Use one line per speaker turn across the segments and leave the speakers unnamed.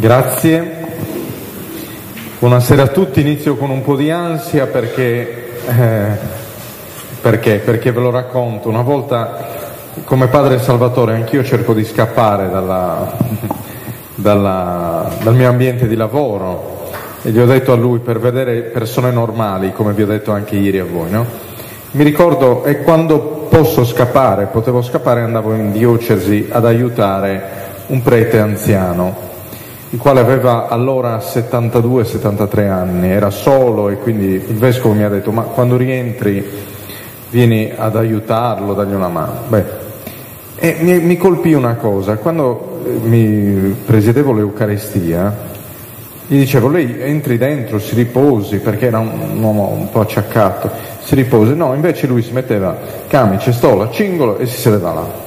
Grazie. Buonasera a tutti, inizio con un po' di ansia perché, eh, perché, perché ve lo racconto. Una volta come padre Salvatore anch'io cerco di scappare dalla, dalla, dal mio ambiente di lavoro e gli ho detto a lui per vedere persone normali, come vi ho detto anche ieri a voi, no? Mi ricordo e quando posso scappare, potevo scappare, andavo in diocesi ad aiutare un prete anziano il quale aveva allora 72-73 anni, era solo e quindi il vescovo mi ha detto ma quando rientri vieni ad aiutarlo, dagli una mano. Beh, e mi, mi colpì una cosa, quando eh, mi presiedevo l'Eucaristia, gli dicevo lei entri dentro, si riposi, perché era un, un uomo un po' acciaccato, si riposi, no, invece lui si metteva camice, stola, cingolo e si sedeva là.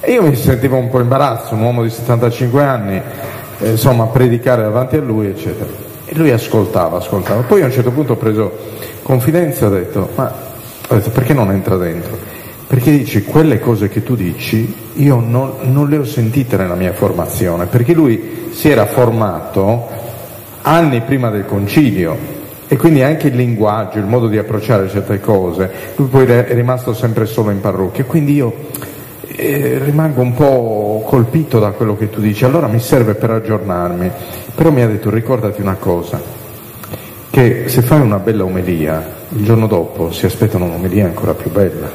E io mi sentivo un po' imbarazzo, un uomo di 75 anni, eh, insomma, predicare davanti a lui, eccetera. E lui ascoltava, ascoltava. Poi a un certo punto ho preso confidenza e ho detto, ma ho detto, perché non entra dentro? Perché dici, quelle cose che tu dici, io non, non le ho sentite nella mia formazione, perché lui si era formato anni prima del concilio, e quindi anche il linguaggio, il modo di approcciare certe cose, lui poi è rimasto sempre solo in parrocchia, quindi io eh, rimango un po' colpito da quello che tu dici, allora mi serve per aggiornarmi, però mi ha detto ricordati una cosa, che se fai una bella omelia, il giorno dopo si aspettano un'omelia ancora più bella.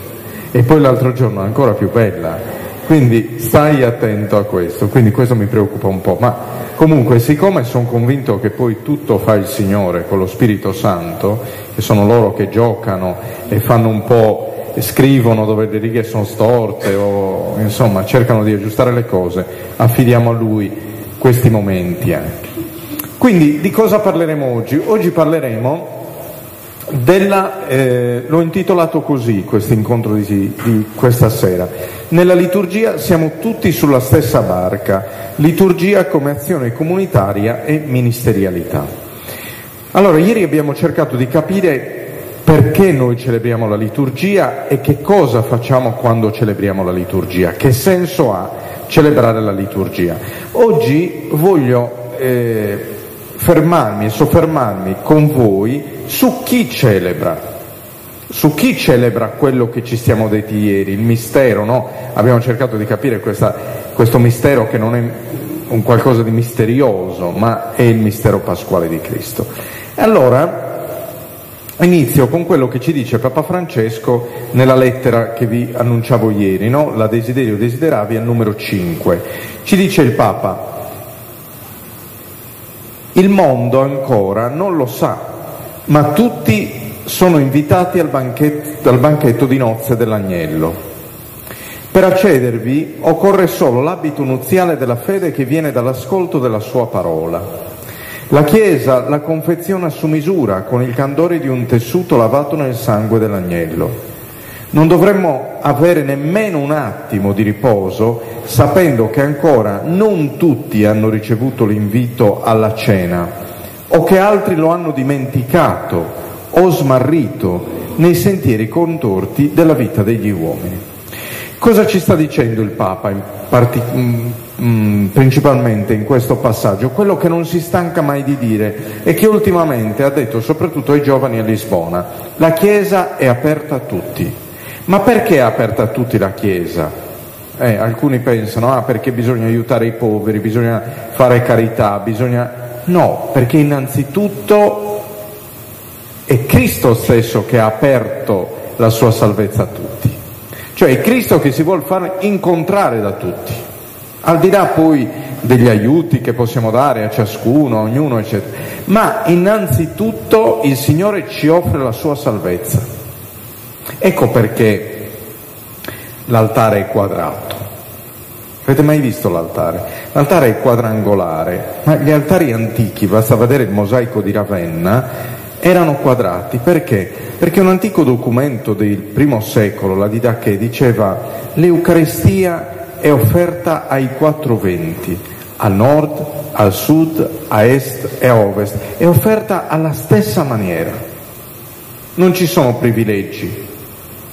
E poi l'altro giorno ancora più bella, quindi stai attento a questo, quindi questo mi preoccupa un po', ma comunque siccome sono convinto che poi tutto fa il Signore con lo Spirito Santo, che sono loro che giocano e fanno un po' scrivono dove le righe sono storte o insomma cercano di aggiustare le cose, affidiamo a lui questi momenti anche. Quindi di cosa parleremo oggi? Oggi parleremo della, eh, l'ho intitolato così questo incontro di, di questa sera, nella liturgia siamo tutti sulla stessa barca, liturgia come azione comunitaria e ministerialità. Allora, ieri abbiamo cercato di capire perché noi celebriamo la liturgia e che cosa facciamo quando celebriamo la liturgia, che senso ha celebrare la liturgia. Oggi voglio eh, fermarmi e soffermarmi con voi su chi celebra, su chi celebra quello che ci siamo detti ieri, il mistero, no? Abbiamo cercato di capire questa, questo mistero che non è un qualcosa di misterioso, ma è il mistero pasquale di Cristo. Allora Inizio con quello che ci dice Papa Francesco nella lettera che vi annunciavo ieri, no? la Desiderio Desideravi al numero 5. Ci dice il Papa, il mondo ancora non lo sa, ma tutti sono invitati al banchetto, al banchetto di nozze dell'agnello. Per accedervi occorre solo l'abito nuziale della fede che viene dall'ascolto della sua parola. La Chiesa la confeziona su misura con il candore di un tessuto lavato nel sangue dell'agnello. Non dovremmo avere nemmeno un attimo di riposo sapendo che ancora non tutti hanno ricevuto l'invito alla cena o che altri lo hanno dimenticato o smarrito nei sentieri contorti della vita degli uomini. Cosa ci sta dicendo il Papa in partic- mm, mm, principalmente in questo passaggio? Quello che non si stanca mai di dire e che ultimamente ha detto soprattutto ai giovani a Lisbona. La Chiesa è aperta a tutti. Ma perché è aperta a tutti la Chiesa? Eh, alcuni pensano, ah, perché bisogna aiutare i poveri, bisogna fare carità, bisogna... No, perché innanzitutto è Cristo stesso che ha aperto la sua salvezza a tutti. Cioè è Cristo che si vuole far incontrare da tutti, al di là poi degli aiuti che possiamo dare a ciascuno, a ognuno, eccetera. Ma innanzitutto il Signore ci offre la sua salvezza. Ecco perché l'altare è quadrato. Avete mai visto l'altare? L'altare è quadrangolare, ma gli altari antichi, basta vedere il mosaico di Ravenna, erano quadrati. Perché? Perché un antico documento del primo secolo, la Didache, diceva l'Eucaristia è offerta ai quattro venti, al nord, al sud, a est e a ovest, è offerta alla stessa maniera. Non ci sono privilegi,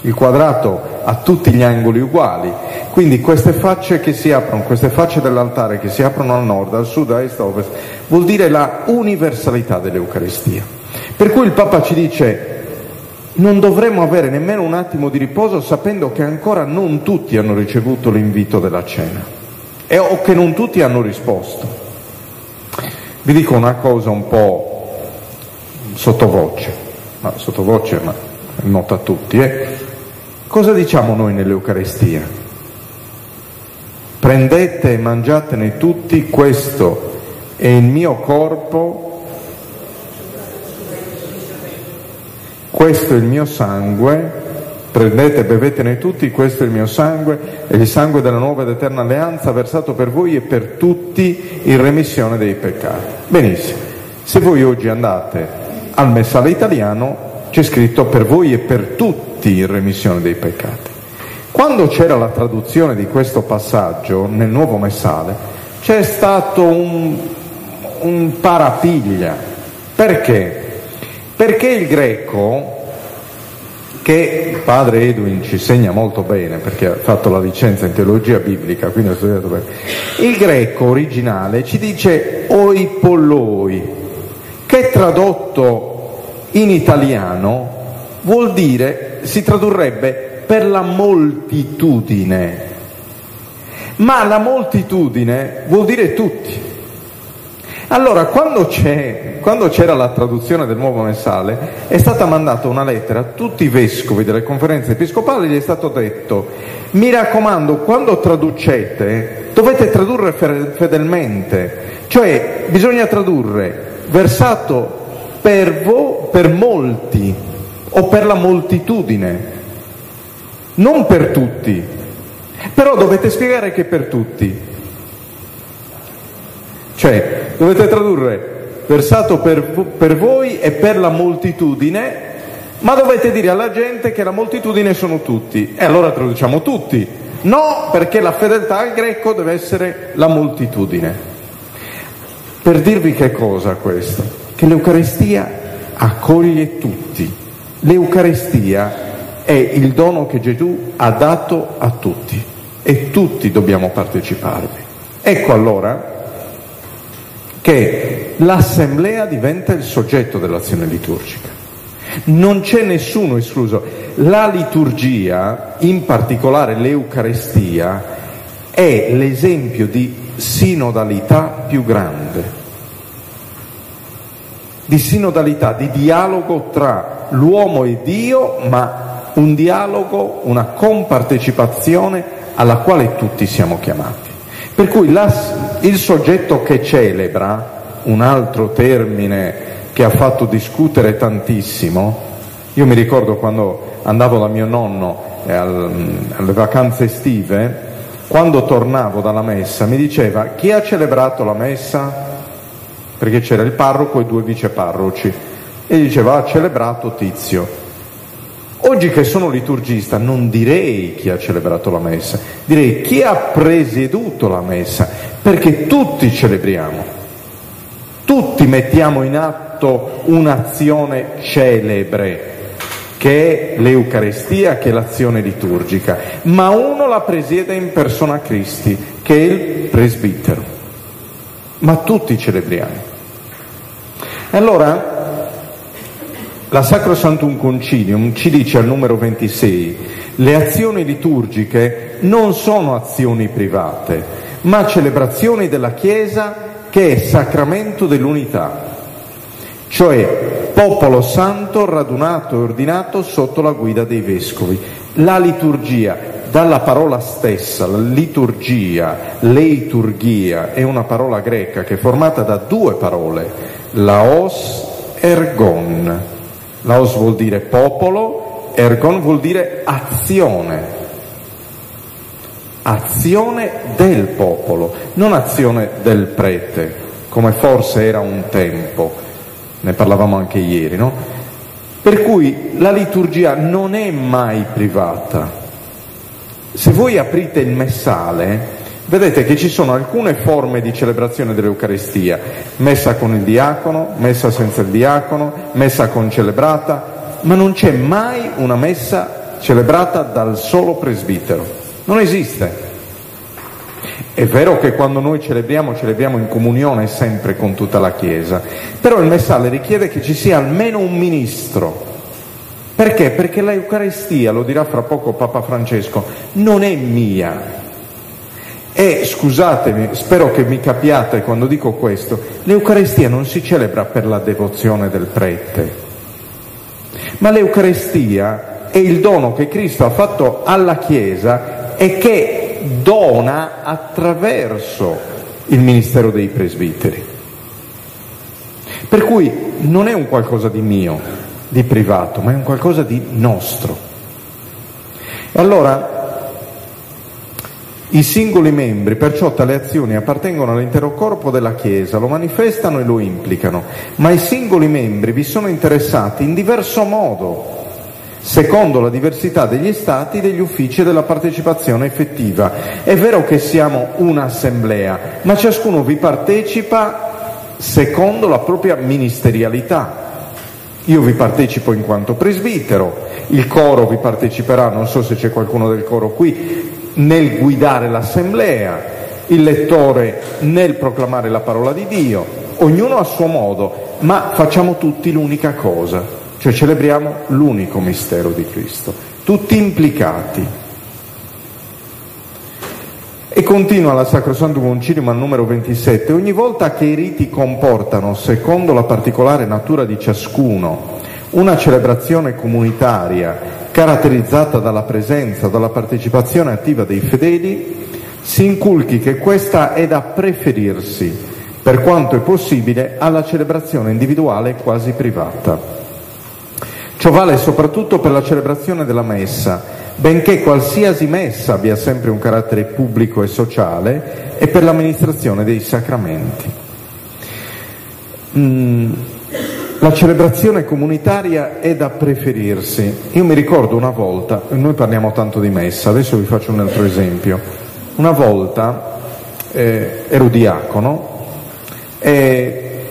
Il quadrato ha tutti gli angoli uguali, quindi queste facce che si aprono, queste facce dell'altare che si aprono al nord, al sud, a est, a ovest, vuol dire la universalità dell'Eucaristia. Per cui il Papa ci dice non dovremmo avere nemmeno un attimo di riposo sapendo che ancora non tutti hanno ricevuto l'invito della cena e, o che non tutti hanno risposto. Vi dico una cosa un po' sottovoce, ma sottovoce ma è nota a tutti. Eh? Cosa diciamo noi nell'Eucaristia? Prendete e mangiatene tutti, questo è il mio corpo, questo è il mio sangue, prendete e bevetene tutti, questo è il mio sangue, è il sangue della nuova ed eterna alleanza versato per voi e per tutti in remissione dei peccati. Benissimo, se voi oggi andate al messale italiano c'è scritto per voi e per tutti in remissione dei peccati. Quando c'era la traduzione di questo passaggio nel nuovo messale, c'è stato un, un parapiglia. Perché? Perché il greco, che il padre Edwin ci segna molto bene, perché ha fatto la licenza in teologia biblica, quindi ha studiato bene, il greco originale ci dice oipolloi, che tradotto in italiano vuol dire, si tradurrebbe per la moltitudine, ma la moltitudine vuol dire tutti. Allora, quando, quando, c'era la traduzione del nuovo mensale, è stata mandata una lettera a tutti i vescovi delle conferenze episcopali, gli è stato detto, mi raccomando, quando traducete, dovete tradurre fedelmente, cioè bisogna tradurre versato per, vo, per molti o per la moltitudine, non per tutti, però dovete spiegare che per tutti. Cioè, dovete tradurre versato per, per voi e per la moltitudine, ma dovete dire alla gente che la moltitudine sono tutti. E allora traduciamo tutti. No, perché la fedeltà al greco deve essere la moltitudine. Per dirvi che cosa questo? che l'Eucarestia accoglie tutti. L'Eucarestia è il dono che Gesù ha dato a tutti e tutti dobbiamo parteciparvi. Ecco allora che l'assemblea diventa il soggetto dell'azione liturgica. Non c'è nessuno escluso. La liturgia, in particolare l'Eucarestia, è l'esempio di sinodalità più grande di sinodalità, di dialogo tra l'uomo e Dio, ma un dialogo, una compartecipazione alla quale tutti siamo chiamati. Per cui la, il soggetto che celebra, un altro termine che ha fatto discutere tantissimo, io mi ricordo quando andavo da mio nonno eh, alle vacanze estive, quando tornavo dalla messa mi diceva chi ha celebrato la messa? perché c'era il parroco e due viceparroci e diceva ha celebrato Tizio. Oggi che sono liturgista non direi chi ha celebrato la messa, direi chi ha presieduto la messa, perché tutti celebriamo, tutti mettiamo in atto un'azione celebre che è l'Eucarestia, che è l'azione liturgica, ma uno la presiede in persona Cristi, che è il presbitero, ma tutti celebriamo. Allora la Sacro Santum Concilium ci dice al numero 26, le azioni liturgiche non sono azioni private, ma celebrazioni della Chiesa che è sacramento dell'unità, cioè popolo santo radunato e ordinato sotto la guida dei vescovi. La liturgia, dalla parola stessa, la liturgia, leiturgia, è una parola greca che è formata da due parole, Laos ergon. Laos vuol dire popolo, ergon vuol dire azione. Azione del popolo, non azione del prete, come forse era un tempo, ne parlavamo anche ieri, no? Per cui la liturgia non è mai privata. Se voi aprite il messale, Vedete che ci sono alcune forme di celebrazione dell'Eucaristia, messa con il diacono, messa senza il diacono, messa concelebrata, ma non c'è mai una messa celebrata dal solo presbitero. Non esiste. È vero che quando noi celebriamo, celebriamo in comunione sempre con tutta la Chiesa, però il messale richiede che ci sia almeno un ministro. Perché? Perché l'Eucaristia, lo dirà fra poco Papa Francesco, non è mia. E scusatemi, spero che mi capiate quando dico questo, l'Eucaristia non si celebra per la devozione del prete, ma l'Eucaristia è il dono che Cristo ha fatto alla Chiesa e che dona attraverso il ministero dei presbiteri. Per cui non è un qualcosa di mio, di privato, ma è un qualcosa di nostro. E allora i singoli membri, perciò tale azioni appartengono all'intero corpo della Chiesa, lo manifestano e lo implicano, ma i singoli membri vi sono interessati in diverso modo secondo la diversità degli stati degli uffici della partecipazione effettiva. È vero che siamo un'assemblea, ma ciascuno vi partecipa secondo la propria ministerialità. Io vi partecipo in quanto presbitero, il coro vi parteciperà, non so se c'è qualcuno del coro qui, nel guidare l'assemblea, il lettore nel proclamare la parola di Dio, ognuno a suo modo, ma facciamo tutti l'unica cosa, cioè celebriamo l'unico mistero di Cristo, tutti implicati. E continua la Sacrosanto Concilium al numero 27, ogni volta che i riti comportano, secondo la particolare natura di ciascuno, una celebrazione comunitaria caratterizzata dalla presenza, dalla partecipazione attiva dei fedeli, si inculchi che questa è da preferirsi, per quanto è possibile, alla celebrazione individuale quasi privata. Ciò vale soprattutto per la celebrazione della messa, benché qualsiasi messa abbia sempre un carattere pubblico e sociale, e per l'amministrazione dei sacramenti. Mm, la celebrazione comunitaria è da preferirsi. Io mi ricordo una volta, noi parliamo tanto di messa, adesso vi faccio un altro esempio. Una volta eh, ero diacono e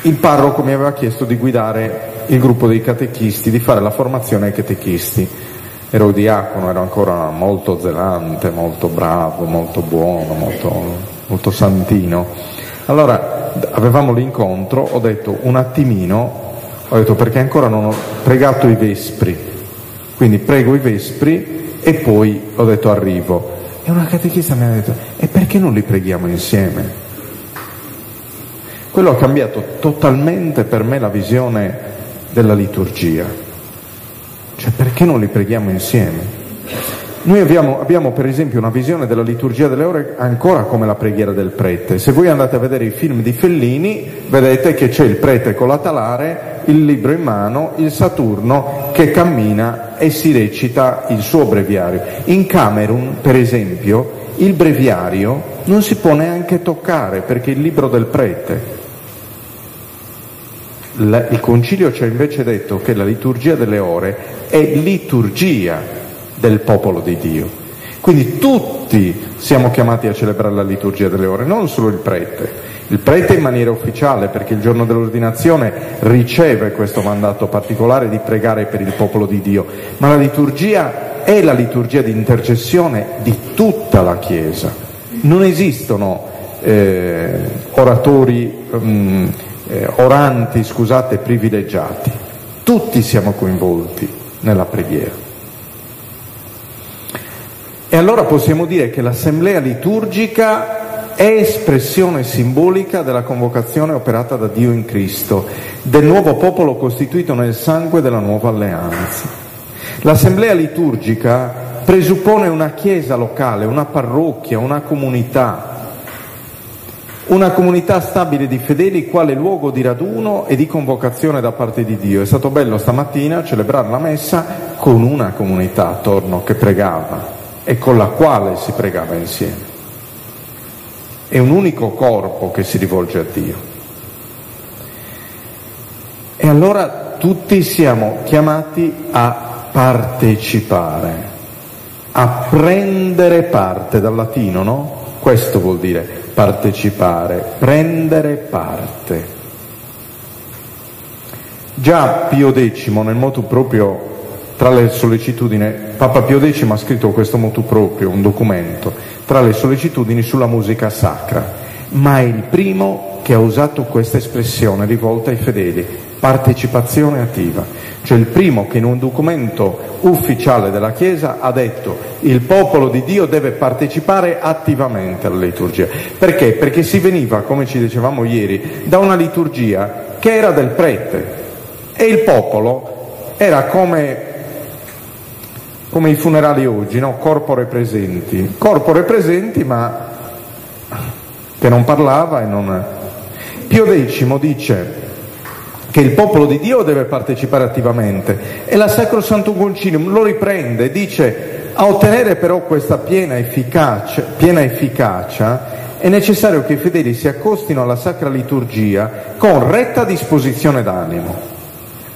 il parroco mi aveva chiesto di guidare il gruppo dei catechisti di fare la formazione ai catechisti. Ero diacono, ero ancora molto zelante, molto bravo, molto buono, molto, molto santino. Allora avevamo l'incontro, ho detto un attimino, ho detto perché ancora non ho pregato i vespri, quindi prego i vespri e poi ho detto arrivo. E una catechista mi ha detto, e perché non li preghiamo insieme? Quello ha cambiato totalmente per me la visione della liturgia. Cioè perché non li preghiamo insieme? Noi abbiamo, abbiamo, per esempio una visione della liturgia delle ore ancora come la preghiera del prete. Se voi andate a vedere i film di Fellini, vedete che c'è il prete con la talare, il libro in mano, il Saturno che cammina e si recita il suo breviario. In Camerun, per esempio, il breviario non si può neanche toccare perché è il libro del prete il Concilio ci ha invece detto che la liturgia delle ore è liturgia del popolo di Dio. Quindi tutti siamo chiamati a celebrare la liturgia delle ore, non solo il prete. Il prete in maniera ufficiale, perché il giorno dell'ordinazione riceve questo mandato particolare di pregare per il popolo di Dio, ma la liturgia è la liturgia di intercessione di tutta la Chiesa. Non esistono eh, oratori mm, eh, oranti, scusate, privilegiati. Tutti siamo coinvolti nella preghiera. E allora possiamo dire che l'assemblea liturgica è espressione simbolica della convocazione operata da Dio in Cristo, del nuovo popolo costituito nel sangue della nuova alleanza. L'assemblea liturgica presuppone una chiesa locale, una parrocchia, una comunità, una comunità stabile di fedeli quale luogo di raduno e di convocazione da parte di Dio. È stato bello stamattina celebrare la messa con una comunità attorno che pregava e con la quale si pregava insieme. È un unico corpo che si rivolge a Dio. E allora tutti siamo chiamati a partecipare, a prendere parte, dal latino, no? Questo vuol dire partecipare, prendere parte. Già Pio X nel motu proprio tra le sollecitudini, Papa Pio X ha scritto questo motu proprio, un documento, tra le sollecitudini sulla musica sacra, ma è il primo che ha usato questa espressione rivolta ai fedeli, partecipazione attiva, cioè il primo che in un documento ufficiale della Chiesa ha detto il popolo di Dio deve partecipare attivamente alla liturgia. Perché? Perché si veniva, come ci dicevamo ieri, da una liturgia che era del prete e il popolo era come come i funerali oggi, no? corpore presenti, corpore presenti ma che non parlava e non... Pio X dice che il popolo di Dio deve partecipare attivamente e la Sacro Santo Concilium lo riprende e dice a ottenere però questa piena efficacia, piena efficacia è necessario che i fedeli si accostino alla Sacra Liturgia con retta disposizione d'animo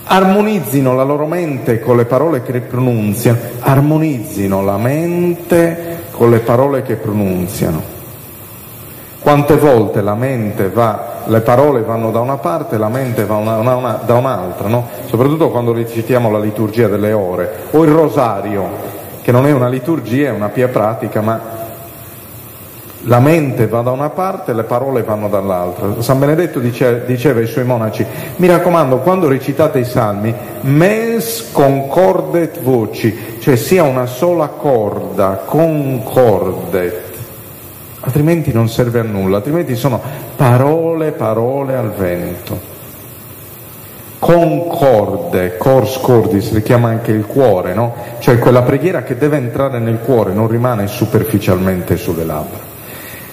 armonizzino la loro mente con le parole che pronunziano, armonizzino la mente con le parole che pronunziano. Quante volte la mente va, le parole vanno da una parte, la mente va una, una, una, da un'altra, no? soprattutto quando recitiamo la liturgia delle ore o il rosario, che non è una liturgia, è una pia pratica, ma la mente va da una parte, le parole vanno dall'altra. San Benedetto dice, diceva ai suoi monaci, mi raccomando, quando recitate i salmi, mens concordet voci, cioè sia una sola corda, concordet altrimenti non serve a nulla, altrimenti sono parole, parole al vento. Concorde, cors cordis, richiama anche il cuore, no? Cioè quella preghiera che deve entrare nel cuore, non rimane superficialmente sulle labbra.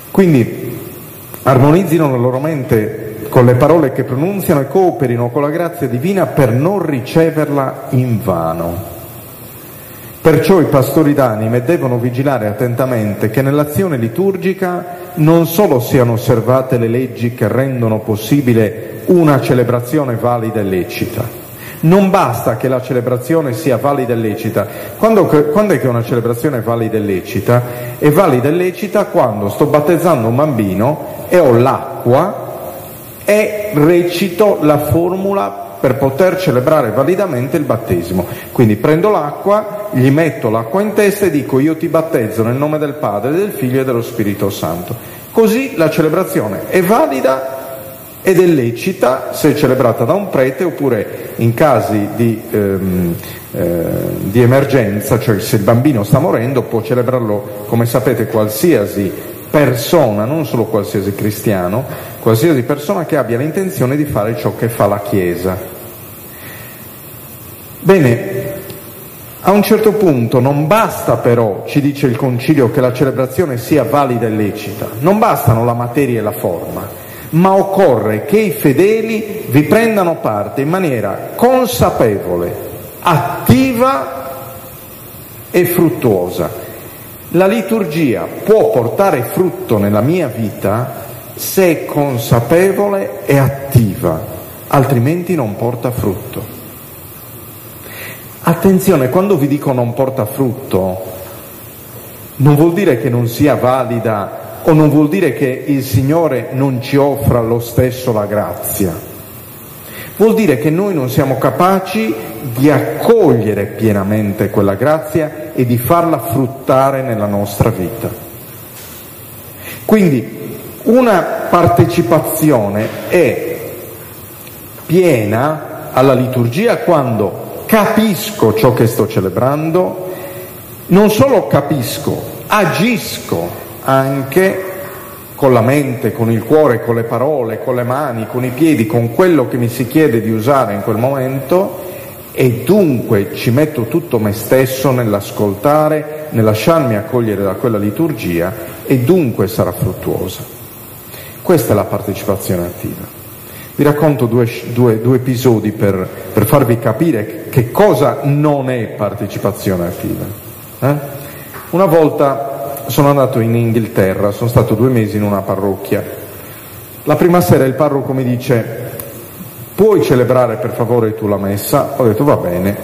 Quindi armonizzino la loro mente con le parole che pronunziano e cooperino con la grazia divina per non riceverla in vano. Perciò i pastori d'anime devono vigilare attentamente che nell'azione liturgica non solo siano osservate le leggi che rendono possibile una celebrazione valida e lecita. Non basta che la celebrazione sia valida e lecita. Quando, quando, è che una celebrazione è valida e lecita? È valida e lecita quando sto battezzando un bambino e ho l'acqua e recito la formula per poter celebrare validamente il battesimo. Quindi prendo l'acqua, gli metto l'acqua in testa e dico io ti battezzo nel nome del Padre, del Figlio e dello Spirito Santo. Così la celebrazione è valida ed è lecita se celebrata da un prete oppure in casi di, ehm, eh, di emergenza, cioè se il bambino sta morendo può celebrarlo come sapete qualsiasi persona, non solo qualsiasi cristiano, qualsiasi persona che abbia l'intenzione di fare ciò che fa la Chiesa. Bene, a un certo punto non basta però, ci dice il Concilio, che la celebrazione sia valida e lecita, non bastano la materia e la forma, ma occorre che i fedeli vi prendano parte in maniera consapevole, attiva e fruttuosa. La liturgia può portare frutto nella mia vita se è consapevole e attiva, altrimenti non porta frutto. Attenzione, quando vi dico non porta frutto, non vuol dire che non sia valida o non vuol dire che il Signore non ci offra lo stesso la grazia. Vuol dire che noi non siamo capaci di accogliere pienamente quella grazia e di farla fruttare nella nostra vita. Quindi una partecipazione è piena alla liturgia quando capisco ciò che sto celebrando, non solo capisco, agisco anche con la mente, con il cuore, con le parole, con le mani, con i piedi, con quello che mi si chiede di usare in quel momento e dunque ci metto tutto me stesso nell'ascoltare, nel lasciarmi accogliere da quella liturgia e dunque sarà fruttuosa. Questa è la partecipazione attiva. Vi racconto due, due, due episodi per, per, farvi capire che cosa non è partecipazione attiva. Eh? Una volta sono andato in Inghilterra, sono stato due mesi in una parrocchia. La prima sera il parroco mi dice, puoi celebrare per favore tu la messa? Ho detto va bene,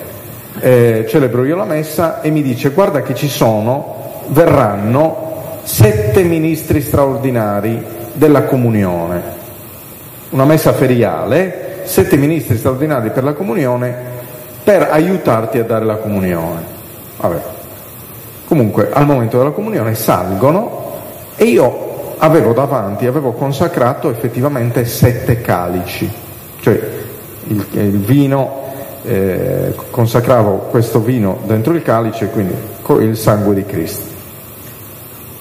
eh, celebro io la messa e mi dice, guarda che ci sono, verranno sette ministri straordinari della comunione una messa feriale, sette ministri straordinari per la comunione per aiutarti a dare la comunione. Vabbè. Comunque al momento della comunione salgono e io avevo davanti, avevo consacrato effettivamente sette calici, cioè il, il vino, eh, consacravo questo vino dentro il calice, quindi il sangue di Cristo.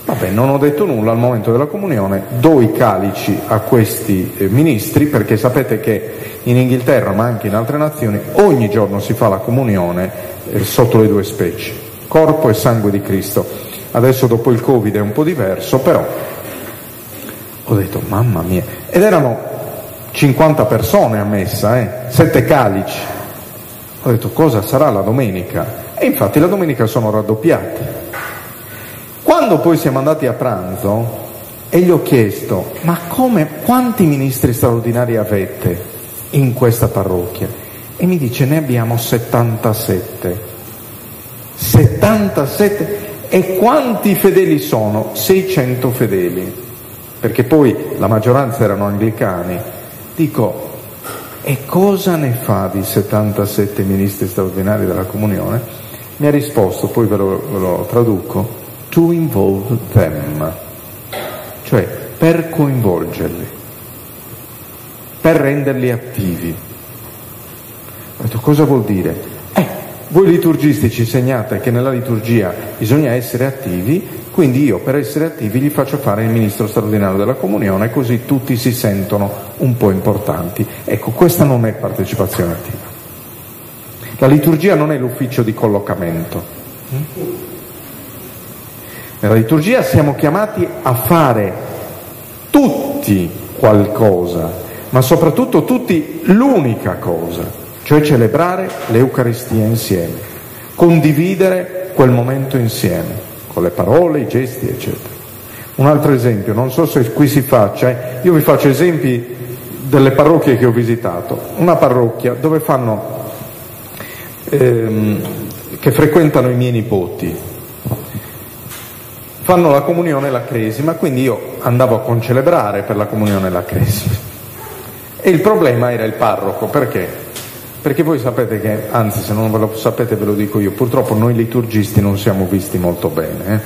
Vabbè, non ho detto nulla al momento della comunione, do i calici a questi eh, ministri perché sapete che in Inghilterra ma anche in altre nazioni ogni giorno si fa la comunione eh, sotto le due specie, corpo e sangue di Cristo. Adesso dopo il Covid è un po' diverso, però ho detto mamma mia, ed erano 50 persone a messa, eh, sette calici. Ho detto cosa sarà la domenica? E infatti la domenica sono raddoppiati. Quando poi siamo andati a pranzo e gli ho chiesto, ma come, quanti ministri straordinari avete in questa parrocchia? E mi dice, ne abbiamo 77. 77? E quanti fedeli sono? 600 fedeli, perché poi la maggioranza erano anglicani. Dico, e cosa ne fa di 77 ministri straordinari della comunione? Mi ha risposto, poi ve lo, ve lo traduco, to involve them, cioè per coinvolgerli, per renderli attivi. Ho detto, cosa vuol dire? Voi liturgisti ci insegnate che nella liturgia bisogna essere attivi, quindi io per essere attivi gli faccio fare il ministro straordinario della comunione, così tutti si sentono un po' importanti. Ecco, questa non è partecipazione attiva. La liturgia non è l'ufficio di collocamento. Nella liturgia siamo chiamati a fare tutti qualcosa, ma soprattutto tutti l'unica cosa, cioè celebrare l'Eucaristia insieme, condividere quel momento insieme, con le parole, i gesti, eccetera. Un altro esempio, non so se qui si faccia, eh? io vi faccio esempi delle parrocchie che ho visitato. Una parrocchia dove fanno, ehm, che frequentano i miei nipoti, fanno la comunione e la cresima, quindi io andavo a concelebrare per la comunione e la cresima. E il problema era il parroco, perché? Perché voi sapete che, anzi se non ve lo sapete ve lo dico io, purtroppo noi liturgisti non siamo visti molto bene, eh?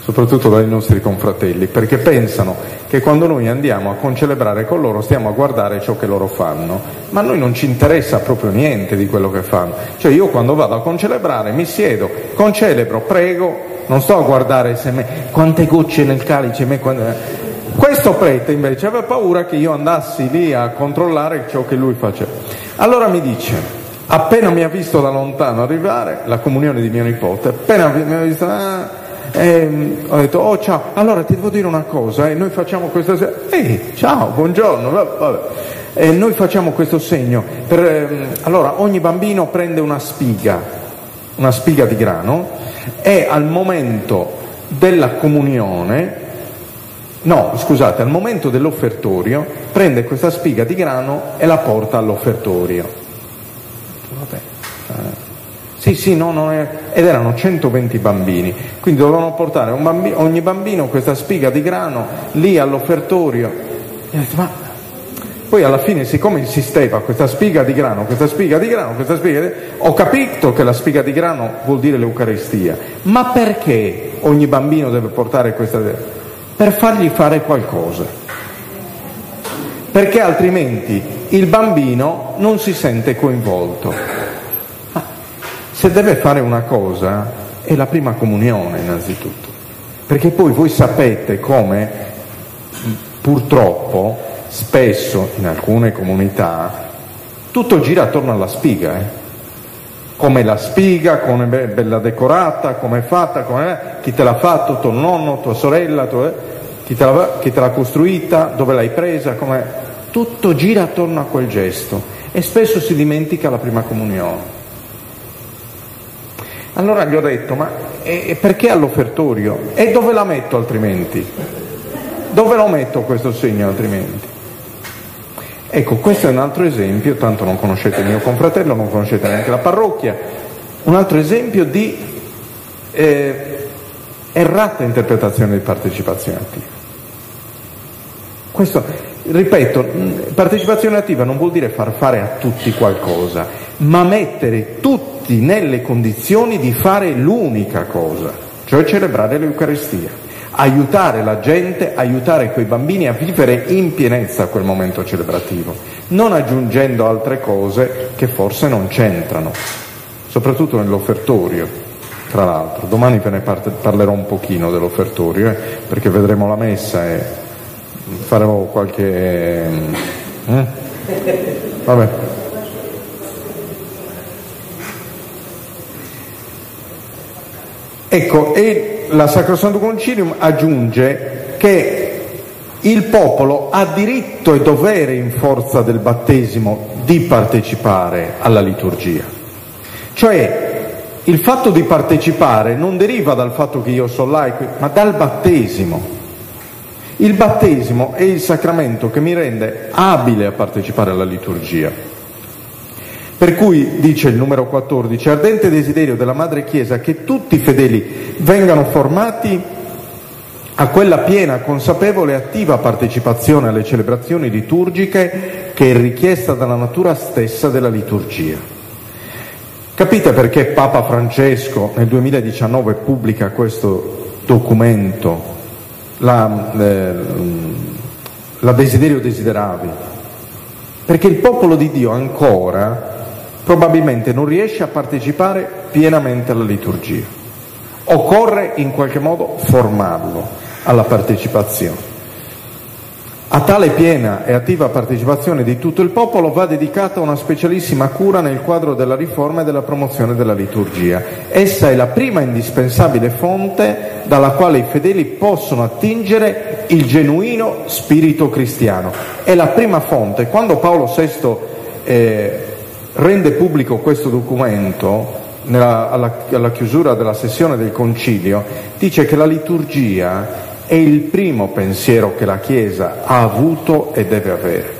soprattutto dai nostri confratelli, perché pensano che quando noi andiamo a concelebrare con loro stiamo a guardare ciò che loro fanno, ma a noi non ci interessa proprio niente di quello che fanno. Cioè io quando vado a concelebrare mi siedo, concelebro, prego, non sto a guardare se me, quante gocce nel calice, me, quante... questo prete invece aveva paura che io andassi lì a controllare ciò che lui faceva. Allora mi dice, appena mi ha visto da lontano arrivare, la comunione di mio nipote, appena mi ha visto... Ah, eh, ho detto, oh ciao, allora ti devo dire una cosa, eh, noi facciamo questa ehi, ciao, buongiorno, vabbè. Eh, noi facciamo questo segno, per, eh, allora ogni bambino prende una spiga, una spiga di grano, e al momento della comunione, no scusate, al momento dell'offertorio prende questa spiga di grano e la porta all'offertorio. Vabbè. Eh. Sì, sì, no, no, ed erano 120 bambini, quindi dovevano portare bambino, ogni bambino questa spiga di grano lì all'offertorio. Detto, ma poi alla fine, siccome insisteva questa spiga di grano, questa spiga di grano, questa spiga di grano, ho capito che la spiga di grano vuol dire l'Eucaristia. Ma perché ogni bambino deve portare questa... Per fargli fare qualcosa. Perché altrimenti il bambino non si sente coinvolto. Ma se deve fare una cosa è la prima comunione innanzitutto. Perché poi voi sapete come purtroppo spesso in alcune comunità tutto gira attorno alla spiga, eh? Come la spiga, come è bella decorata, come è fatta, com'è, chi te l'ha fatto, tuo nonno, tua sorella, tua, eh? chi, te l'ha, chi, te l'ha, costruita, dove l'hai presa, com'è. tutto gira attorno a quel gesto e spesso si dimentica la prima comunione. Allora gli ho detto, ma e perché all'offertorio? E dove la metto altrimenti? Dove lo metto questo segno altrimenti? Ecco, questo è un altro esempio, tanto non conoscete mio confratello, non conoscete neanche la parrocchia, un altro esempio di eh, errata interpretazione di partecipazione attiva. Questo, Ripeto, partecipazione attiva non vuol dire far fare a tutti qualcosa, ma mettere tutti nelle condizioni di fare l'unica cosa, cioè celebrare l'Eucaristia, aiutare la gente, aiutare quei bambini a vivere in pienezza quel momento celebrativo, non aggiungendo altre cose che forse non c'entrano, soprattutto nell'offertorio. Tra l'altro, domani ve ne parlerò un pochino dell'offertorio, eh, perché vedremo la messa e faremo qualche... Eh? Vabbè. Ecco, e la Sacrosanto Concilium aggiunge che il popolo ha diritto e dovere in forza del battesimo di partecipare alla liturgia. Cioè il fatto di partecipare non deriva dal fatto che io sono laico, ma dal battesimo. Il battesimo è il sacramento che mi rende abile a partecipare alla liturgia. Per cui dice il numero 14, ardente desiderio della Madre Chiesa che tutti i fedeli vengano formati a quella piena, consapevole e attiva partecipazione alle celebrazioni liturgiche che è richiesta dalla natura stessa della liturgia. Capite perché Papa Francesco nel 2019 pubblica questo documento la, eh, la desiderio desideravi, perché il popolo di Dio ancora probabilmente non riesce a partecipare pienamente alla liturgia. Occorre in qualche modo formarlo alla partecipazione. A tale piena e attiva partecipazione di tutto il popolo va dedicata una specialissima cura nel quadro della riforma e della promozione della liturgia. Essa è la prima indispensabile fonte dalla quale i fedeli possono attingere il genuino spirito cristiano. È la prima fonte. Quando Paolo VI eh, rende pubblico questo documento, nella, alla, alla chiusura della sessione del concilio, dice che la liturgia è il primo pensiero che la Chiesa ha avuto e deve avere,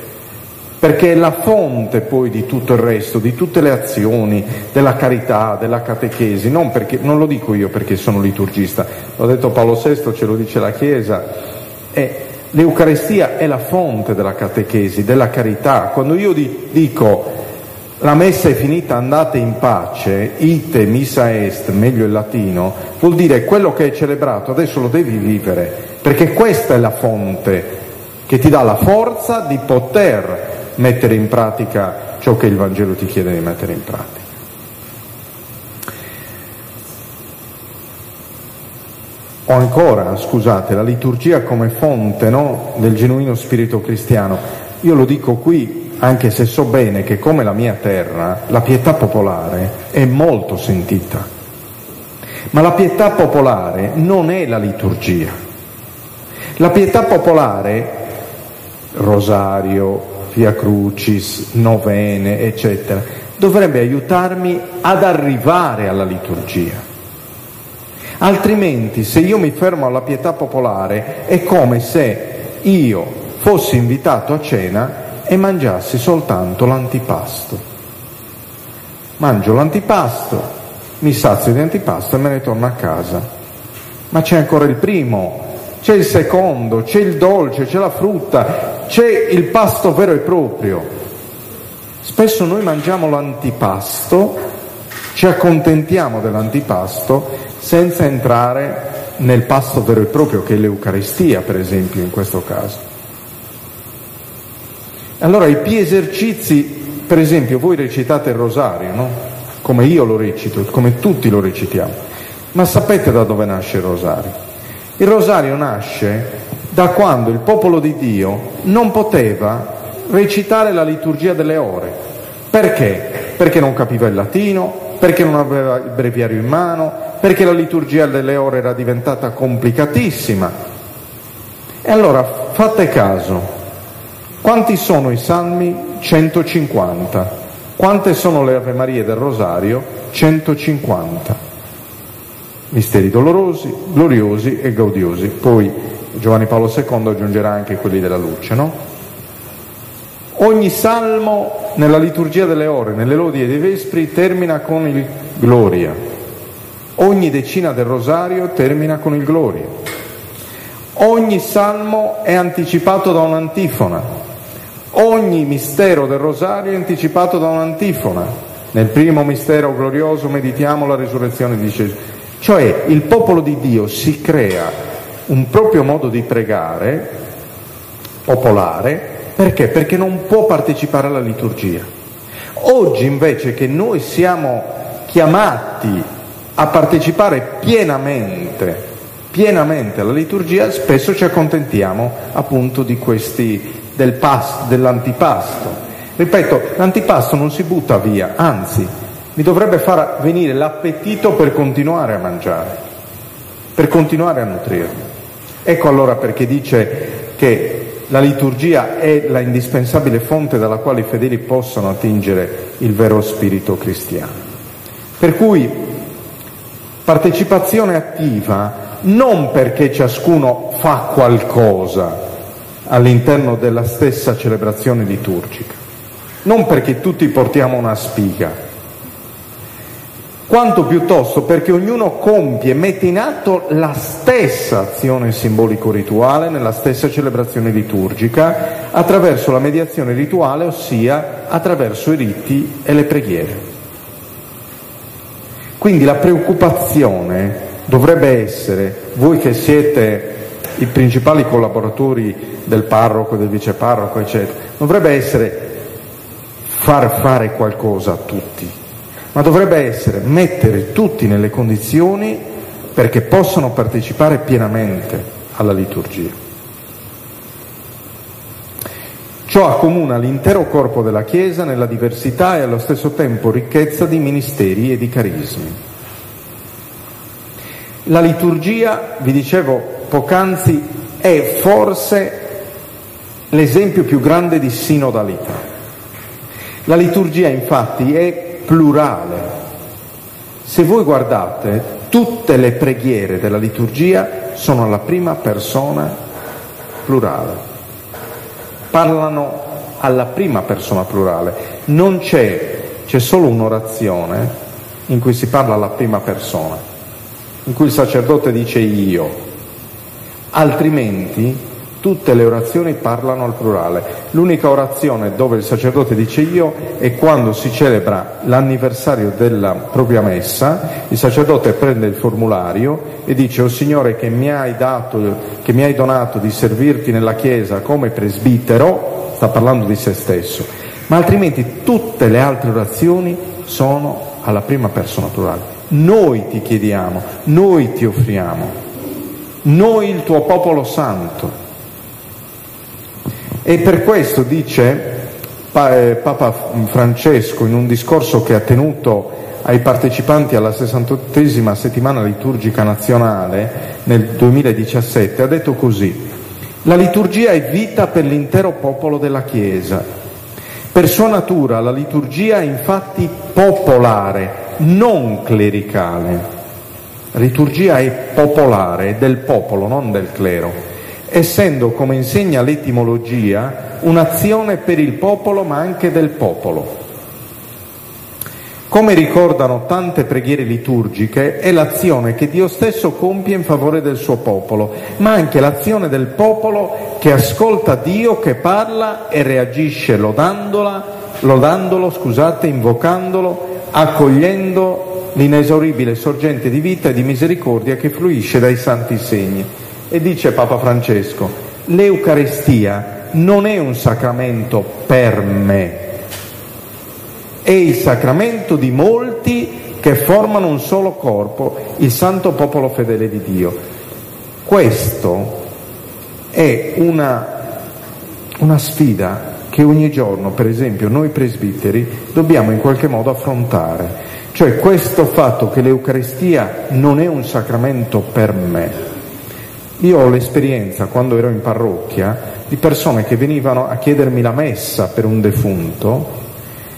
perché è la fonte poi di tutto il resto, di tutte le azioni, della carità, della catechesi, non, perché, non lo dico io perché sono liturgista, l'ho detto Paolo VI, ce lo dice la Chiesa, è, l'Eucarestia è la fonte della catechesi, della carità. Quando io dico la messa è finita, andate in pace, ite missa est, meglio il latino, vuol dire quello che hai celebrato adesso lo devi vivere, perché questa è la fonte che ti dà la forza di poter mettere in pratica ciò che il Vangelo ti chiede di mettere in pratica. O ancora, scusate, la liturgia come fonte no, del genuino spirito cristiano. Io lo dico qui anche se so bene che come la mia terra la pietà popolare è molto sentita. Ma la pietà popolare non è la liturgia. La pietà popolare, rosario, via crucis, novene, eccetera, dovrebbe aiutarmi ad arrivare alla liturgia. Altrimenti, se io mi fermo alla pietà popolare, è come se io fossi invitato a cena e mangiassi soltanto l'antipasto. Mangio l'antipasto, mi sazio di antipasto e me ne torno a casa. Ma c'è ancora il primo, c'è il secondo, c'è il dolce, c'è la frutta, c'è il pasto vero e proprio. Spesso noi mangiamo l'antipasto, ci accontentiamo dell'antipasto senza entrare nel pasto vero e proprio che è l'Eucaristia, per esempio, in questo caso. Allora i più esercizi, per esempio, voi recitate il rosario, no? Come io lo recito, come tutti lo recitiamo. Ma sapete da dove nasce il rosario? Il rosario nasce da quando il popolo di Dio non poteva recitare la liturgia delle ore. Perché? Perché non capiva il latino, perché non aveva il breviario in mano, perché la liturgia delle ore era diventata complicatissima. E allora fate caso, quanti sono i salmi? 150. Quante sono le Ave Marie del Rosario? 150. Misteri dolorosi, gloriosi e gaudiosi. Poi Giovanni Paolo II aggiungerà anche quelli della luce, no? Ogni salmo nella liturgia delle ore, nelle lodi e dei vespri, termina con il Gloria. Ogni decina del rosario termina con il Gloria. Ogni salmo è anticipato da un'antifona, ogni mistero del rosario è anticipato da un'antifona. Nel primo mistero glorioso meditiamo la risurrezione di Gesù. Cioè il popolo di Dio si crea un proprio modo di pregare, popolare, perché? Perché non può partecipare alla liturgia. Oggi invece che noi siamo chiamati a partecipare pienamente pienamente alla liturgia, spesso ci accontentiamo appunto di questi, del pasto, dell'antipasto. Ripeto, l'antipasto non si butta via, anzi, mi dovrebbe far venire l'appetito per continuare a mangiare, per continuare a nutrirmi. Ecco allora perché dice che la liturgia è la indispensabile fonte dalla quale i fedeli possano attingere il vero spirito cristiano. Per cui partecipazione attiva non perché ciascuno fa qualcosa all'interno della stessa celebrazione liturgica, non perché tutti portiamo una spiga, quanto piuttosto perché ognuno compie, mette in atto la stessa azione simbolico-rituale nella stessa celebrazione liturgica attraverso la mediazione rituale, ossia attraverso i riti e le preghiere. Quindi la preoccupazione dovrebbe essere, voi che siete i principali collaboratori del parroco, del viceparroco, eccetera, dovrebbe essere far fare qualcosa a tutti, ma dovrebbe essere mettere tutti nelle condizioni perché possano partecipare pienamente alla liturgia. Ciò accomuna l'intero corpo della Chiesa nella diversità e allo stesso tempo ricchezza di ministeri e di carismi. La liturgia, vi dicevo poc'anzi, è forse l'esempio più grande di sinodalità. La liturgia infatti è plurale. Se voi guardate, tutte le preghiere della liturgia sono alla prima persona plurale. Parlano alla prima persona plurale. Non c'è, c'è solo un'orazione in cui si parla alla prima persona in cui il sacerdote dice io, altrimenti tutte le orazioni parlano al plurale. L'unica orazione dove il sacerdote dice io è quando si celebra l'anniversario della propria messa, il sacerdote prende il formulario e dice o oh Signore che mi hai dato, che mi hai donato di servirti nella Chiesa come presbitero, sta parlando di se stesso, ma altrimenti tutte le altre orazioni sono alla prima persona plurale. Noi ti chiediamo, noi ti offriamo, noi il tuo popolo santo. E per questo dice eh, Papa Francesco in un discorso che ha tenuto ai partecipanti alla 68esima settimana liturgica nazionale nel 2017, ha detto così, la liturgia è vita per l'intero popolo della Chiesa. Per sua natura la liturgia è infatti popolare, non clericale. Liturgia è popolare, del popolo, non del clero, essendo, come insegna l'etimologia, un'azione per il popolo ma anche del popolo. Come ricordano tante preghiere liturgiche, è l'azione che Dio stesso compie in favore del suo popolo, ma anche l'azione del popolo che ascolta Dio, che parla e reagisce lodandola, lodandolo, scusate, invocandolo accogliendo l'inesauribile sorgente di vita e di misericordia che fluisce dai santi segni. E dice Papa Francesco, l'Eucaristia non è un sacramento per me, è il sacramento di molti che formano un solo corpo, il santo popolo fedele di Dio. Questo è una, una sfida che ogni giorno, per esempio, noi presbiteri dobbiamo in qualche modo affrontare, cioè questo fatto che l'Eucaristia non è un sacramento per me. Io ho l'esperienza, quando ero in parrocchia, di persone che venivano a chiedermi la messa per un defunto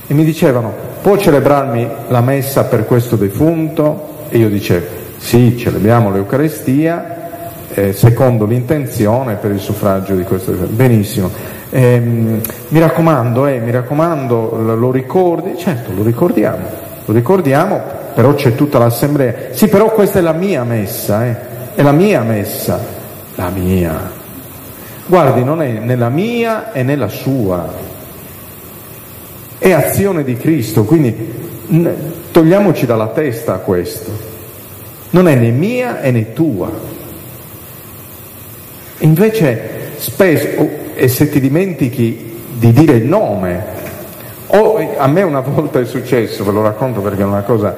e mi dicevano, può celebrarmi la messa per questo defunto? E io dicevo, sì, celebriamo l'Eucaristia, eh, secondo l'intenzione per il suffragio di questo defunto. Benissimo. Eh, mi raccomando, eh, mi raccomando, lo ricordi? Certo, lo ricordiamo, lo ricordiamo, però c'è tutta l'assemblea. Sì, però questa è la mia messa, eh, è la mia messa. la mia. Guardi, non è nella mia e nella sua, è azione di Cristo, quindi togliamoci dalla testa questo. Non è né mia e né tua. Invece spesso, oh, e se ti dimentichi di dire il nome, o a me una volta è successo, ve lo racconto perché è una cosa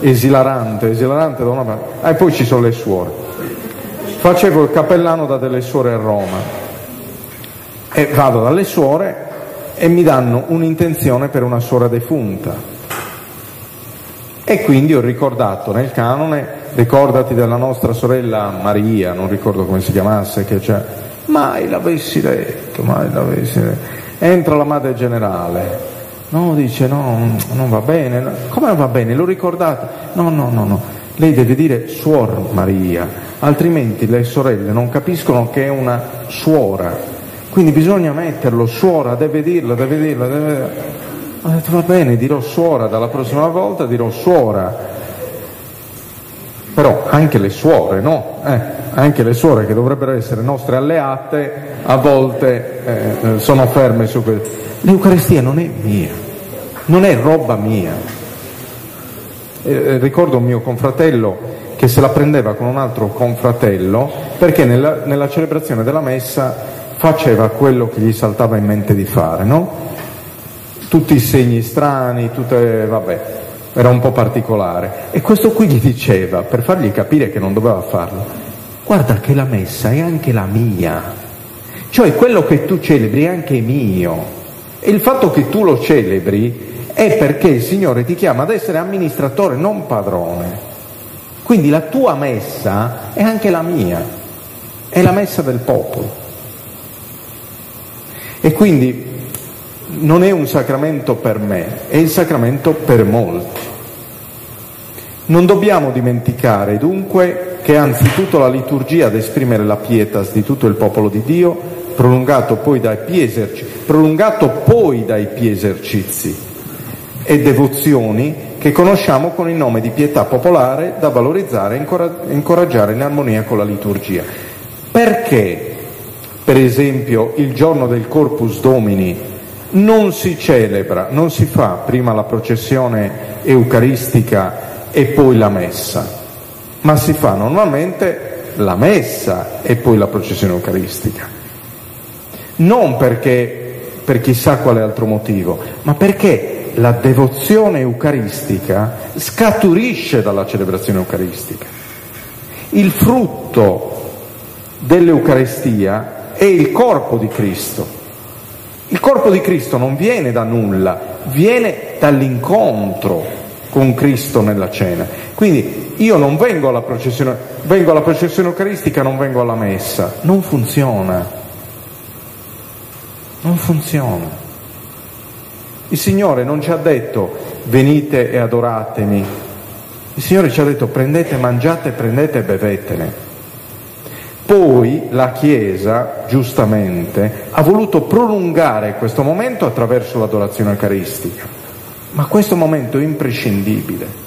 esilarante, esilarante da una parte, e poi ci sono le suore. Facevo il cappellano da delle suore a Roma e vado dalle suore e mi danno un'intenzione per una suora defunta. E quindi ho ricordato nel canone, ricordati della nostra sorella Maria, non ricordo come si chiamasse, che c'è, mai l'avessi detto, mai l'avessi detto. Entra la madre generale, no, dice no, non va bene, come non va bene, l'ho ricordata, no, no, no, no, lei deve dire suor Maria, altrimenti le sorelle non capiscono che è una suora, quindi bisogna metterlo, suora, deve dirlo, deve dirlo, deve. Ho detto va bene, dirò suora, dalla prossima volta dirò suora. Però anche le suore, no? Eh, anche le suore che dovrebbero essere nostre alleate, a volte eh sono ferme su questo. L'Eucaristia non è mia, non è roba mia. Ricordo un mio confratello che se la prendeva con un altro confratello perché nella, nella celebrazione della messa faceva quello che gli saltava in mente di fare, no? Tutti i segni strani, tutte, vabbè, era un po' particolare. E questo qui gli diceva, per fargli capire che non doveva farlo, guarda che la messa è anche la mia, cioè quello che tu celebri è anche mio. E il fatto che tu lo celebri è perché il Signore ti chiama ad essere amministratore, non padrone. Quindi la tua messa è anche la mia, è la messa del popolo. E quindi non è un sacramento per me, è il sacramento per molti. Non dobbiamo dimenticare dunque che anzitutto la liturgia ad esprimere la pietas di tutto il popolo di Dio, prolungato poi dai più esercizi e devozioni che conosciamo con il nome di pietà popolare da valorizzare e incoraggiare in armonia con la liturgia. Perché per esempio il giorno del Corpus Domini non si celebra, non si fa prima la processione eucaristica e poi la messa, ma si fa normalmente la messa e poi la processione eucaristica. Non perché per chissà quale altro motivo, ma perché la devozione eucaristica scaturisce dalla celebrazione eucaristica. Il frutto dell'Eucaristia è il corpo di Cristo. Il corpo di Cristo non viene da nulla, viene dall'incontro con Cristo nella cena. Quindi io non vengo alla processione, vengo alla processione eucaristica, non vengo alla messa. Non funziona. Non funziona. Il Signore non ci ha detto venite e adoratemi. Il Signore ci ha detto prendete, mangiate, prendete e bevetene. Poi la Chiesa, giustamente, ha voluto prolungare questo momento attraverso l'adorazione eucaristica, ma questo momento è imprescindibile.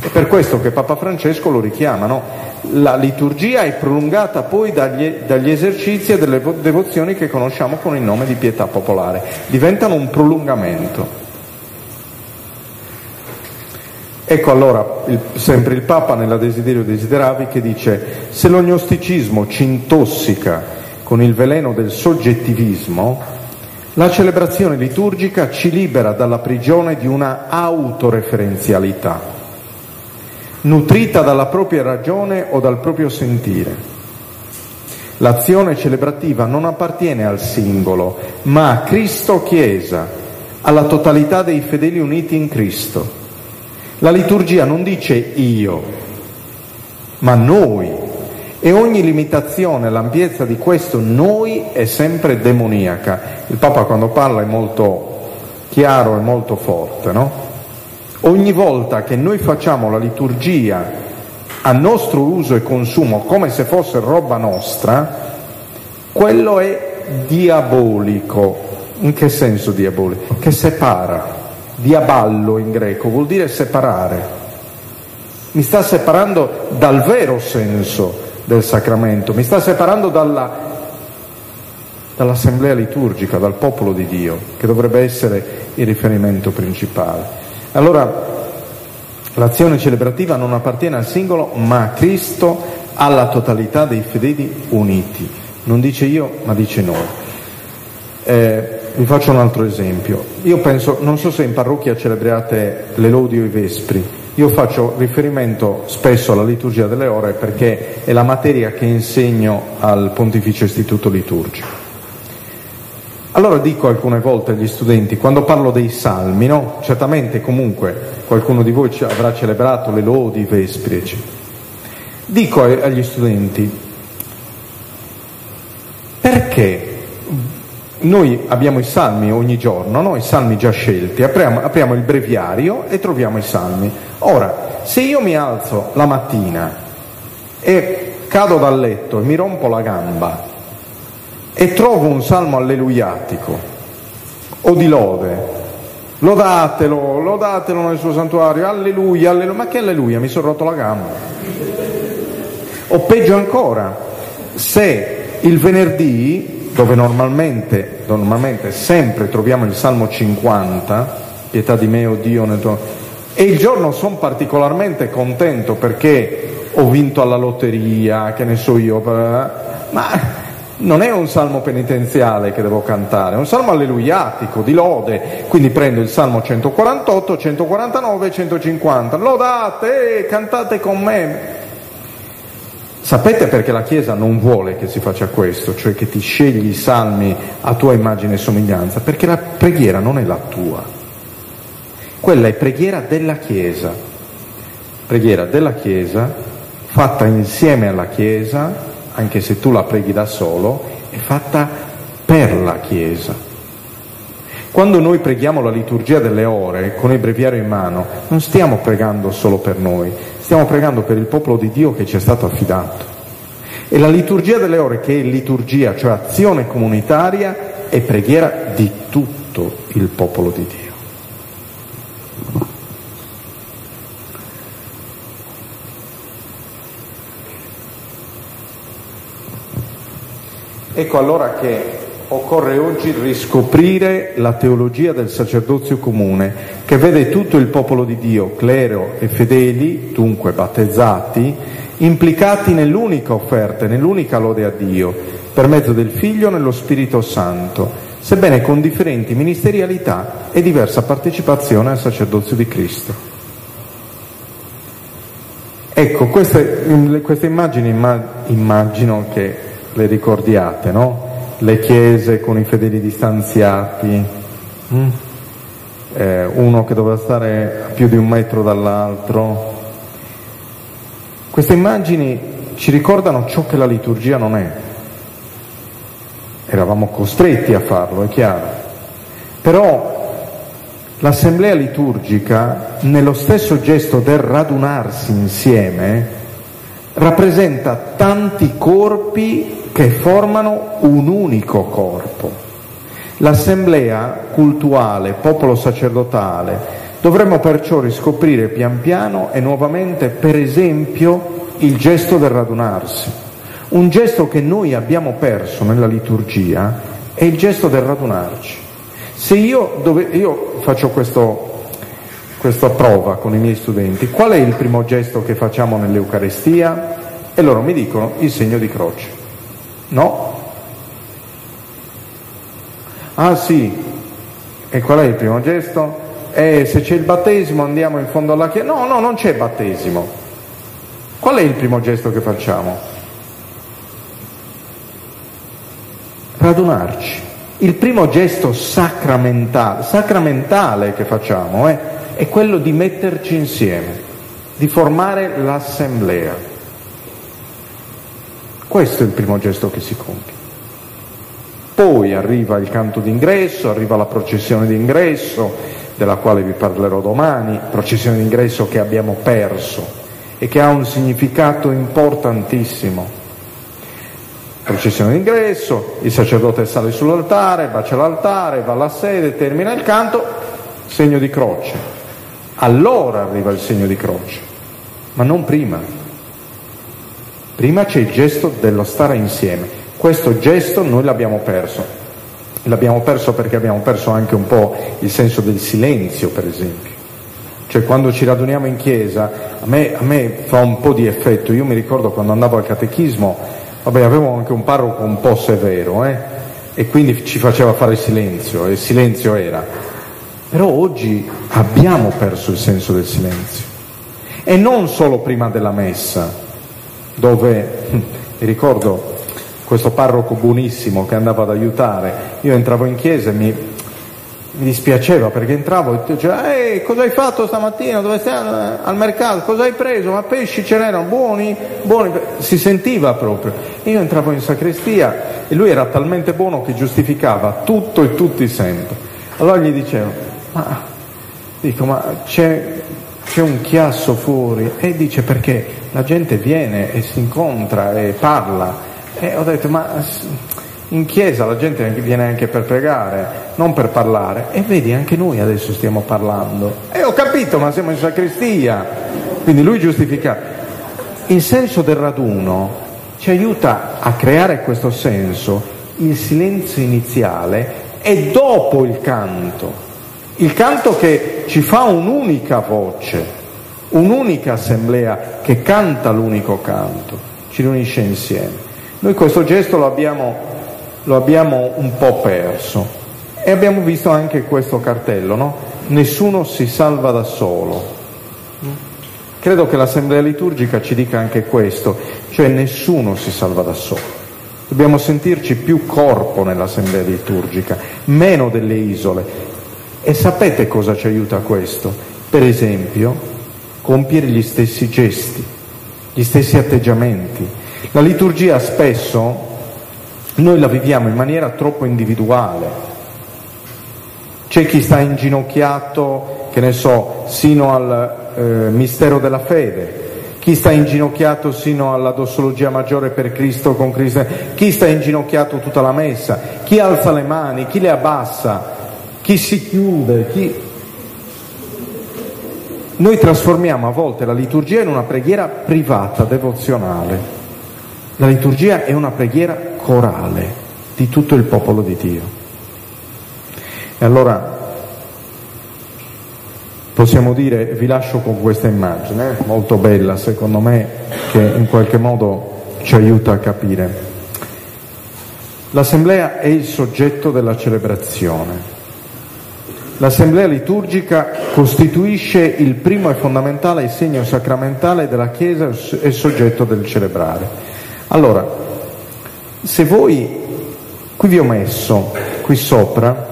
È per questo che Papa Francesco lo richiama, no? La liturgia è prolungata poi dagli, dagli esercizi e delle devozioni che conosciamo con il nome di pietà popolare, diventano un prolungamento. Ecco allora il, sempre il Papa nella Desiderio Desideravi che dice se l'ognosticismo ci intossica con il veleno del soggettivismo, la celebrazione liturgica ci libera dalla prigione di una autoreferenzialità, nutrita dalla propria ragione o dal proprio sentire. L'azione celebrativa non appartiene al singolo, ma a Cristo Chiesa, alla totalità dei fedeli uniti in Cristo. La liturgia non dice io, ma noi. E ogni limitazione all'ampiezza di questo noi è sempre demoniaca. Il Papa quando parla è molto chiaro e molto forte, no? Ogni volta che noi facciamo la liturgia a nostro uso e consumo come se fosse roba nostra, quello è diabolico. In che senso diabolico? Che separa. Diaballo in greco vuol dire separare. mi sta separando dal vero senso del sacramento, mi sta separando dalla, dall'assemblea liturgica, dal popolo di Dio, che dovrebbe essere il riferimento principale. Allora, l'azione celebrativa non appartiene al singolo, ma a Cristo, alla totalità dei fedeli uniti. Non dice io, ma dice noi. Eh, vi faccio un altro esempio. Io penso, non so se in parrocchia celebriate le lodi o i vespri, io faccio riferimento spesso alla liturgia delle ore perché è la materia che insegno al Pontificio Istituto Liturgico. Allora dico alcune volte agli studenti, quando parlo dei salmi, no? certamente comunque qualcuno di voi avrà celebrato le lodi, i vespri, eccetera. Dico agli studenti, perché noi abbiamo i salmi ogni giorno, no? i salmi già scelti, apriamo, apriamo, il breviario e troviamo i salmi. Ora, se io mi alzo la mattina e cado dal letto e mi rompo la gamba e trovo un salmo alleluiatico o di lode, lodatelo, lodatelo nel suo santuario, alleluia, alleluia, ma che alleluia, mi sono rotto la gamba. O peggio ancora, se il venerdì dove normalmente, normalmente sempre troviamo il Salmo 50, pietà di me, o Dio, tuo... e il giorno sono particolarmente contento perché ho vinto alla lotteria, che ne so io, ma non è un salmo penitenziale che devo cantare, è un salmo alleluiatico, di lode, quindi prendo il salmo 148, 149 e 150, lodate, cantate con me, Sapete perché la Chiesa non vuole che si faccia questo, cioè che ti scegli i salmi a tua immagine e somiglianza? Perché la preghiera non è la tua, quella è preghiera della Chiesa, preghiera della Chiesa fatta insieme alla Chiesa, anche se tu la preghi da solo, è fatta per la Chiesa. Quando noi preghiamo la liturgia delle ore con il breviario in mano, non stiamo pregando solo per noi, Stiamo pregando per il popolo di Dio che ci è stato affidato. E la liturgia delle ore, che è liturgia, cioè azione comunitaria, è preghiera di tutto il popolo di Dio. Ecco allora che occorre oggi riscoprire la teologia del sacerdozio comune, che vede tutto il popolo di Dio, clero e fedeli, dunque battezzati, implicati nell'unica offerta, nell'unica lode a Dio, per mezzo del Figlio nello Spirito Santo, sebbene con differenti ministerialità e diversa partecipazione al sacerdozio di Cristo. Ecco, queste, queste immagini immagino che le ricordiate, no? le chiese con i fedeli distanziati, mm? eh, uno che doveva stare a più di un metro dall'altro. Queste immagini ci ricordano ciò che la liturgia non è. Eravamo costretti a farlo, è chiaro. Però l'assemblea liturgica, nello stesso gesto del radunarsi insieme, rappresenta tanti corpi che formano un unico corpo. L'assemblea cultuale, popolo sacerdotale, dovremmo perciò riscoprire pian piano e nuovamente, per esempio, il gesto del radunarsi. Un gesto che noi abbiamo perso nella liturgia è il gesto del radunarci. Se io, dove, io faccio questo, questa prova con i miei studenti, qual è il primo gesto che facciamo nell'Eucarestia? E loro mi dicono il segno di croce. No. Ah sì, e qual è il primo gesto? Eh, se c'è il battesimo andiamo in fondo alla chiesa. No, no, non c'è battesimo. Qual è il primo gesto che facciamo? Radunarci. Il primo gesto sacramentale, sacramentale che facciamo eh, è quello di metterci insieme, di formare l'assemblea. Questo è il primo gesto che si compie. Poi arriva il canto d'ingresso, arriva la processione d'ingresso, della quale vi parlerò domani, processione d'ingresso che abbiamo perso e che ha un significato importantissimo. Processione d'ingresso, il sacerdote sale sull'altare, bacia l'altare, va alla sede, termina il canto, segno di croce. Allora arriva il segno di croce. ma non prima. Prima c'è il gesto dello stare insieme. Questo gesto noi l'abbiamo perso. L'abbiamo perso perché abbiamo perso anche un po' il senso del silenzio, per esempio. Cioè quando ci raduniamo in chiesa, a me, a me fa un po' di effetto. Io mi ricordo quando andavo al catechismo, vabbè, avevo anche un parroco un po' severo, eh? e quindi ci faceva fare silenzio, e il silenzio era. Però oggi abbiamo perso il senso del silenzio. E non solo prima della messa, dove, mi ricordo questo parroco buonissimo che andava ad aiutare, io entravo in chiesa e mi, mi dispiaceva perché entravo e diceva ehi cosa hai fatto stamattina? Dove stai? Al mercato? Cosa hai preso? Ma pesci ce n'erano? Buoni? Buoni si sentiva proprio. Io entravo in sacrestia e lui era talmente buono che giustificava tutto e tutti sempre. Allora gli dicevo ma dico ma c'è, c'è un chiasso fuori? E dice perché la gente viene e si incontra e parla e ho detto ma in chiesa la gente viene anche per pregare, non per parlare. E vedi, anche noi adesso stiamo parlando. E ho capito, ma siamo in sacrestia. Quindi lui giustifica. Il senso del raduno ci aiuta a creare questo senso, il silenzio iniziale e dopo il canto. Il canto che ci fa un'unica voce, un'unica assemblea che canta l'unico canto, ci riunisce insieme. Noi questo gesto lo abbiamo lo abbiamo un po' perso. E abbiamo visto anche questo cartello, no? Nessuno si salva da solo. Credo che l'assemblea liturgica ci dica anche questo, cioè nessuno si salva da solo. Dobbiamo sentirci più corpo nell'assemblea liturgica, meno delle isole. E sapete cosa ci aiuta questo? Per esempio, compiere gli stessi gesti, gli stessi atteggiamenti. La liturgia spesso noi la viviamo in maniera troppo individuale. C'è chi sta inginocchiato, che ne so, sino al eh, mistero della fede, chi sta inginocchiato sino alla dossologia maggiore per Cristo con Cristo, chi sta inginocchiato tutta la messa, chi alza le mani, chi le abbassa, chi si chiude, chi... Noi trasformiamo a volte la liturgia in una preghiera privata, devozionale. La liturgia è una preghiera corale di tutto il popolo di Dio. E allora possiamo dire, vi lascio con questa immagine, molto bella secondo me, che in qualche modo ci aiuta a capire. L'assemblea è il soggetto della celebrazione. L'assemblea liturgica costituisce il primo e fondamentale segno sacramentale della Chiesa e soggetto del celebrare. Allora, se voi, qui vi ho messo, qui sopra,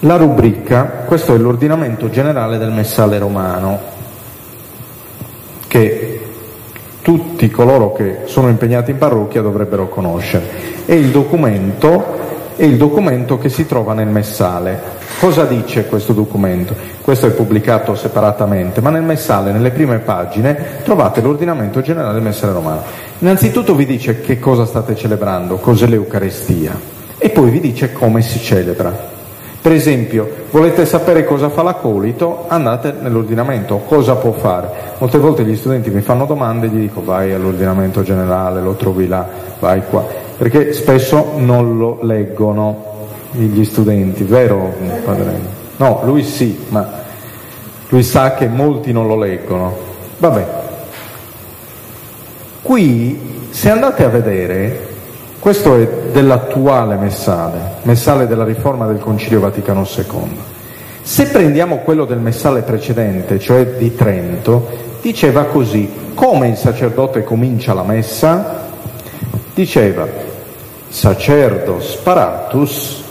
la rubrica, questo è l'ordinamento generale del messale romano, che tutti coloro che sono impegnati in parrocchia dovrebbero conoscere. È il documento, è il documento che si trova nel messale. Cosa dice questo documento? Questo è pubblicato separatamente, ma nel messale, nelle prime pagine, trovate l'ordinamento generale del messale romano. Innanzitutto vi dice che cosa state celebrando, cos'è l'Eucarestia e poi vi dice come si celebra. Per esempio, volete sapere cosa fa l'accolito? Andate nell'ordinamento, cosa può fare. Molte volte gli studenti mi fanno domande e gli dico vai all'ordinamento generale, lo trovi là, vai qua, perché spesso non lo leggono gli studenti, vero padre? No, lui sì, ma lui sa che molti non lo leggono. Vabbè, Qui, se andate a vedere, questo è dell'attuale messale, messale della riforma del Concilio Vaticano II. Se prendiamo quello del messale precedente, cioè di Trento, diceva così, come il sacerdote comincia la messa? Diceva, sacerdo sparatus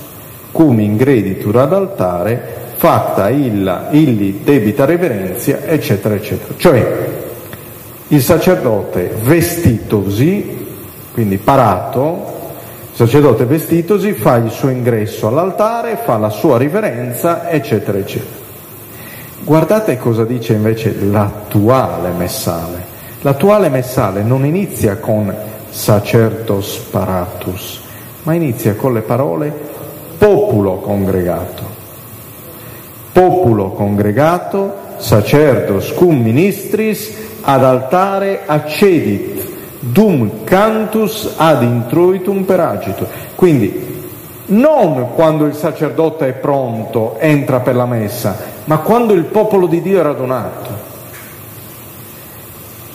cum ingreditur ad altare fatta illa, illi debita reverenzia, eccetera, eccetera. Cioè, il sacerdote vestitosi, quindi parato, il sacerdote vestitosi fa il suo ingresso all'altare, fa la sua riverenza, eccetera, eccetera. Guardate cosa dice invece l'attuale messale. L'attuale messale non inizia con sacerdos paratus, ma inizia con le parole populo congregato. Populo congregato sacerdos cum ministris ad altare accedit, dum cantus ad introitum per agito. Quindi non quando il sacerdote è pronto, entra per la messa, ma quando il popolo di Dio è radunato.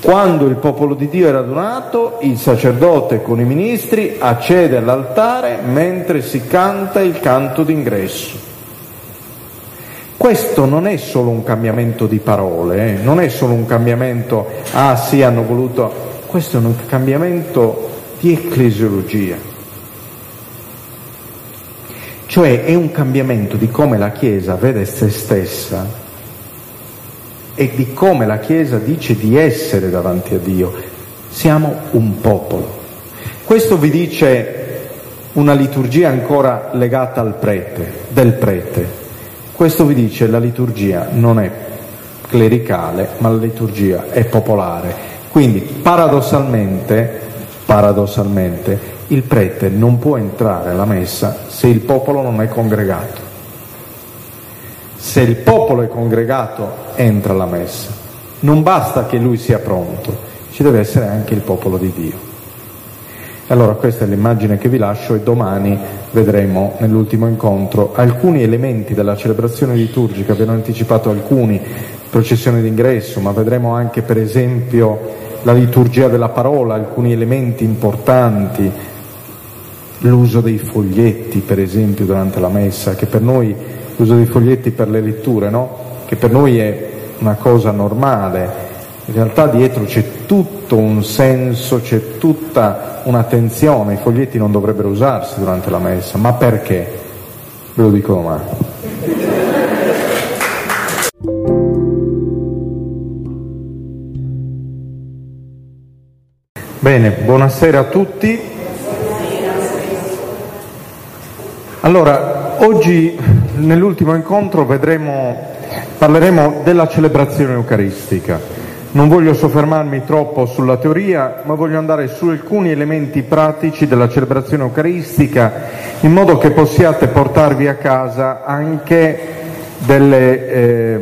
Quando il popolo di Dio è radunato, il sacerdote con i ministri accede all'altare mentre si canta il canto d'ingresso. Questo non è solo un cambiamento di parole, eh? non è solo un cambiamento, ah sì, hanno voluto, questo è un cambiamento di ecclesiologia. Cioè è un cambiamento di come la Chiesa vede se stessa e di come la Chiesa dice di essere davanti a Dio. Siamo un popolo. Questo vi dice una liturgia ancora legata al prete, del prete. Questo vi dice la liturgia non è clericale, ma la liturgia è popolare. Quindi paradossalmente, paradossalmente il prete non può entrare alla messa se il popolo non è congregato. Se il popolo è congregato entra alla messa. Non basta che lui sia pronto, ci deve essere anche il popolo di Dio. Allora questa è l'immagine che vi lascio e domani vedremo nell'ultimo incontro alcuni elementi della celebrazione liturgica, vi hanno anticipato alcuni, processione d'ingresso, ma vedremo anche per esempio la liturgia della parola, alcuni elementi importanti, l'uso dei foglietti, per esempio, durante la messa, che per noi, l'uso dei foglietti per le letture, no? che per noi è una cosa normale, in realtà dietro c'è tutto un senso, c'è tutta un'attenzione, i foglietti non dovrebbero usarsi durante la messa, ma perché? Ve lo dico domani. Bene, buonasera a tutti. Allora, oggi nell'ultimo incontro vedremo, parleremo della celebrazione eucaristica. Non voglio soffermarmi troppo sulla teoria, ma voglio andare su alcuni elementi pratici della celebrazione eucaristica, in modo che possiate portarvi a casa anche delle, eh,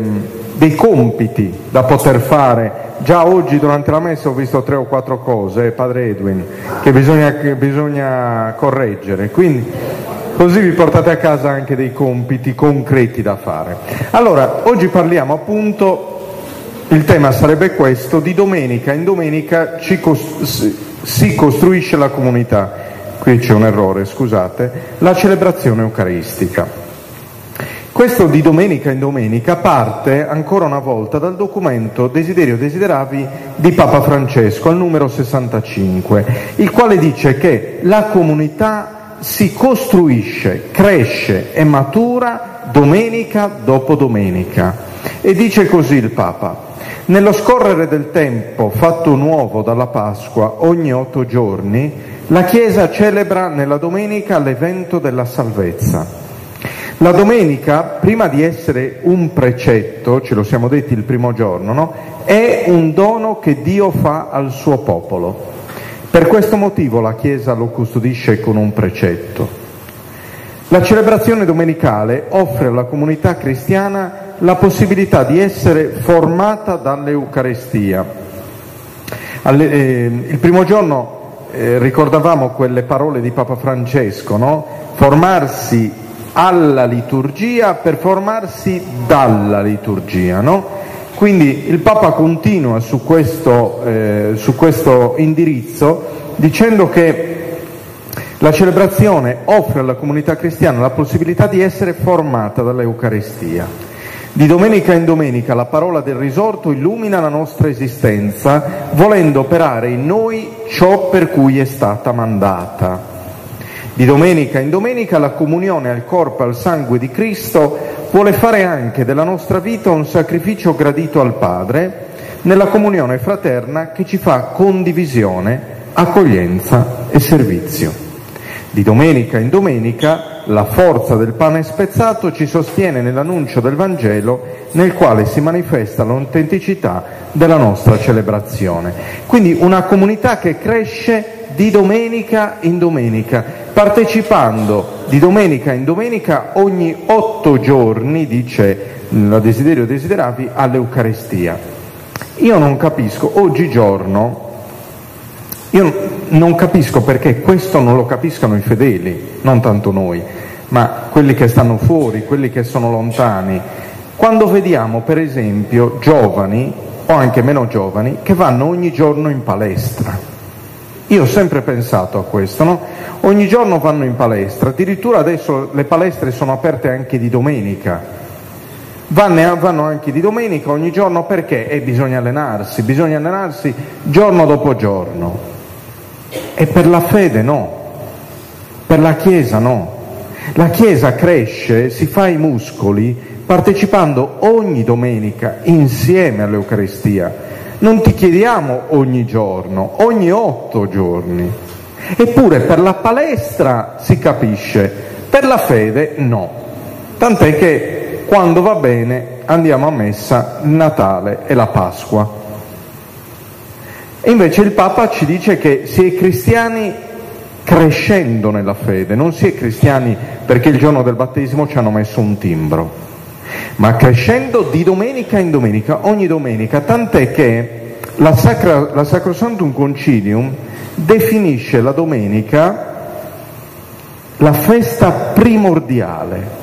dei compiti da poter fare. Già oggi durante la messa ho visto tre o quattro cose, padre Edwin, che bisogna, che bisogna correggere. Quindi Così vi portate a casa anche dei compiti concreti da fare. Allora, oggi parliamo appunto, il tema sarebbe questo, di domenica in domenica cost- si costruisce la comunità. Qui c'è un errore, scusate, la celebrazione eucaristica. Questo di domenica in domenica parte ancora una volta dal documento Desiderio Desideravi di Papa Francesco al numero 65, il quale dice che la comunità si costruisce, cresce e matura domenica dopo domenica. E dice così il Papa, nello scorrere del tempo fatto nuovo dalla Pasqua ogni otto giorni, la Chiesa celebra nella domenica l'evento della salvezza. La domenica, prima di essere un precetto, ce lo siamo detti il primo giorno, no? è un dono che Dio fa al suo popolo. Per questo motivo la Chiesa lo custodisce con un precetto. La celebrazione domenicale offre alla comunità cristiana la possibilità di essere formata dall'Eucarestia. Alle, eh, il primo giorno eh, ricordavamo quelle parole di Papa Francesco, no? formarsi alla liturgia per formarsi dalla liturgia. No? Quindi il Papa continua su questo, eh, su questo indirizzo dicendo che la celebrazione offre alla comunità cristiana la possibilità di essere formata dall'Eucarestia. Di domenica in domenica la parola del risorto illumina la nostra esistenza, volendo operare in noi ciò per cui è stata mandata. Di domenica in domenica la comunione al corpo e al sangue di Cristo vuole fare anche della nostra vita un sacrificio gradito al Padre nella comunione fraterna che ci fa condivisione, accoglienza e servizio. Di domenica in domenica la forza del pane spezzato ci sostiene nell'annuncio del Vangelo nel quale si manifesta l'autenticità della nostra celebrazione. Quindi una comunità che cresce di domenica in domenica, partecipando di domenica in domenica ogni otto giorni, dice la desiderio desideravi, all'Eucaristia. Io non capisco, oggigiorno, io non capisco perché questo non lo capiscano i fedeli, non tanto noi, ma quelli che stanno fuori, quelli che sono lontani. Quando vediamo per esempio giovani o anche meno giovani che vanno ogni giorno in palestra. Io ho sempre pensato a questo, no? Ogni giorno vanno in palestra, addirittura adesso le palestre sono aperte anche di domenica. Vanno, anche di domenica ogni giorno perché? E bisogna allenarsi, bisogna allenarsi giorno dopo giorno. E per la fede no, per la Chiesa no. La Chiesa cresce, si fa i muscoli partecipando ogni domenica insieme all'Eucaristia. Non ti chiediamo ogni giorno, ogni otto giorni. Eppure per la palestra si capisce, per la fede no. Tant'è che quando va bene andiamo a messa il Natale e la Pasqua. E invece il Papa ci dice che si è cristiani crescendo nella fede, non si è cristiani perché il giorno del battesimo ci hanno messo un timbro, ma crescendo di domenica in domenica, ogni domenica, tant'è che la, Sacra, la Sacrosantum Concilium definisce la domenica la festa primordiale.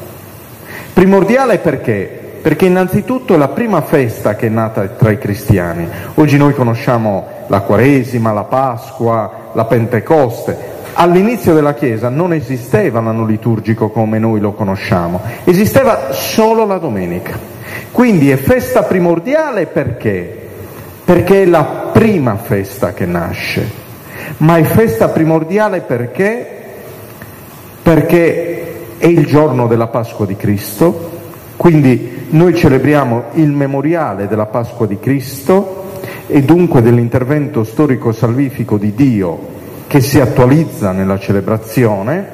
Primordiale perché? Perché innanzitutto è la prima festa che è nata tra i cristiani. Oggi noi conosciamo la Quaresima, la Pasqua, la Pentecoste, all'inizio della Chiesa non esisteva l'anno liturgico come noi lo conosciamo, esisteva solo la domenica. Quindi è festa primordiale perché? Perché è la prima festa che nasce, ma è festa primordiale perché? Perché è il giorno della Pasqua di Cristo, quindi noi celebriamo il memoriale della Pasqua di Cristo e dunque dell'intervento storico-salvifico di Dio che si attualizza nella celebrazione,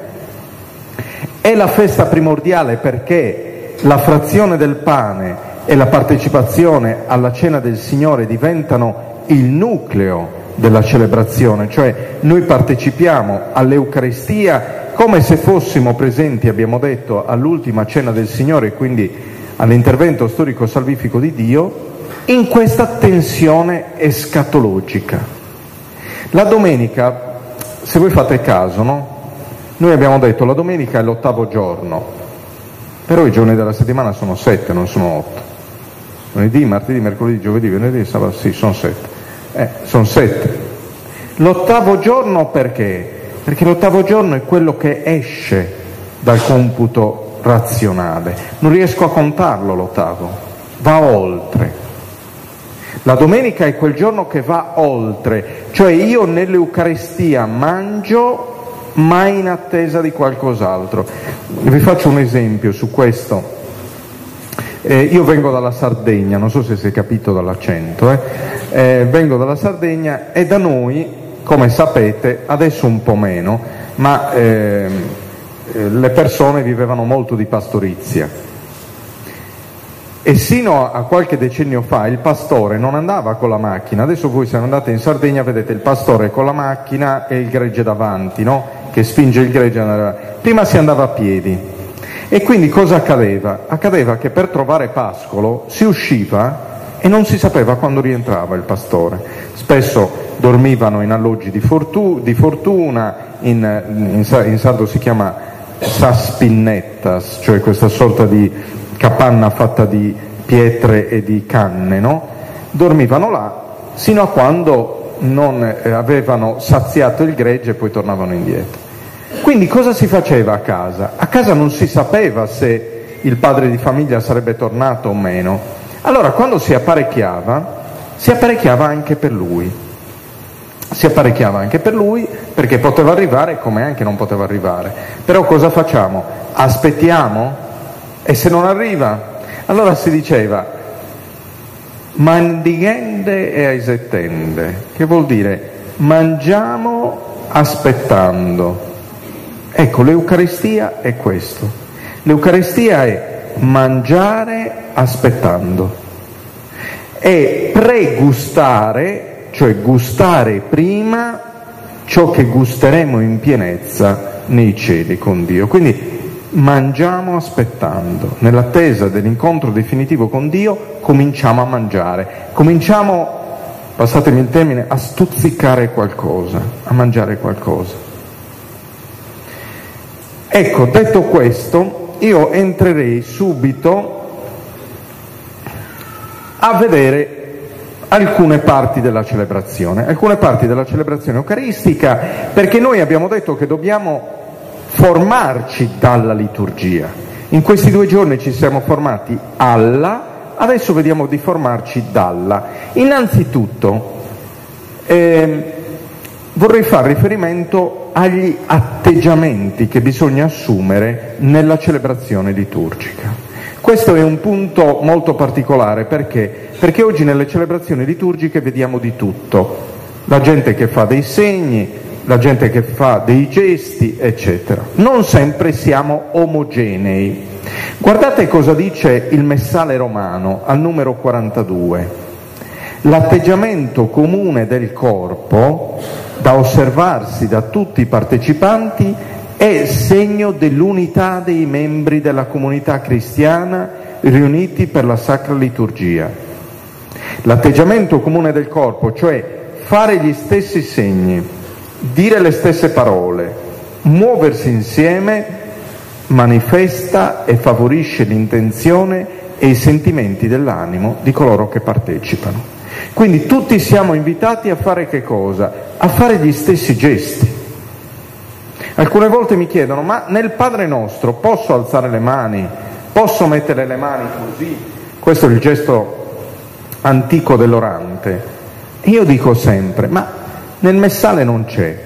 è la festa primordiale perché la frazione del pane e la partecipazione alla cena del Signore diventano il nucleo della celebrazione, cioè noi partecipiamo all'Eucaristia come se fossimo presenti, abbiamo detto, all'ultima cena del Signore, quindi all'intervento storico-salvifico di Dio, in questa tensione escatologica. La domenica se voi fate caso, no? Noi abbiamo detto la domenica è l'ottavo giorno, però i giorni della settimana sono sette, non sono otto. Lunedì, martedì, mercoledì, giovedì, venerdì, sabato, sì, sono sette. Eh, sono sette. L'ottavo giorno perché? Perché l'ottavo giorno è quello che esce dal computo razionale. Non riesco a contarlo l'ottavo, va oltre. La domenica è quel giorno che va oltre, cioè io nell'Eucaristia mangio mai in attesa di qualcos'altro. Vi faccio un esempio su questo. Eh, io vengo dalla Sardegna, non so se si è capito dall'accento, eh? Eh, vengo dalla Sardegna e da noi, come sapete, adesso un po' meno, ma ehm, eh, le persone vivevano molto di pastorizia e sino a qualche decennio fa il pastore non andava con la macchina, adesso voi se andate in Sardegna vedete il pastore con la macchina e il gregge davanti, no? che spinge il gregge. Prima si andava a piedi e quindi cosa accadeva? Accadeva che per trovare pascolo si usciva e non si sapeva quando rientrava il pastore. Spesso dormivano in alloggi di, fortu- di fortuna, in, in, in sardo si chiama saspinnettas, cioè questa sorta di capanna fatta di pietre e di canne, no? dormivano là sino a quando non eh, avevano saziato il gregge e poi tornavano indietro. Quindi cosa si faceva a casa? A casa non si sapeva se il padre di famiglia sarebbe tornato o meno. Allora quando si apparecchiava, si apparecchiava anche per lui. Si apparecchiava anche per lui perché poteva arrivare come anche non poteva arrivare. Però cosa facciamo? Aspettiamo e se non arriva, allora si diceva mandighende e aisettende, che vuol dire mangiamo aspettando. Ecco, l'Eucaristia è questo. L'Eucaristia è mangiare aspettando. È pregustare, cioè gustare prima ciò che gusteremo in pienezza nei cieli con Dio. Quindi mangiamo aspettando, nell'attesa dell'incontro definitivo con Dio cominciamo a mangiare, cominciamo, passatemi il termine, a stuzzicare qualcosa, a mangiare qualcosa. Ecco, detto questo, io entrerei subito a vedere alcune parti della celebrazione, alcune parti della celebrazione eucaristica, perché noi abbiamo detto che dobbiamo formarci dalla liturgia. In questi due giorni ci siamo formati alla, adesso vediamo di formarci dalla. Innanzitutto eh, vorrei fare riferimento agli atteggiamenti che bisogna assumere nella celebrazione liturgica. Questo è un punto molto particolare perché? Perché oggi nelle celebrazioni liturgiche vediamo di tutto, la gente che fa dei segni, la gente che fa dei gesti, eccetera. Non sempre siamo omogenei. Guardate cosa dice il Messale romano al numero 42. L'atteggiamento comune del corpo, da osservarsi da tutti i partecipanti, è segno dell'unità dei membri della comunità cristiana riuniti per la sacra liturgia. L'atteggiamento comune del corpo, cioè fare gli stessi segni, dire le stesse parole, muoversi insieme, manifesta e favorisce l'intenzione e i sentimenti dell'animo di coloro che partecipano. Quindi tutti siamo invitati a fare che cosa? A fare gli stessi gesti. Alcune volte mi chiedono, ma nel Padre nostro posso alzare le mani? Posso mettere le mani così? Questo è il gesto antico dell'orante. Io dico sempre, ma nel messale non c'è,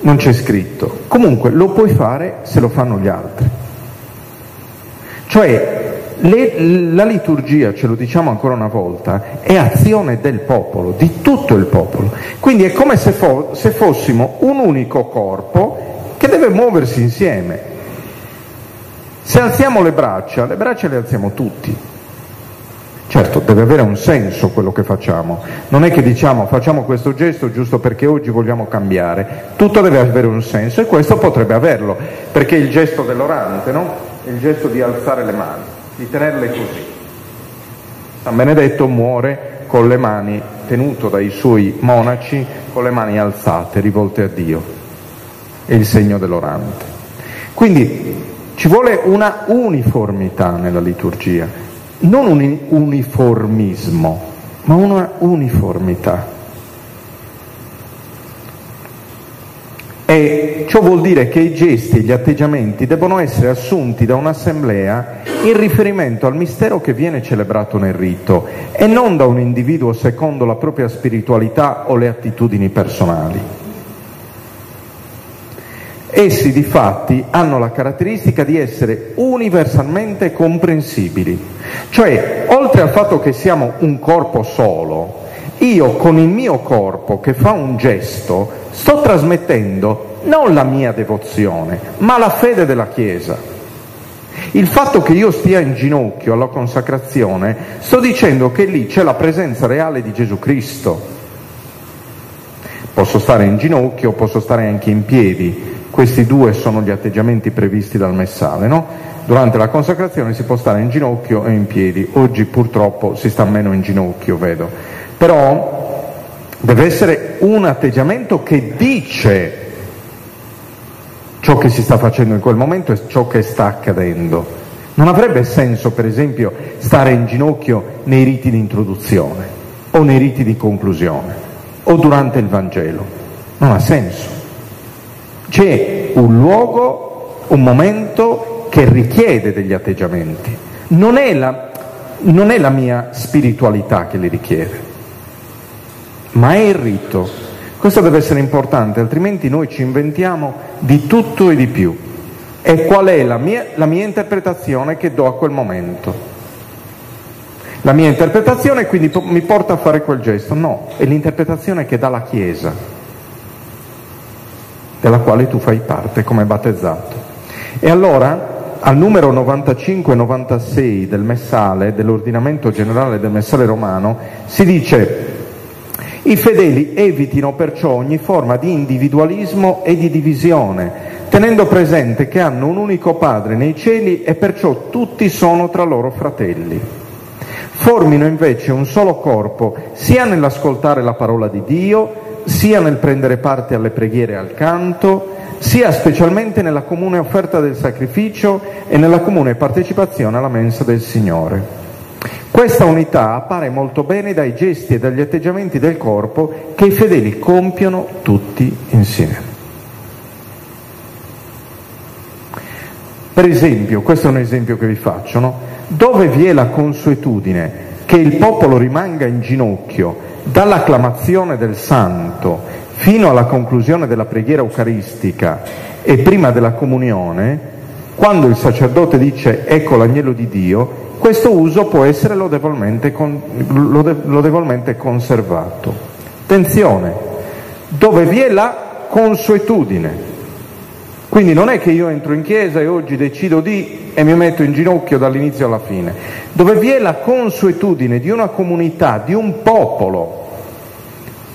non c'è scritto. Comunque lo puoi fare se lo fanno gli altri. Cioè le, la liturgia, ce lo diciamo ancora una volta, è azione del popolo, di tutto il popolo. Quindi è come se, fo, se fossimo un unico corpo che deve muoversi insieme. Se alziamo le braccia, le braccia le alziamo tutti, Certo, deve avere un senso quello che facciamo, non è che diciamo facciamo questo gesto giusto perché oggi vogliamo cambiare, tutto deve avere un senso e questo potrebbe averlo, perché il gesto dell'orante, no? Il gesto di alzare le mani, di tenerle così. San Benedetto muore con le mani, tenuto dai suoi monaci, con le mani alzate, rivolte a Dio, è il segno dell'orante. Quindi ci vuole una uniformità nella liturgia, non un uniformismo, ma una uniformità. E ciò vuol dire che i gesti e gli atteggiamenti devono essere assunti da un'assemblea in riferimento al mistero che viene celebrato nel rito e non da un individuo secondo la propria spiritualità o le attitudini personali. Essi di fatti hanno la caratteristica di essere universalmente comprensibili, cioè oltre al fatto che siamo un corpo solo, io con il mio corpo che fa un gesto sto trasmettendo non la mia devozione, ma la fede della Chiesa. Il fatto che io stia in ginocchio alla consacrazione, sto dicendo che lì c'è la presenza reale di Gesù Cristo. Posso stare in ginocchio, posso stare anche in piedi, questi due sono gli atteggiamenti previsti dal messale, no? Durante la consacrazione si può stare in ginocchio e in piedi, oggi purtroppo si sta meno in ginocchio, vedo. Però deve essere un atteggiamento che dice ciò che si sta facendo in quel momento e ciò che sta accadendo. Non avrebbe senso, per esempio, stare in ginocchio nei riti di introduzione o nei riti di conclusione o durante il Vangelo. Non ha senso. C'è un luogo, un momento che richiede degli atteggiamenti. Non è la, non è la mia spiritualità che li richiede, ma è il rito. Questo deve essere importante, altrimenti noi ci inventiamo di tutto e di più. E qual è la mia, la mia interpretazione che do a quel momento? La mia interpretazione quindi mi porta a fare quel gesto? No, è l'interpretazione che dà la Chiesa della quale tu fai parte come battezzato. E allora al numero 95-96 del Messale, dell'ordinamento generale del Messale romano, si dice i fedeli evitino perciò ogni forma di individualismo e di divisione, tenendo presente che hanno un unico Padre nei cieli e perciò tutti sono tra loro fratelli. Formino invece un solo corpo sia nell'ascoltare la parola di Dio, sia nel prendere parte alle preghiere e al canto, sia specialmente nella comune offerta del sacrificio e nella comune partecipazione alla mensa del Signore. Questa unità appare molto bene dai gesti e dagli atteggiamenti del corpo che i fedeli compiono tutti insieme. Per esempio, questo è un esempio che vi faccio, no? dove vi è la consuetudine che il popolo rimanga in ginocchio dall'acclamazione del santo fino alla conclusione della preghiera eucaristica e prima della comunione, quando il sacerdote dice ecco l'agnello di Dio, questo uso può essere lodevolmente, con, lodevolmente conservato. Attenzione, dove vi è la consuetudine. Quindi non è che io entro in chiesa e oggi decido di e mi metto in ginocchio dall'inizio alla fine. Dove vi è la consuetudine di una comunità, di un popolo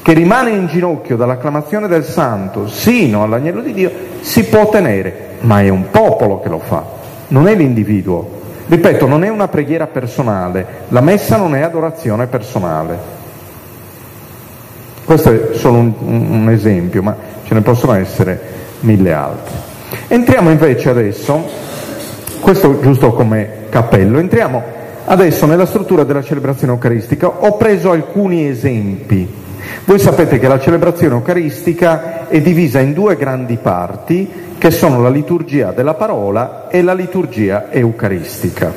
che rimane in ginocchio dall'acclamazione del santo sino all'agnello di Dio, si può tenere, ma è un popolo che lo fa, non è l'individuo. Ripeto, non è una preghiera personale, la messa non è adorazione personale. Questo è solo un, un esempio, ma ce ne possono essere mille altri. Entriamo invece adesso, questo giusto come cappello, entriamo adesso nella struttura della celebrazione eucaristica. Ho preso alcuni esempi. Voi sapete che la celebrazione eucaristica è divisa in due grandi parti, che sono la liturgia della parola e la liturgia eucaristica.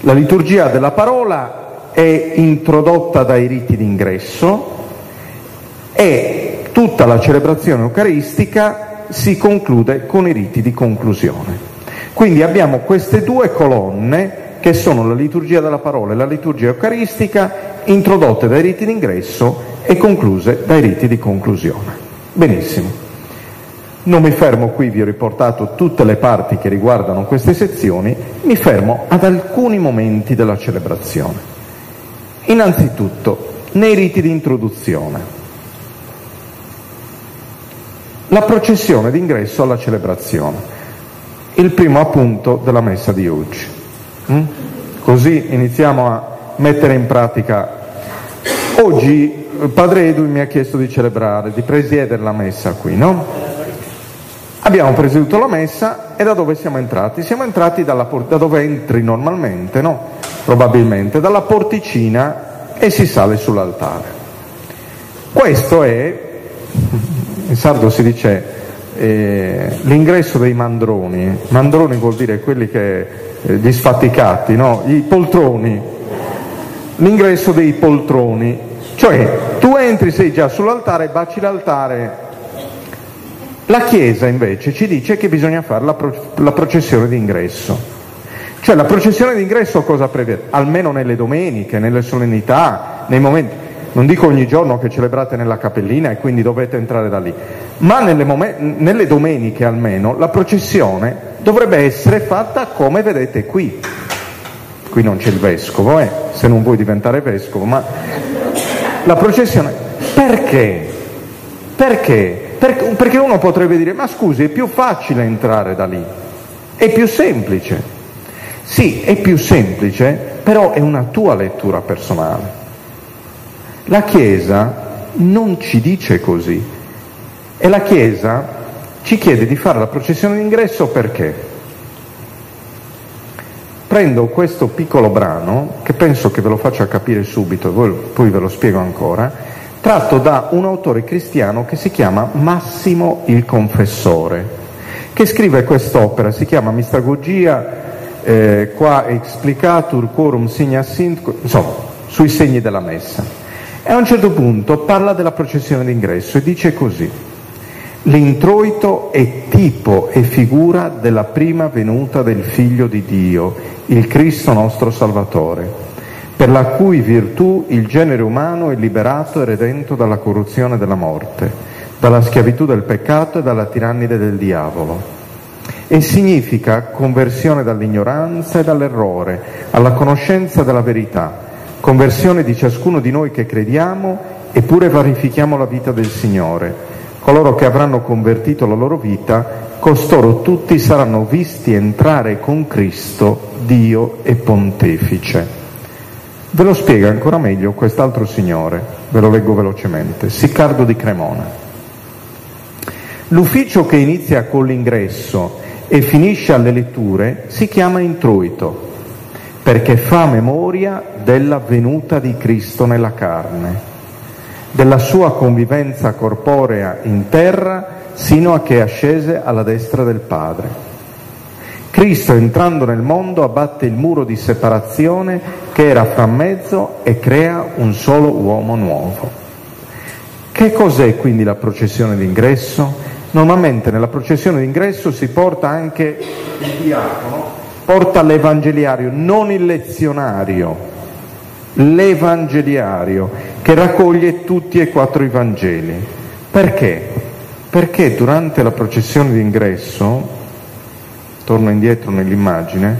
La liturgia della parola è introdotta dai riti d'ingresso e tutta la celebrazione eucaristica si conclude con i riti di conclusione. Quindi abbiamo queste due colonne che sono la liturgia della parola e la liturgia eucaristica introdotte dai riti d'ingresso e concluse dai riti di conclusione. Benissimo. Non mi fermo qui, vi ho riportato tutte le parti che riguardano queste sezioni, mi fermo ad alcuni momenti della celebrazione. Innanzitutto, nei riti di introduzione. La processione d'ingresso alla celebrazione, il primo appunto della messa di oggi. Mm? Così iniziamo a mettere in pratica. Oggi Padre Edu mi ha chiesto di celebrare, di presiedere la messa qui, no? Abbiamo presieduto la messa e da dove siamo entrati? Siamo entrati dalla, da dove entri normalmente, no? Probabilmente, dalla porticina e si sale sull'altare. Questo è, in sardo si dice, eh, l'ingresso dei mandroni. Mandroni vuol dire quelli che, eh, gli sfaticati, no? I poltroni. L'ingresso dei poltroni. Cioè, tu entri, sei già sull'altare, baci l'altare la Chiesa invece ci dice che bisogna fare la, pro- la processione d'ingresso. Cioè la processione d'ingresso cosa prevede? Almeno nelle domeniche, nelle solennità, nei momenti, non dico ogni giorno che celebrate nella cappellina e quindi dovete entrare da lì, ma nelle, mom- nelle domeniche almeno la processione dovrebbe essere fatta come vedete qui. Qui non c'è il vescovo, eh, se non vuoi diventare vescovo, ma la processione perché? Perché? perché uno potrebbe dire, ma scusi, è più facile entrare da lì, è più semplice. Sì, è più semplice, però è una tua lettura personale. La Chiesa non ci dice così e la Chiesa ci chiede di fare la processione d'ingresso perché? Prendo questo piccolo brano, che penso che ve lo faccia capire subito, poi ve lo spiego ancora, tratto da un autore cristiano che si chiama Massimo il Confessore, che scrive quest'opera, si chiama Mistagogia eh, qua explicatur quorum signa sint, insomma, sui segni della messa. E a un certo punto parla della processione d'ingresso e dice così, l'introito è tipo e figura della prima venuta del Figlio di Dio, il Cristo nostro Salvatore per la cui virtù il genere umano è liberato e redento dalla corruzione della morte, dalla schiavitù del peccato e dalla tirannide del diavolo. E significa conversione dall'ignoranza e dall'errore alla conoscenza della verità, conversione di ciascuno di noi che crediamo eppure verifichiamo la vita del Signore, coloro che avranno convertito la loro vita, costoro tutti saranno visti entrare con Cristo, Dio e Pontefice. Ve lo spiega ancora meglio quest'altro signore, ve lo leggo velocemente, Siccardo di Cremona. L'ufficio che inizia con l'ingresso e finisce alle letture si chiama introito, perché fa memoria della venuta di Cristo nella carne della sua convivenza corporea in terra sino a che ascese alla destra del Padre. Cristo entrando nel mondo abbatte il muro di separazione che era fra mezzo e crea un solo uomo nuovo. Che cos'è quindi la processione d'ingresso? Normalmente nella processione d'ingresso si porta anche il diacono, porta l'evangeliario, non il lezionario, l'Evangeliario, che raccoglie tutti e quattro i Vangeli. Perché? Perché durante la processione d'ingresso, torno indietro nell'immagine,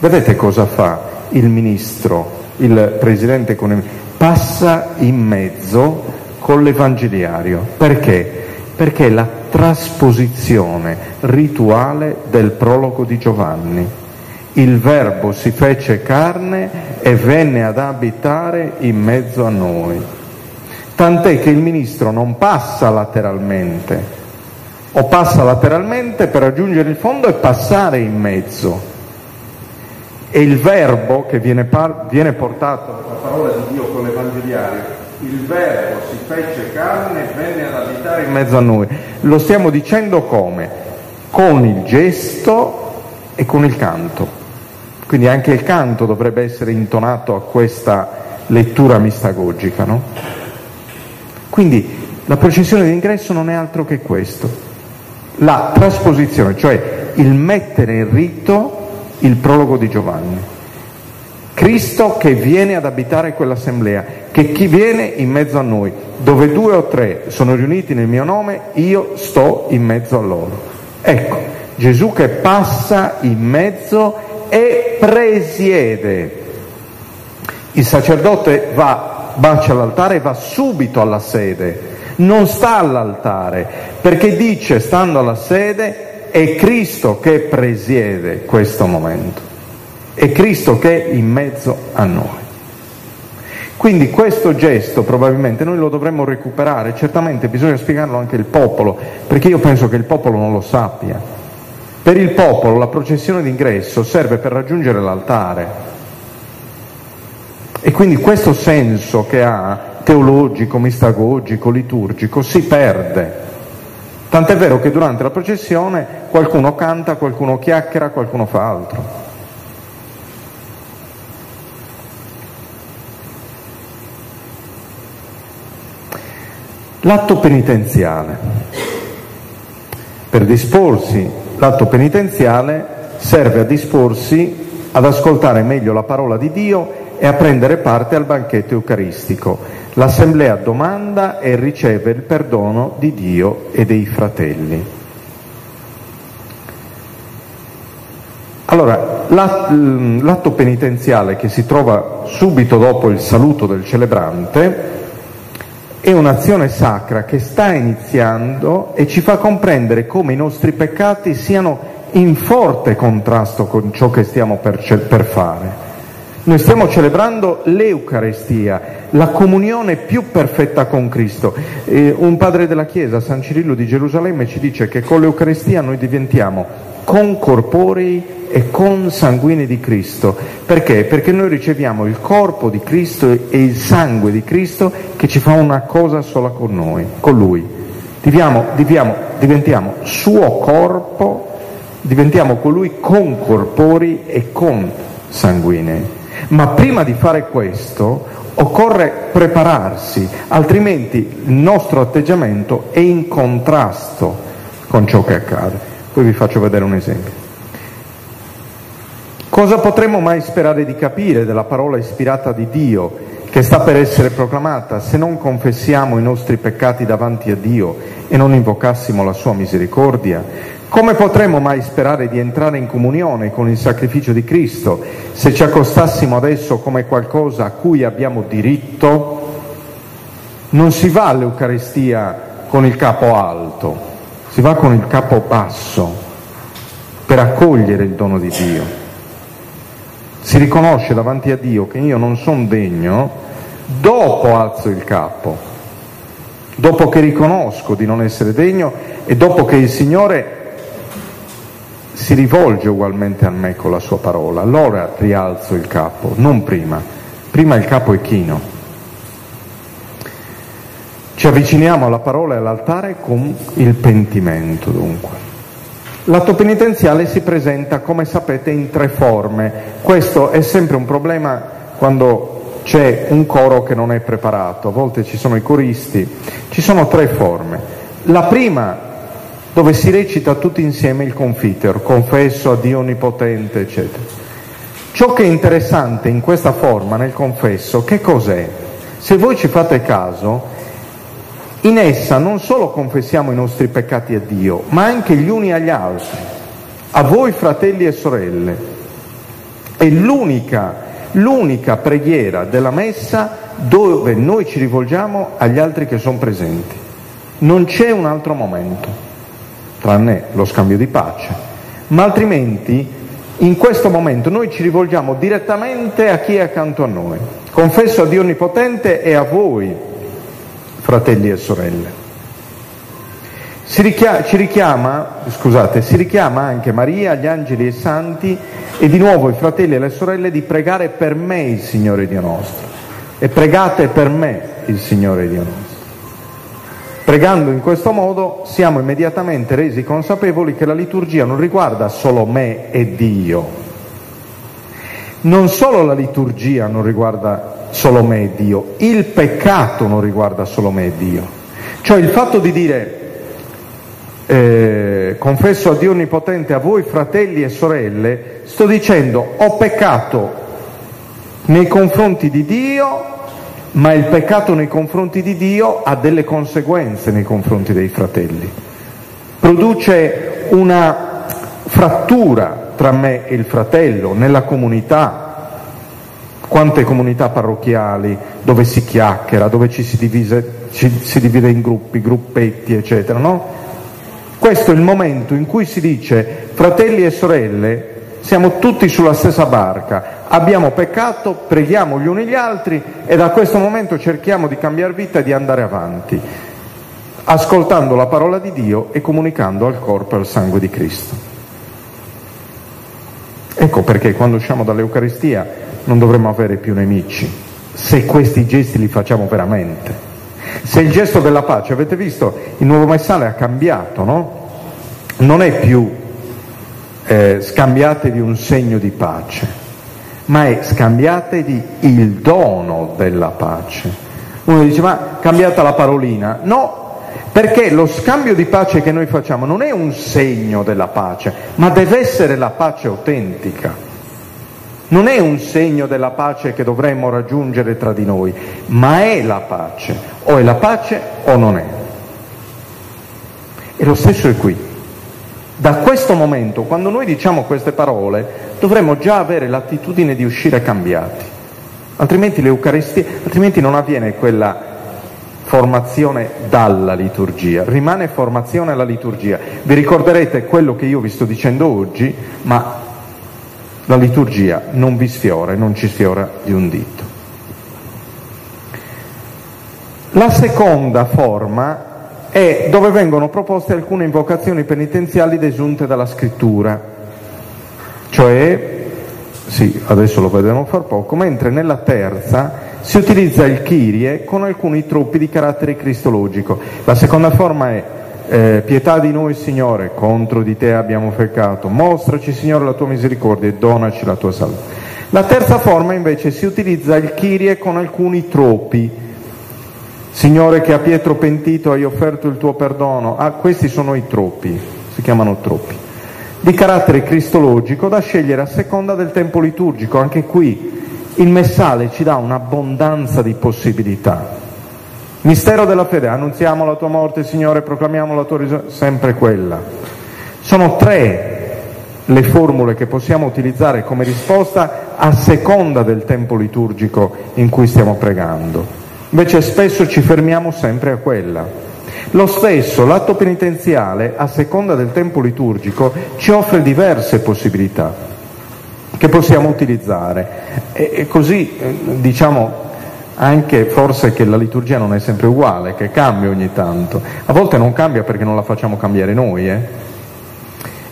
vedete cosa fa il ministro, il presidente economico? Passa in mezzo con l'Evangeliario. Perché? Perché è la trasposizione rituale del prologo di Giovanni il Verbo si fece carne e venne ad abitare in mezzo a noi. Tant'è che il ministro non passa lateralmente, o passa lateralmente per raggiungere il fondo e passare in mezzo. E il verbo che viene, par- viene portato, la parola di Dio con l'Evangeliario, il verbo si fece carne e venne ad abitare in mezzo a noi. Lo stiamo dicendo come? Con il gesto e con il canto. Quindi anche il canto dovrebbe essere intonato a questa lettura mistagogica. No? Quindi la processione d'ingresso non è altro che questo, la trasposizione, cioè il mettere in rito il prologo di Giovanni. Cristo che viene ad abitare quell'assemblea, che chi viene in mezzo a noi, dove due o tre sono riuniti nel mio nome, io sto in mezzo a loro. Ecco, Gesù che passa in mezzo e presiede. Il sacerdote va, bacia l'altare e va subito alla sede, non sta all'altare, perché dice, stando alla sede, è Cristo che presiede questo momento, è Cristo che è in mezzo a noi. Quindi questo gesto probabilmente noi lo dovremmo recuperare, certamente bisogna spiegarlo anche al popolo, perché io penso che il popolo non lo sappia. Per il popolo la processione d'ingresso serve per raggiungere l'altare e quindi questo senso che ha teologico, mistagogico, liturgico si perde. Tant'è vero che durante la processione qualcuno canta, qualcuno chiacchiera, qualcuno fa altro. L'atto penitenziale. Per disporsi L'atto penitenziale serve a disporsi ad ascoltare meglio la parola di Dio e a prendere parte al banchetto eucaristico. L'assemblea domanda e riceve il perdono di Dio e dei fratelli. Allora, l'atto penitenziale che si trova subito dopo il saluto del celebrante è un'azione sacra che sta iniziando e ci fa comprendere come i nostri peccati siano in forte contrasto con ciò che stiamo per, per fare. Noi stiamo celebrando l'Eucarestia, la comunione più perfetta con Cristo. Eh, un padre della Chiesa, San Cirillo di Gerusalemme, ci dice che con l'Eucarestia noi diventiamo concorporei e consanguinei di Cristo. Perché? Perché noi riceviamo il corpo di Cristo e il sangue di Cristo che ci fa una cosa sola con noi, con Lui. Diviamo, diviamo, diventiamo suo corpo, diventiamo con Lui e consanguinei. Ma prima di fare questo occorre prepararsi, altrimenti il nostro atteggiamento è in contrasto con ciò che accade. Poi vi faccio vedere un esempio. Cosa potremmo mai sperare di capire della parola ispirata di Dio che sta per essere proclamata se non confessiamo i nostri peccati davanti a Dio e non invocassimo la sua misericordia? Come potremmo mai sperare di entrare in comunione con il sacrificio di Cristo se ci accostassimo adesso come qualcosa a cui abbiamo diritto? Non si va all'Eucaristia con il capo alto, si va con il capo basso per accogliere il dono di Dio. Si riconosce davanti a Dio che io non sono degno, dopo alzo il capo, dopo che riconosco di non essere degno e dopo che il Signore si rivolge ugualmente a me con la sua parola, allora rialzo il capo, non prima. Prima il capo è chino. Ci avviciniamo alla parola e all'altare con il pentimento, dunque. L'atto penitenziale si presenta, come sapete, in tre forme. Questo è sempre un problema quando c'è un coro che non è preparato, a volte ci sono i coristi. Ci sono tre forme. La prima, dove si recita tutti insieme il confiteor, confesso a Dio Onnipotente, eccetera. Ciò che è interessante in questa forma, nel confesso, che cos'è? Se voi ci fate caso, in essa non solo confessiamo i nostri peccati a Dio, ma anche gli uni agli altri, a voi fratelli e sorelle. È l'unica, l'unica preghiera della messa dove noi ci rivolgiamo agli altri che sono presenti. Non c'è un altro momento, tranne lo scambio di pace, ma altrimenti in questo momento noi ci rivolgiamo direttamente a chi è accanto a noi. Confesso a Dio Onnipotente e a voi, fratelli e sorelle. Si richiama, ci richiama, scusate, si richiama anche Maria, gli angeli e i santi e di nuovo i fratelli e le sorelle di pregare per me il Signore Dio nostro. E pregate per me il Signore Dio nostro. Pregando in questo modo siamo immediatamente resi consapevoli che la liturgia non riguarda solo me e Dio. Non solo la liturgia non riguarda solo me e Dio, il peccato non riguarda solo me e Dio. Cioè il fatto di dire eh, confesso a Dio Onnipotente a voi fratelli e sorelle, sto dicendo ho peccato nei confronti di Dio, ma il peccato nei confronti di Dio ha delle conseguenze nei confronti dei fratelli. Produce una frattura tra me e il fratello, nella comunità, quante comunità parrocchiali dove si chiacchiera, dove ci si, divise, ci si divide in gruppi, gruppetti, eccetera, no? Questo è il momento in cui si dice, fratelli e sorelle, siamo tutti sulla stessa barca, abbiamo peccato, preghiamo gli uni gli altri e da questo momento cerchiamo di cambiare vita e di andare avanti, ascoltando la parola di Dio e comunicando al corpo e al sangue di Cristo. Ecco perché quando usciamo dall'Eucaristia non dovremmo avere più nemici, se questi gesti li facciamo veramente. Se il gesto della pace, avete visto, il nuovo messale ha cambiato, no? Non è più eh, scambiatevi un segno di pace, ma è scambiatevi il dono della pace. Uno dice ma cambiata la parolina? No, perché lo scambio di pace che noi facciamo non è un segno della pace, ma deve essere la pace autentica non è un segno della pace che dovremmo raggiungere tra di noi, ma è la pace, o è la pace o non è. E lo stesso è qui. Da questo momento, quando noi diciamo queste parole, dovremmo già avere l'attitudine di uscire cambiati, altrimenti l'Eucaristia, altrimenti non avviene quella formazione dalla liturgia, rimane formazione alla liturgia. Vi ricorderete quello che io vi sto dicendo oggi, ma la liturgia non vi sfiora e non ci sfiora di un dito. La seconda forma è dove vengono proposte alcune invocazioni penitenziali desunte dalla scrittura, cioè, sì, adesso lo vedremo fra poco, mentre nella terza si utilizza il Kyrie con alcuni truppi di carattere cristologico. La seconda forma è eh, pietà di noi Signore, contro di te abbiamo peccato, mostraci Signore la tua misericordia e donaci la tua salute. La terza forma invece si utilizza il Kyrie con alcuni troppi. Signore che a Pietro pentito hai offerto il tuo perdono. Ah, questi sono i troppi, si chiamano troppi. Di carattere cristologico da scegliere a seconda del tempo liturgico. Anche qui il messale ci dà un'abbondanza di possibilità. Mistero della fede, annunziamo la tua morte, Signore, proclamiamo la tua risurrezione, sempre quella. Sono tre le formule che possiamo utilizzare come risposta a seconda del tempo liturgico in cui stiamo pregando. Invece spesso ci fermiamo sempre a quella. Lo stesso l'atto penitenziale, a seconda del tempo liturgico, ci offre diverse possibilità che possiamo utilizzare e, così eh, diciamo anche forse che la liturgia non è sempre uguale, che cambia ogni tanto. A volte non cambia perché non la facciamo cambiare noi. Eh?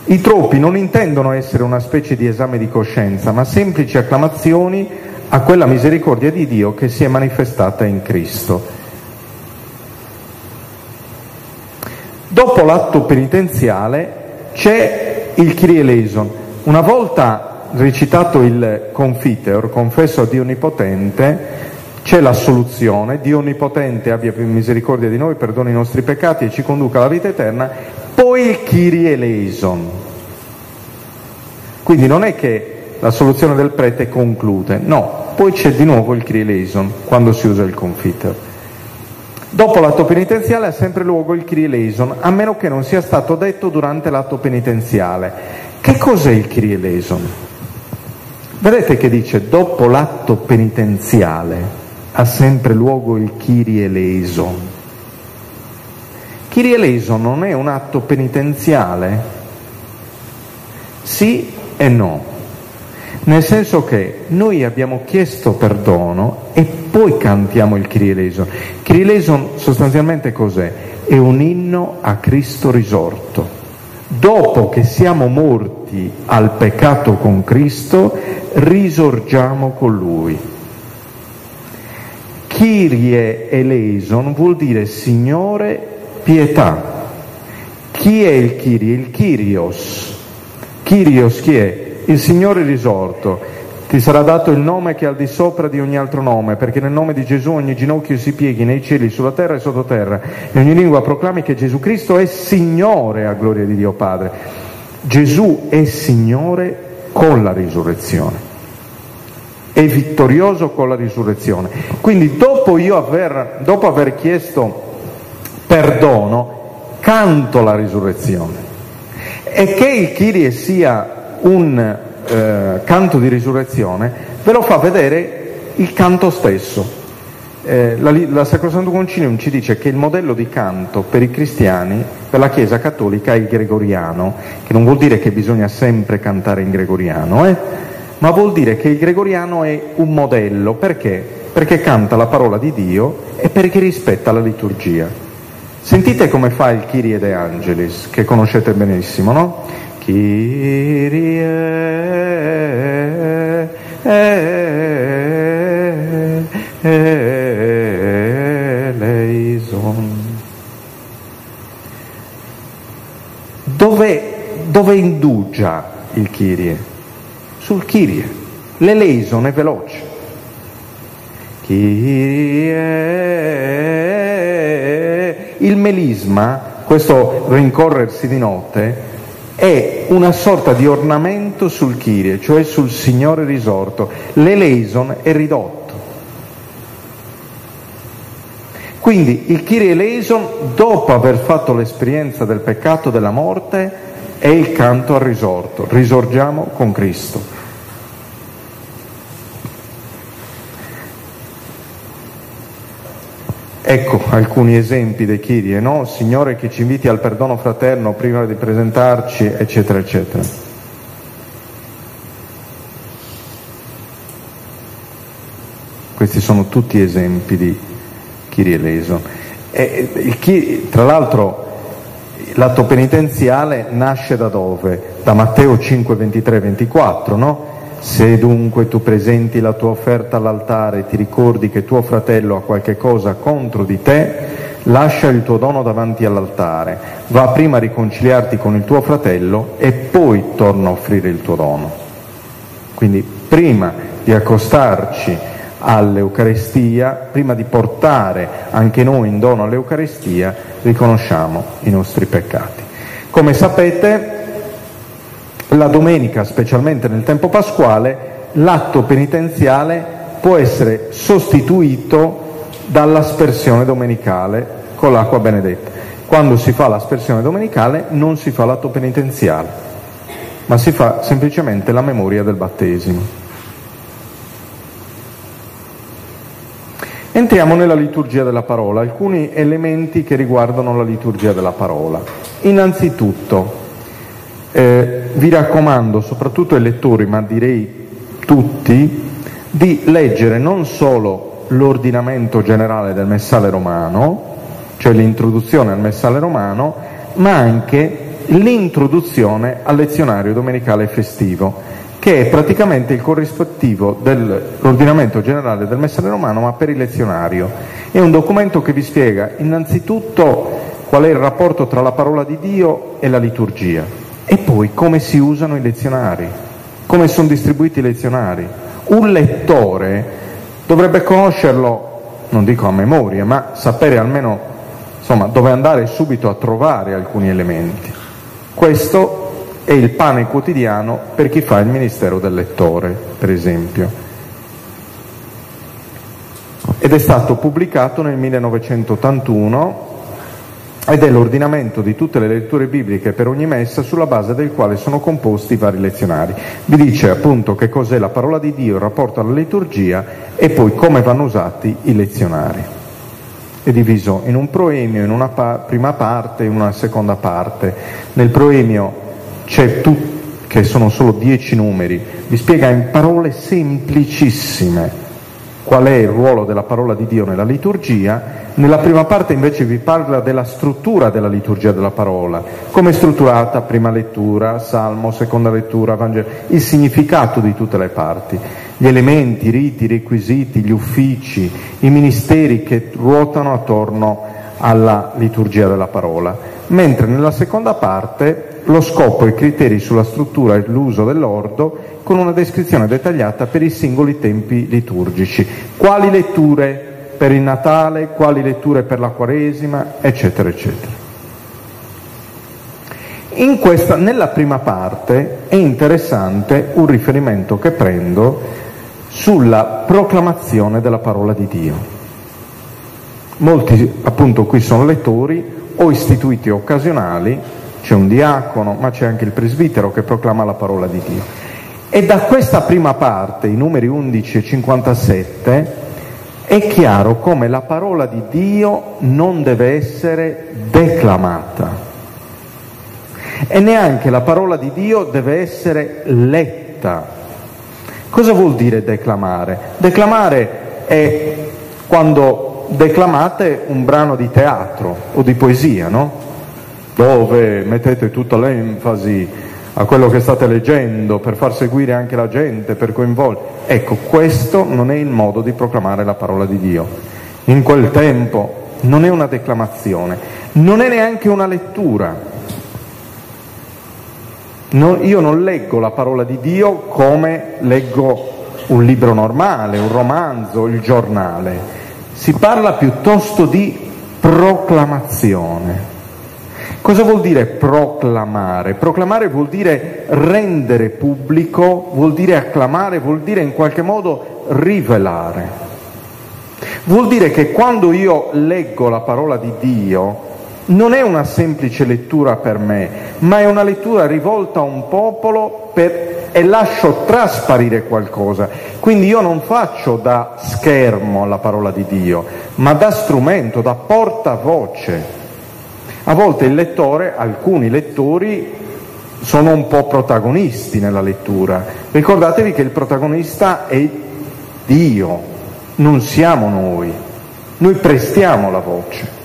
I troppi non intendono essere una specie di esame di coscienza, ma semplici acclamazioni a quella misericordia di Dio che si è manifestata in Cristo. Dopo l'atto penitenziale c'è il Kyrie eleison. Una volta recitato il confiteor, confesso a Dio Onnipotente, c'è l'assoluzione, Dio Onnipotente abbia misericordia di noi, perdoni i nostri peccati e ci conduca alla vita eterna, poi il Kyrie eleison. Quindi non è che la soluzione del prete conclude, no, poi c'è di nuovo il Kyrie eleison quando si usa il confiter. Dopo l'atto penitenziale ha sempre luogo il Kyrie eleison, a meno che non sia stato detto durante l'atto penitenziale. Che cos'è il Kyrie eleison? Vedete che dice dopo l'atto penitenziale ha sempre luogo il Kyrie eleison. Non è un atto penitenziale? Sì e no. Nel senso che noi abbiamo chiesto perdono e poi cantiamo il. Kyrie eleison sostanzialmente cos'è? È un inno a Cristo risorto. Dopo che siamo morti al peccato con Cristo, risorgiamo con Lui. Kyrie eleison vuol dire Signore pietà. Chi è il Kyrie? Il Kyrios. Kyrios chi è? Il Signore risorto. Ti sarà dato il nome che è al di sopra di ogni altro nome, perché nel nome di Gesù ogni ginocchio si pieghi nei cieli, sulla terra e sottoterra, e ogni lingua proclami che Gesù Cristo è Signore a gloria di Dio Padre. Gesù è Signore con la risurrezione è vittorioso con la risurrezione. Quindi dopo, aver, dopo aver chiesto perdono, canto la risurrezione. E che il Kyrie sia un eh, canto di risurrezione, ve lo fa vedere il canto stesso. Eh, la, la Sacrosanto Concilium ci dice che il modello di canto per i cristiani, per la Chiesa cattolica, è il gregoriano, che non vuol dire che bisogna sempre cantare in gregoriano, eh? Ma vuol dire che il gregoriano è un modello, perché? Perché canta la parola di Dio e perché rispetta la liturgia. Sentite come fa il Kyrie de Angelis, che conoscete benissimo, no? Kyrie eleison. Dove, dove indugia il Kyrie? Sul Kyrie. L'eleison è veloce. Kyrie. Il melisma, questo rincorrersi di notte, è una sorta di ornamento sul Kyrie, cioè sul Signore risorto. L'eleison è ridotto. Quindi il Kyrie eleison, dopo aver fatto l'esperienza del peccato della morte, è il canto al risorto, risorgiamo con Cristo. Ecco alcuni esempi dei Kyrie, no? Signore che ci inviti al perdono fraterno prima di presentarci, eccetera, eccetera. Questi sono tutti esempi di Kyrie eleison. E, il, tra l'altro L'atto penitenziale nasce da dove? Da Matteo 5, 23, 24, no? Se dunque tu presenti la tua offerta all'altare e ti ricordi che tuo fratello ha qualche cosa contro di te, lascia il tuo dono davanti all'altare, va prima a riconciliarti con il tuo fratello e poi torna a offrire il tuo dono. Quindi prima di accostarci all'Eucarestia, prima di portare anche noi in dono all'Eucarestia, riconosciamo i nostri peccati. Come sapete, la domenica, specialmente nel tempo pasquale, l'atto penitenziale può essere sostituito dall'aspersione domenicale con l'acqua benedetta. Quando si fa l'aspersione domenicale non si fa l'atto penitenziale, ma si fa semplicemente la memoria del battesimo. Entriamo nella liturgia della parola, alcuni elementi che riguardano la liturgia della parola. Innanzitutto, eh, vi raccomando, soprattutto ai lettori, ma direi tutti, di leggere non solo l'ordinamento generale del Messale romano, cioè l'introduzione al Messale romano, ma anche l'introduzione al lezionario domenicale festivo che è praticamente il corrispettivo dell'ordinamento generale del Messale Romano, ma per il lezionario. È un documento che vi spiega innanzitutto qual è il rapporto tra la parola di Dio e la liturgia e poi come si usano i lezionari, come sono distribuiti i lezionari. Un lettore dovrebbe conoscerlo, non dico a memoria, ma sapere almeno insomma, dove andare subito a trovare alcuni elementi. Questo è il pane quotidiano per chi fa il ministero del lettore, per esempio. Ed è stato pubblicato nel 1981 ed è l'ordinamento di tutte le letture bibliche per ogni messa sulla base del quale sono composti i vari lezionari. Vi dice appunto che cos'è la parola di Dio, il rapporto alla liturgia e poi come vanno usati i lezionari. È diviso in un proemio, in una pa- prima parte e in una seconda parte. Nel proemio c'è tu, che sono solo dieci numeri, vi spiega in parole semplicissime qual è il ruolo della parola di Dio nella liturgia, nella prima parte invece vi parla della struttura della liturgia della parola, come è strutturata, prima lettura, salmo, seconda lettura, Vangelo, il significato di tutte le parti, gli elementi, i riti, i requisiti, gli uffici, i ministeri che ruotano attorno alla liturgia della parola, mentre nella seconda parte lo scopo e i criteri sulla struttura e l'uso dell'ordo con una descrizione dettagliata per i singoli tempi liturgici. Quali letture per il Natale, quali letture per la Quaresima, eccetera, eccetera. In questa, nella prima parte è interessante un riferimento che prendo sulla proclamazione della parola di Dio. Molti appunto qui sono lettori o istituiti occasionali c'è un diacono, ma c'è anche il presbitero che proclama la parola di Dio. E da questa prima parte, i numeri 11 e 57, è chiaro come la parola di Dio non deve essere declamata e neanche la parola di Dio deve essere letta. Cosa vuol dire declamare? Declamare è quando declamate un brano di teatro o di poesia, no? Dove mettete tutta l'enfasi a quello che state leggendo per far seguire anche la gente, per coinvolgere. Ecco, questo non è il modo di proclamare la parola di Dio. In quel tempo non è una declamazione, non è neanche una lettura. No, io non leggo la parola di Dio come leggo un libro normale, un romanzo, il giornale. Si parla piuttosto di proclamazione. Cosa vuol dire proclamare? Proclamare vuol dire rendere pubblico, vuol dire acclamare, vuol dire in qualche modo rivelare. Vuol dire che quando io leggo la parola di Dio non è una semplice lettura per me, ma è una lettura rivolta a un popolo per, e lascio trasparire qualcosa. Quindi io non faccio da schermo la parola di Dio, ma da strumento, da portavoce. A volte il lettore, alcuni lettori, sono un po' protagonisti nella lettura. Ricordatevi che il protagonista è Dio, non siamo noi. Noi prestiamo la voce.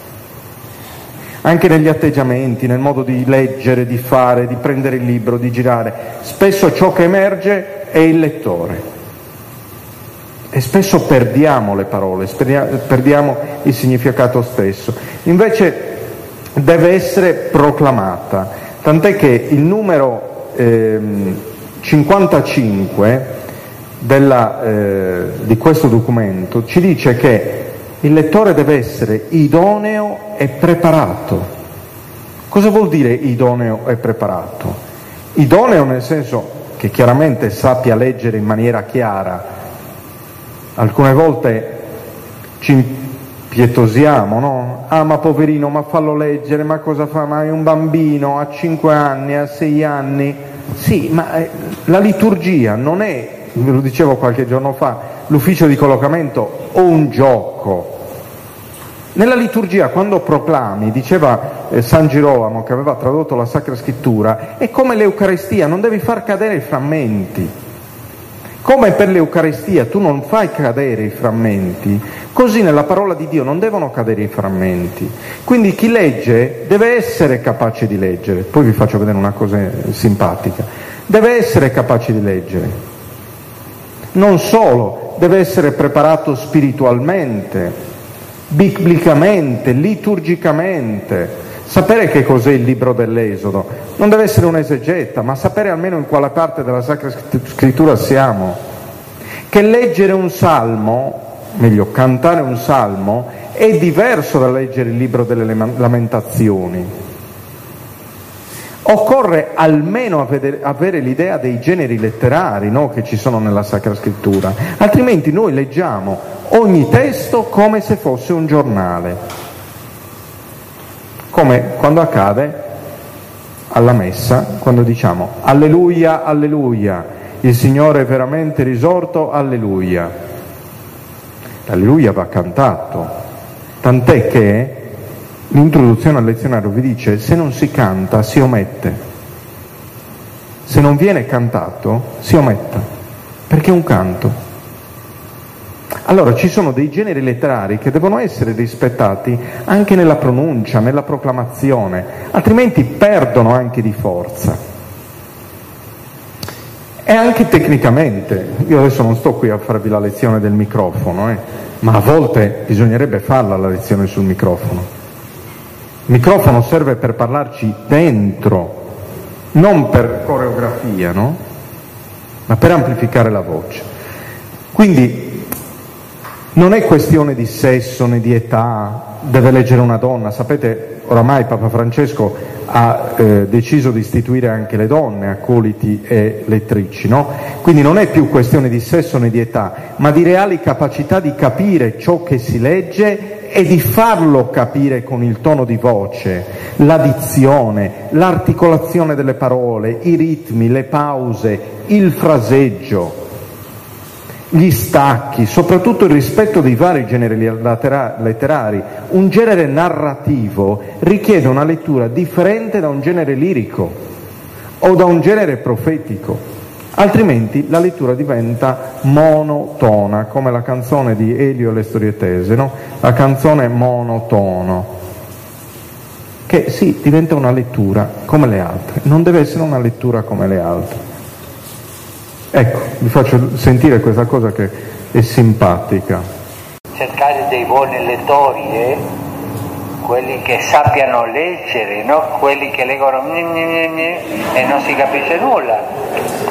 Anche negli atteggiamenti, nel modo di leggere, di fare, di prendere il libro, di girare, spesso ciò che emerge è il lettore. E spesso perdiamo le parole, perdiamo il significato stesso. Invece deve essere proclamata, tant'è che il numero eh, 55 della, eh, di questo documento ci dice che il lettore deve essere idoneo e preparato. Cosa vuol dire idoneo e preparato? Idoneo nel senso che chiaramente sappia leggere in maniera chiara. Alcune volte ci pietosiamo, no? Ah, ma poverino, ma fallo leggere, ma cosa fa? Ma è un bambino, a 5 anni, a 6 anni. Sì, ma eh, la liturgia non è, ve lo dicevo qualche giorno fa, l'ufficio di collocamento o un gioco. Nella liturgia, quando proclami, diceva eh, San Girolamo che aveva tradotto la Sacra Scrittura, è come l'Eucaristia, non devi far cadere i frammenti. Come per l'Eucaristia tu non fai cadere i frammenti, così nella parola di Dio non devono cadere i frammenti. Quindi chi legge deve essere capace di leggere. Poi vi faccio vedere una cosa simpatica. Deve essere capace di leggere. Non solo, deve essere preparato spiritualmente, biblicamente, liturgicamente, sapere che cos'è il libro dell'Esodo, non deve essere un'esegetta, ma sapere almeno in quale parte della Sacra Scrittura siamo, che leggere un salmo, meglio cantare un salmo, è diverso da leggere il libro delle lamentazioni. Occorre almeno avere, l'idea dei generi letterari no, che ci sono nella Sacra Scrittura, altrimenti noi leggiamo ogni testo come se fosse un giornale, come quando accade alla messa, quando diciamo alleluia, alleluia, il Signore è veramente risorto, alleluia. Alleluia va cantato, tant'è che l'introduzione al lezionario vi dice se non si canta si omette, se non viene cantato si ometta, perché è un canto. Allora ci sono dei generi letterari che devono essere rispettati anche nella pronuncia, nella proclamazione, altrimenti perdono anche di forza. E anche tecnicamente, io adesso non sto qui a farvi la lezione del microfono, eh, ma a volte bisognerebbe farla la lezione sul microfono. Il microfono serve per parlarci dentro, non per coreografia, no? Ma per amplificare la voce. Quindi non è questione di sesso né di età, deve leggere una donna, sapete, oramai Papa Francesco ha eh, deciso di istituire anche le donne accoliti e lettrici, no? Quindi non è più questione di sesso né di età, ma di reali capacità di capire ciò che si legge e di farlo capire con il tono di voce, la dizione, l'articolazione delle parole, i ritmi, le pause, il fraseggio, gli stacchi, soprattutto il rispetto dei vari generi letterari. Un genere narrativo richiede una lettura differente da un genere lirico o da un genere profetico altrimenti la lettura diventa monotona, come la canzone di Elio e le storietese, no? la canzone monotono, che sì, diventa una lettura come le altre, non deve essere una lettura come le altre. Ecco, vi faccio sentire questa cosa che è simpatica.
Cercare dei buoni lettori, eh? quelli che sappiano leggere, no? quelli che leggono e non si capisce nulla.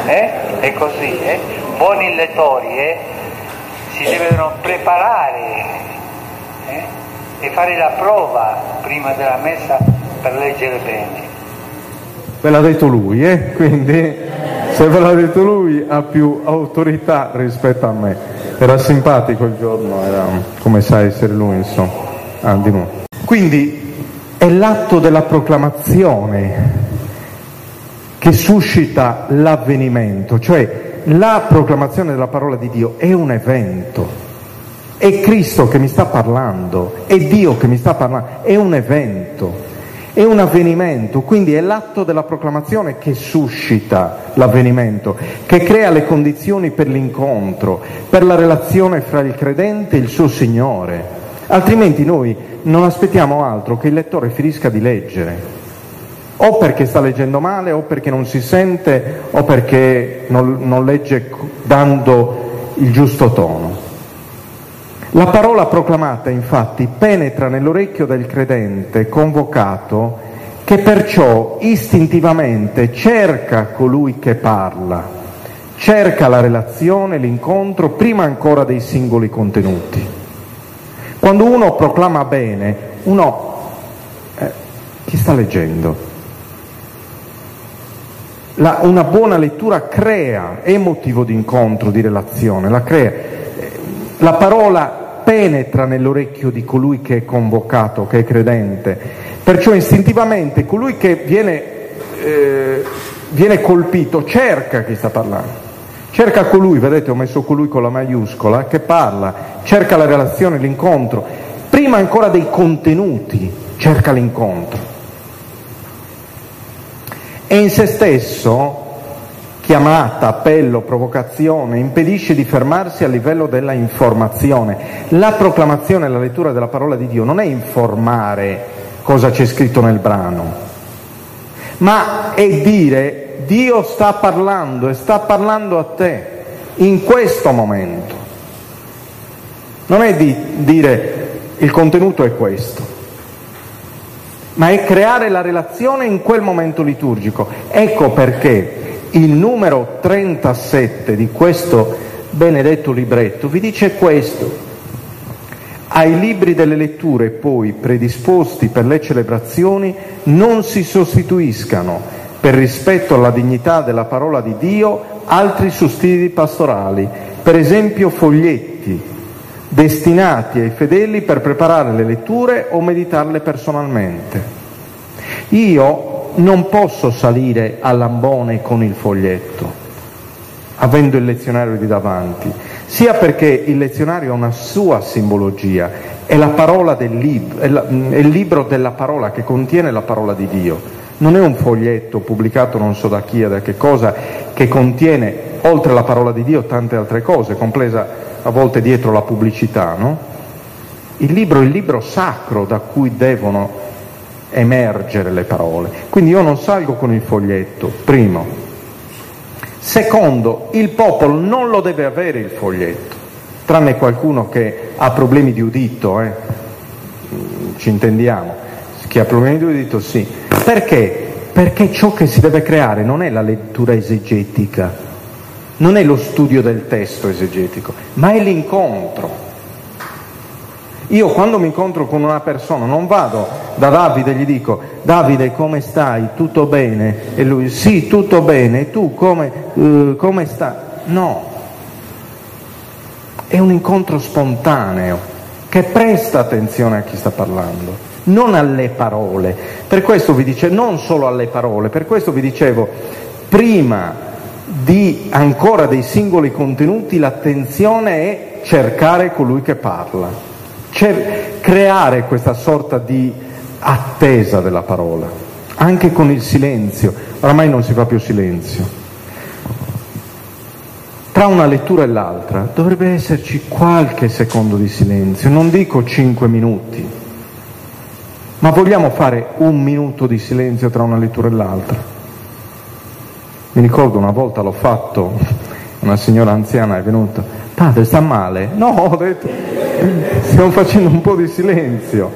Eh? È così, eh? buoni lettori eh? si devono preparare eh? e fare la prova prima della messa per leggere bene.
Ve l'ha detto lui, eh? quindi se ve l'ha detto lui ha più autorità rispetto a me. Era simpatico il giorno, era come sa essere lui, insomma. Ah. Quindi è l'atto della proclamazione che suscita l'avvenimento, cioè la proclamazione della parola di Dio è un evento, è Cristo che mi sta parlando, è Dio che mi sta parlando, è un evento, è un avvenimento, quindi è l'atto della proclamazione che suscita l'avvenimento, che crea le condizioni per l'incontro, per la relazione fra il credente e il suo Signore. Altrimenti noi non aspettiamo altro che il lettore finisca di leggere, o perché sta leggendo male, o perché non si sente, o perché non, non legge dando il giusto tono. La parola proclamata infatti penetra nell'orecchio del credente convocato che perciò istintivamente cerca colui che parla, cerca la relazione, l'incontro prima ancora dei singoli contenuti. Quando uno proclama bene, uno eh, chi sta leggendo? La, una buona lettura crea, è motivo di incontro, di relazione, la crea. La parola penetra nell'orecchio di colui che è convocato, che è credente, perciò istintivamente colui che viene, eh, viene colpito cerca chi sta parlando. Cerca colui, vedete ho messo colui con la maiuscola, che parla, cerca la relazione, l'incontro, prima ancora dei contenuti, cerca l'incontro. E in se stesso chiamata, appello, provocazione, impedisce di fermarsi a livello della informazione. La proclamazione e la lettura della parola di Dio non è informare cosa c'è scritto nel brano, ma è dire Dio sta parlando e sta parlando a te in questo momento. Non è di dire il contenuto è questo, ma è creare la relazione in quel momento liturgico. Ecco perché il numero 37 di questo benedetto libretto vi dice questo. Ai libri delle letture poi predisposti per le celebrazioni non si sostituiscano, per rispetto alla dignità della parola di Dio, altri sussidi pastorali, per esempio foglietti destinati ai fedeli per preparare le letture o meditarle personalmente. Io non posso salire all'ambone con il foglietto, avendo il lezionario di davanti, sia perché il lezionario ha una sua simbologia, è, del lib- è, la, è il libro della parola che contiene la parola di Dio. Non è un foglietto pubblicato non so da chi e da che cosa, che contiene, oltre alla parola di Dio, tante altre cose, compresa a volte dietro la pubblicità, no? Il libro è il libro sacro da cui devono emergere le parole. Quindi io non salgo con il foglietto, primo. Secondo, il popolo non lo deve avere il foglietto, tranne qualcuno che ha problemi di udito, eh? ci intendiamo. Chi ha problemi di udito sì. Perché? Perché ciò che si deve creare non è la lettura esegetica, non è lo studio del testo esegetico, ma è l'incontro. Io quando mi incontro con una persona non vado da Davide e gli dico Davide come stai? Tutto bene? E lui sì, tutto bene, tu come, uh, come stai? No, è un incontro spontaneo che presta attenzione a chi sta parlando, non alle parole. Per questo vi dice non solo alle parole, per questo vi dicevo prima di ancora dei singoli contenuti l'attenzione è cercare colui che parla. Cioè, creare questa sorta di attesa della parola, anche con il silenzio. Oramai non si fa più silenzio. Tra una lettura e l'altra dovrebbe esserci qualche secondo di silenzio, non dico cinque minuti, ma vogliamo fare un minuto di silenzio tra una lettura e l'altra? Mi ricordo una volta l'ho fatto, una signora anziana è venuta, padre sta male? No, ho detto, stiamo facendo un po' di silenzio,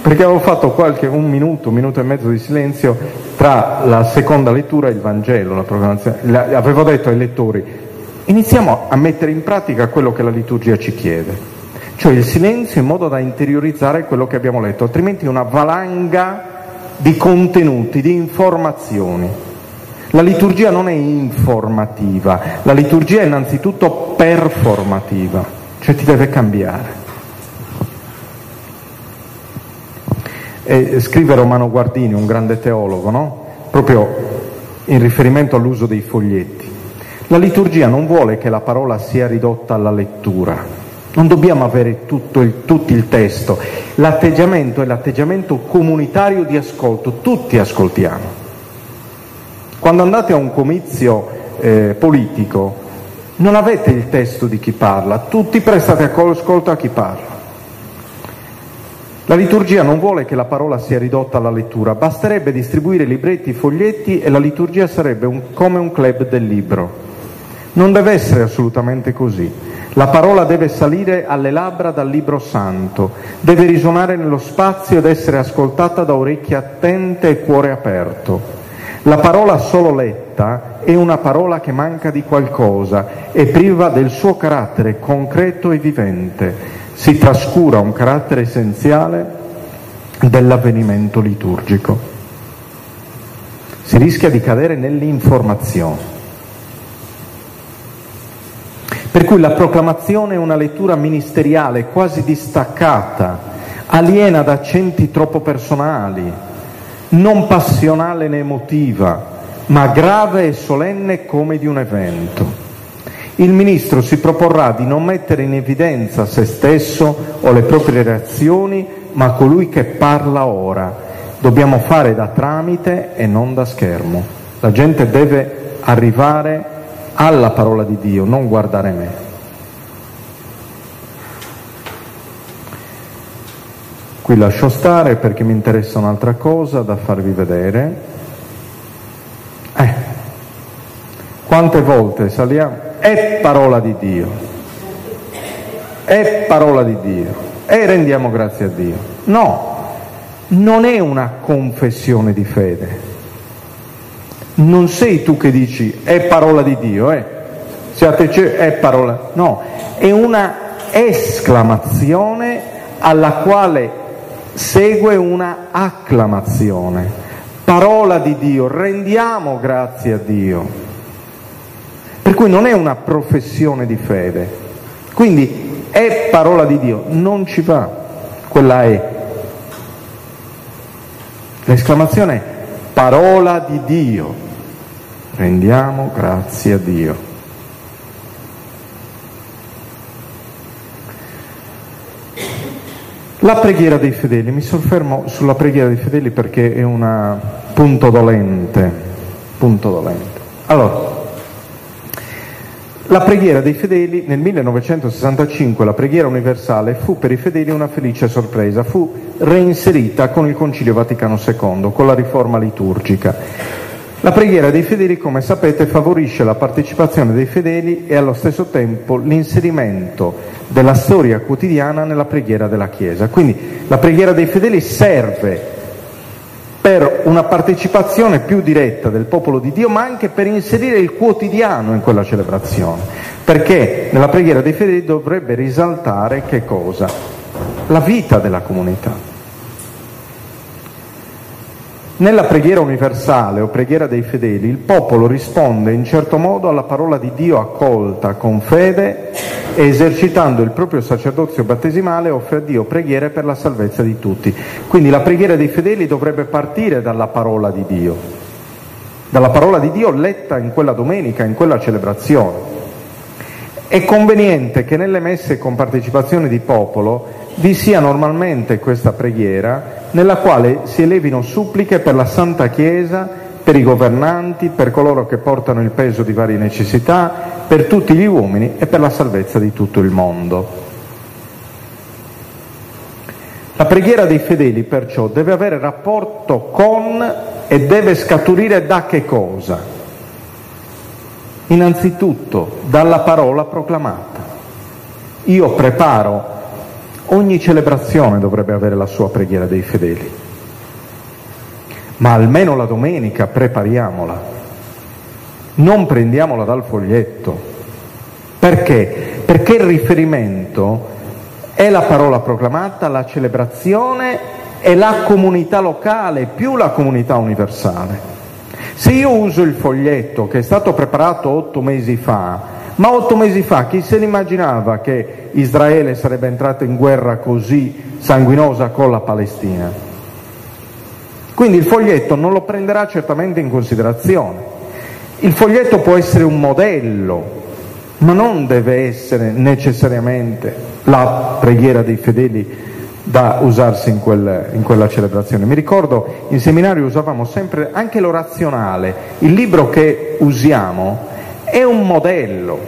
perché avevo fatto qualche un minuto, un minuto e mezzo di silenzio tra la seconda lettura e il Vangelo, la proclamazione. Avevo detto ai lettori, iniziamo a mettere in pratica quello che la liturgia ci chiede, cioè il silenzio in modo da interiorizzare quello che abbiamo letto, altrimenti una valanga di contenuti, di informazioni. La liturgia non è informativa, la liturgia è innanzitutto performativa cioè ti deve cambiare. E scrive Romano Guardini, un grande teologo, no? proprio in riferimento all'uso dei foglietti. La liturgia non vuole che la parola sia ridotta alla lettura, non dobbiamo avere tutto il, tutto il testo, l'atteggiamento è l'atteggiamento comunitario di ascolto, tutti ascoltiamo. Quando andate a un comizio eh, politico, non avete il testo di chi parla, tutti prestate ascolto a chi parla. La liturgia non vuole che la parola sia ridotta alla lettura, basterebbe distribuire libretti, foglietti e la liturgia sarebbe un, come un club del libro. Non deve essere assolutamente così. La parola deve salire alle labbra dal libro santo, deve risuonare nello spazio ed essere ascoltata da orecchie attente e cuore aperto. La parola solo letta è una parola che manca di qualcosa, è priva del suo carattere concreto e vivente, si trascura un carattere essenziale dell'avvenimento liturgico. Si rischia di cadere nell'informazione. Per cui la proclamazione è una lettura ministeriale quasi distaccata, aliena da accenti troppo personali, non passionale né emotiva, ma grave e solenne come di un evento. il ministro si proporrà di non mettere in evidenza se stesso o le proprie reazioni, ma colui che parla ora. Dobbiamo fare da tramite e non da schermo. La gente deve arrivare alla parola di Dio, non guardare me. Qui lascio stare perché mi interessa un'altra cosa da farvi vedere. Eh, quante volte saliamo? È parola di Dio. È parola di Dio. E rendiamo grazie a Dio. No, non è una confessione di fede. Non sei tu che dici è parola di Dio, eh? Se a te c'è è parola. No, è una esclamazione alla quale segue una acclamazione, parola di Dio, rendiamo grazie a Dio. Per cui non è una professione di fede, quindi è parola di Dio, non ci va, quella è. L'esclamazione è parola di Dio, rendiamo grazie a Dio. La preghiera dei fedeli, mi soffermo sulla preghiera dei fedeli perché è un punto dolente, punto dolente. Allora, la preghiera dei fedeli nel 1965, la preghiera universale, fu per i fedeli una felice sorpresa, fu reinserita con il Concilio Vaticano II, con la riforma liturgica. La preghiera dei fedeli, come sapete, favorisce la partecipazione dei fedeli e allo stesso tempo l'inserimento della storia quotidiana nella preghiera della Chiesa. Quindi la preghiera dei fedeli serve per una partecipazione più diretta del popolo di Dio, ma anche per inserire il quotidiano in quella celebrazione. Perché nella preghiera dei fedeli dovrebbe risaltare che cosa? La vita della comunità. Nella preghiera universale o preghiera dei fedeli il popolo risponde in certo modo alla parola di Dio accolta con fede e esercitando il proprio sacerdozio battesimale offre a Dio preghiere per la salvezza di tutti. Quindi la preghiera dei fedeli dovrebbe partire dalla parola di Dio, dalla parola di Dio letta in quella domenica, in quella celebrazione. È conveniente che nelle messe con partecipazione di popolo vi sia normalmente questa preghiera nella quale si elevino suppliche per la Santa Chiesa, per i governanti, per coloro che portano il peso di varie necessità, per tutti gli uomini e per la salvezza di tutto il mondo. La preghiera dei fedeli perciò deve avere rapporto con e deve scaturire da che cosa? Innanzitutto dalla parola proclamata. Io preparo Ogni celebrazione dovrebbe avere la sua preghiera dei fedeli, ma almeno la domenica prepariamola, non prendiamola dal foglietto. Perché? Perché il riferimento è la parola proclamata, la celebrazione e la comunità locale più la comunità universale. Se io uso il foglietto che è stato preparato otto mesi fa, ma otto mesi fa chi se ne immaginava che Israele sarebbe entrato in guerra così sanguinosa con la Palestina? Quindi il foglietto non lo prenderà certamente in considerazione. Il foglietto può essere un modello, ma non deve essere necessariamente la preghiera dei fedeli da usarsi in, quel, in, quella celebrazione. Mi ricordo in seminario usavamo sempre anche l'orazionale, il libro che usiamo è un modello,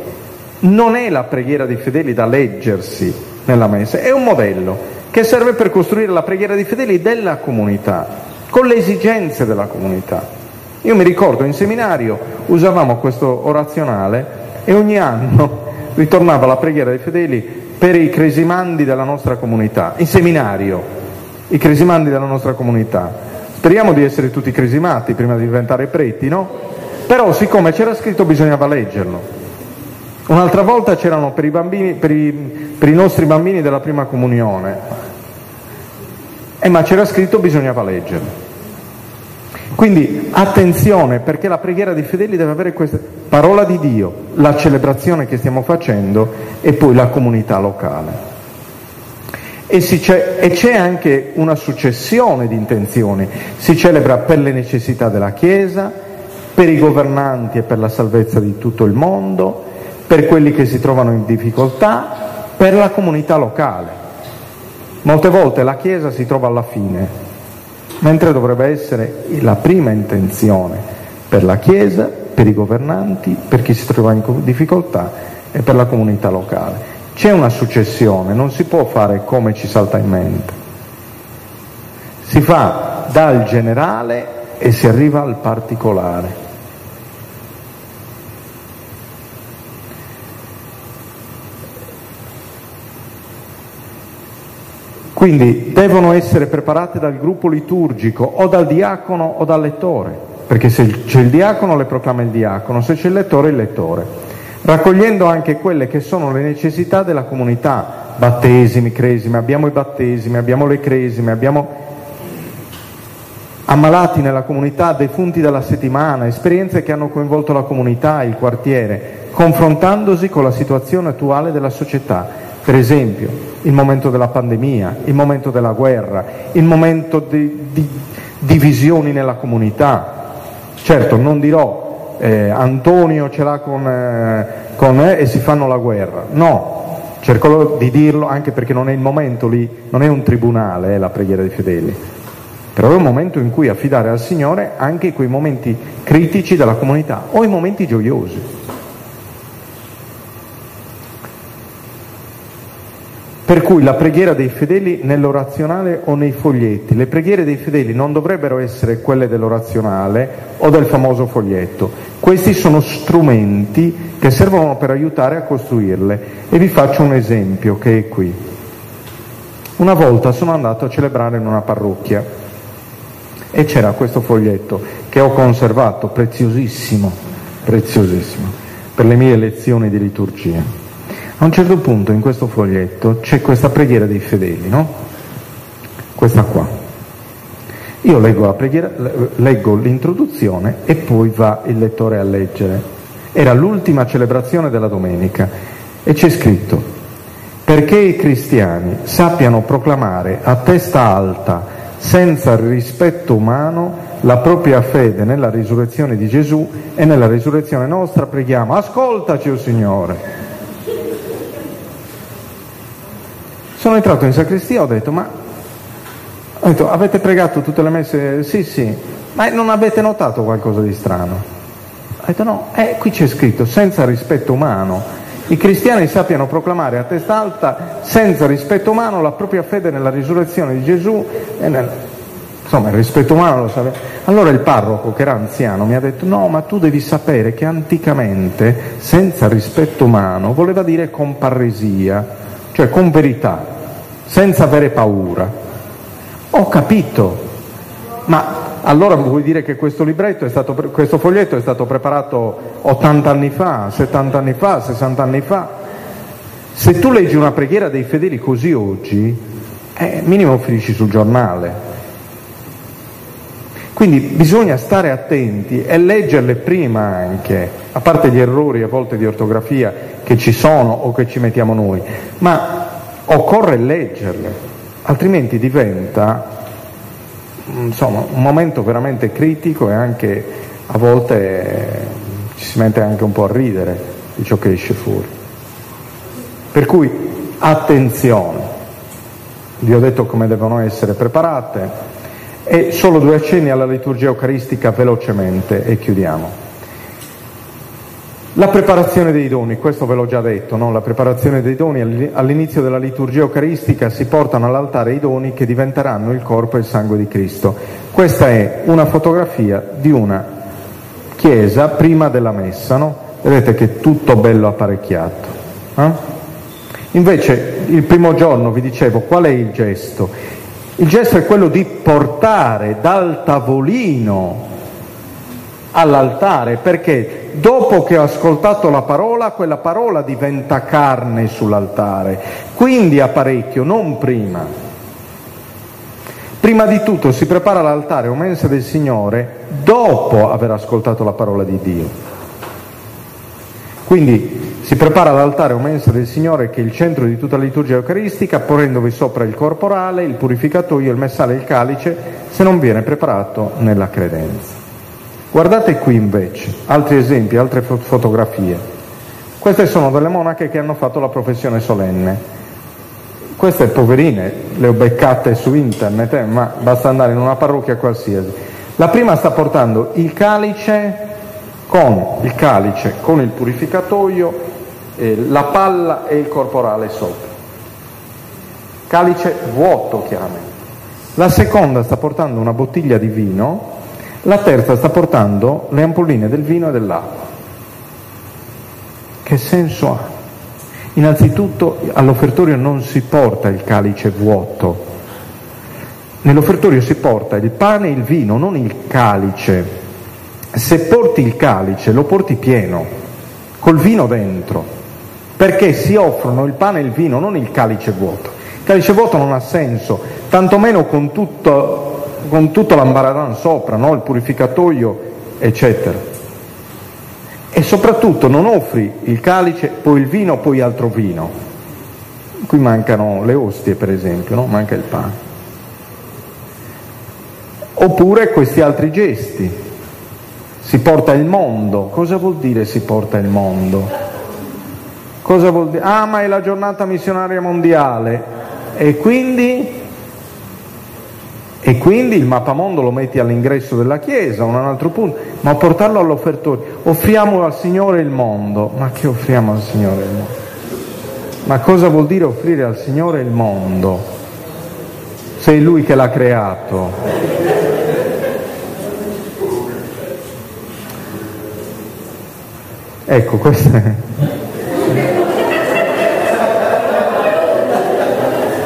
non è la preghiera dei fedeli da leggersi nella messa, è un modello che serve per costruire la preghiera dei fedeli della comunità, con le esigenze della comunità. Io mi ricordo in seminario usavamo questo orazionale e ogni anno ritornava la preghiera dei fedeli per i cresimandi della nostra comunità, in seminario, i cresimandi della nostra comunità. Speriamo di essere tutti cresimati prima di diventare preti, no? Però siccome c'era scritto bisognava leggerlo. Un'altra volta c'erano per i, bambini, per i, per i nostri bambini della prima comunione, eh, ma c'era scritto bisognava leggerlo. Quindi attenzione perché la preghiera dei fedeli deve avere questa parola di Dio, la celebrazione che stiamo facendo e poi la comunità locale. E, c'è, e c'è anche una successione di intenzioni, si celebra per le necessità della Chiesa, per i governanti e per la salvezza di tutto il mondo, per quelli che si trovano in difficoltà, per la comunità locale. Molte volte la Chiesa si trova alla fine, mentre dovrebbe essere la prima intenzione per la Chiesa, per i governanti, per chi si trova in difficoltà e per la comunità locale. C'è una successione, non si può fare come ci salta in mente. Si fa dal generale e si arriva al particolare. Quindi devono essere preparate dal gruppo liturgico o dal diacono o dal lettore, perché se c'è il diacono le proclama il diacono, se c'è il lettore il lettore, raccogliendo anche quelle che sono le necessità della comunità, battesimi, cresime, abbiamo i battesimi, abbiamo le cresime, abbiamo ammalati nella comunità, defunti della settimana, esperienze che hanno coinvolto la comunità, il quartiere, confrontandosi con la situazione attuale della società. Per esempio, il momento della pandemia, il momento della guerra, il momento di, di divisioni nella comunità. Certo, non dirò eh, Antonio ce l'ha con, eh, con me e si fanno la guerra. No, cerco di dirlo anche perché non è il momento lì, non è un tribunale eh, la preghiera dei fedeli, però è un momento in cui affidare al Signore anche quei momenti critici della comunità o i momenti gioiosi. Per cui la preghiera dei fedeli nell'orazionale o nei foglietti. Le preghiere dei fedeli non dovrebbero essere quelle dell'orazionale o del famoso foglietto. Questi sono strumenti che servono per aiutare a costruirle. E vi faccio un esempio che è qui. Una volta sono andato a celebrare in una parrocchia e c'era questo foglietto che ho conservato, preziosissimo, preziosissimo, per le mie lezioni di liturgia. A un certo punto in questo foglietto c'è questa preghiera dei fedeli, no? Questa qua. Io leggo, preghiera, leggo l'introduzione e poi va il lettore a leggere. Era l'ultima celebrazione della domenica e c'è scritto perché i cristiani sappiano proclamare a testa alta, senza rispetto umano, la propria fede nella risurrezione di Gesù e nella risurrezione nostra, preghiamo, ascoltaci, o oh Signore. Sono entrato in sacrestia ho detto, ma ho detto, avete pregato tutte le messe? Sì, sì, ma non avete notato qualcosa di strano? Ho detto no, eh, qui c'è scritto, senza rispetto umano. I cristiani sappiano proclamare a testa alta, senza rispetto umano, la propria fede nella risurrezione di Gesù e nel... Insomma, il rispetto umano lo sapeva. Allora il parroco, che era anziano, mi ha detto, no, ma tu devi sapere che anticamente, senza rispetto umano, voleva dire con parresia, cioè con verità senza avere paura. Ho capito, ma allora vuol dire che questo libretto, stato, questo foglietto è stato preparato 80 anni fa, 70 anni fa, 60 anni fa. Se tu leggi una preghiera dei fedeli così oggi, eh, minimo finisci sul giornale. Quindi bisogna stare attenti e leggerle prima anche, a parte gli errori a volte di ortografia che ci sono o che ci mettiamo noi, ma occorre leggerle, altrimenti diventa insomma, un momento veramente critico e anche a volte ci si mette anche un po' a ridere di ciò che esce fuori. Per cui attenzione, vi ho detto come devono essere preparate e solo due accenni alla liturgia eucaristica velocemente e chiudiamo. La preparazione dei doni, questo ve l'ho già detto, no? la preparazione dei doni all'inizio della liturgia eucaristica si portano all'altare i doni che diventeranno il corpo e il sangue di Cristo. Questa è una fotografia di una chiesa prima della messa, no? vedete che è tutto bello apparecchiato. Eh? Invece il primo giorno vi dicevo qual è il gesto? Il gesto è quello di portare dal tavolino all'altare perché dopo che ho ascoltato la parola, quella parola diventa carne sull'altare, quindi apparecchio, non prima. Prima di tutto si prepara l'altare o mensa del Signore dopo aver ascoltato la parola di Dio. Quindi si prepara l'altare o mensa del Signore che è il centro di tutta la liturgia eucaristica, ponendovi sopra il corporale, il purificatoio, il messale e il calice, se non viene preparato nella credenza. Guardate qui invece, altri esempi, altre fotografie. Queste sono delle monache che hanno fatto la professione solenne. Queste poverine le ho beccate su internet, eh, ma basta andare in una parrocchia qualsiasi. La prima sta portando il calice con il, calice, con il purificatoio, eh, la palla e il corporale sopra. Calice vuoto chiaramente. La seconda sta portando una bottiglia di vino, la terza sta portando le ampolline del vino e dell'acqua. Che senso ha? Innanzitutto all'offertorio non si porta il calice vuoto, nell'offertorio si porta il pane e il vino, non il calice. Se porti il calice lo porti pieno, col vino dentro, perché si offrono il pane e il vino, non il calice vuoto. Il calice vuoto non ha senso, tantomeno con tutto, con tutto l'ambaradan sopra, no? il purificatoio, eccetera. E soprattutto non offri il calice, poi il vino, poi altro vino. Qui mancano le ostie, per esempio, no? manca il pane. Oppure questi altri gesti. Si porta il mondo. Cosa vuol dire si porta il mondo? Cosa vuol dire? Ah, ma è la giornata missionaria mondiale. E quindi e quindi il mappamondo lo metti all'ingresso della chiesa, un altro punto, ma portarlo all'offertorio, offriamo al Signore il mondo, ma che offriamo al Signore il mondo? Ma cosa vuol dire offrire al Signore il mondo? Se è Lui che l'ha creato. Ecco, questo è...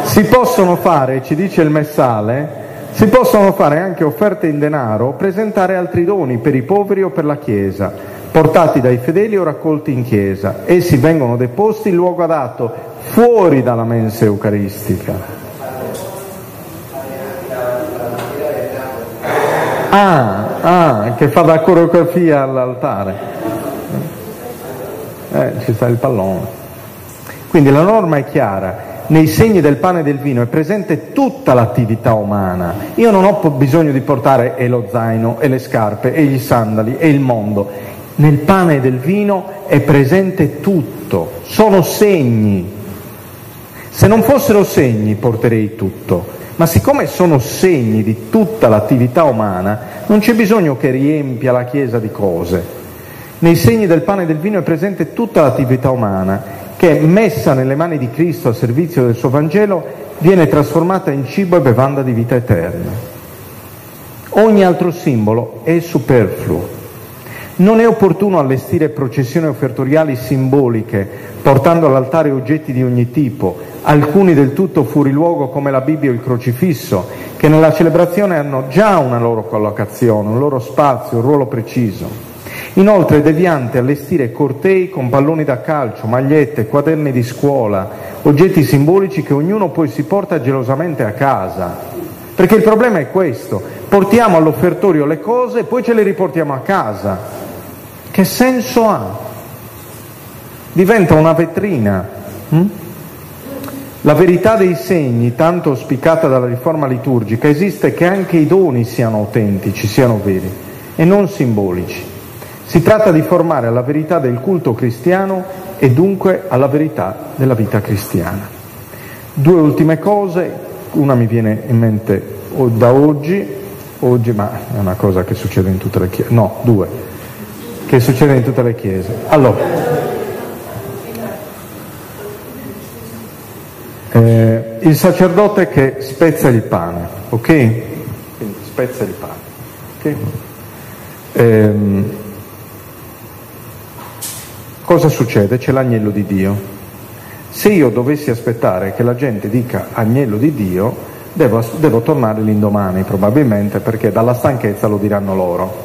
Si possono fare, ci dice il messale, si possono fare anche offerte in denaro, presentare altri doni per i poveri o per la Chiesa, portati dai fedeli o raccolti in Chiesa. Essi vengono deposti in luogo adatto, fuori dalla mensa eucaristica. Ah, ah, che fa da coreografia all'altare. Eh, ci sta il pallone. Quindi la norma è chiara, nei segni del pane e del vino è presente tutta l'attività umana. Io non ho bisogno di portare e lo zaino, e le scarpe, e gli sandali, e il mondo. Nel pane e del vino è presente tutto, sono segni. Se non fossero segni porterei tutto, ma siccome sono segni di tutta l'attività umana, non c'è bisogno che riempia la Chiesa di cose. Nei segni del pane e del vino è presente tutta l'attività umana che messa nelle mani di Cristo a servizio del suo Vangelo viene trasformata in cibo e bevanda di vita eterna. Ogni altro simbolo è superfluo. Non è opportuno allestire processioni offertoriali simboliche, portando all'altare oggetti di ogni tipo, alcuni del tutto fuori luogo come la Bibbia o il crocifisso, che nella celebrazione hanno già una loro collocazione, un loro spazio, un ruolo preciso. Inoltre è deviante allestire cortei con palloni da calcio, magliette, quaderni di scuola, oggetti simbolici che ognuno poi si porta gelosamente a casa. Perché il problema è questo, portiamo all'offertorio le cose e poi ce le riportiamo a casa. Che senso ha? Diventa una vetrina. Hm? La verità dei segni, tanto auspicata dalla riforma liturgica, esiste che anche i doni siano autentici, siano veri e non simbolici. Si tratta di formare alla verità del culto cristiano e dunque alla verità della vita cristiana. Due ultime cose, una mi viene in mente da oggi, oggi ma è una cosa che succede in tutte le chiese, no, due, che succede in tutte le chiese. Allora, eh, il sacerdote che spezza il pane, ok? Quindi spezza il pane, ok? Eh, cosa succede? C'è l'agnello di Dio. Se io dovessi aspettare che la gente dica agnello di Dio, devo, devo tornare l'indomani probabilmente perché dalla stanchezza lo diranno loro.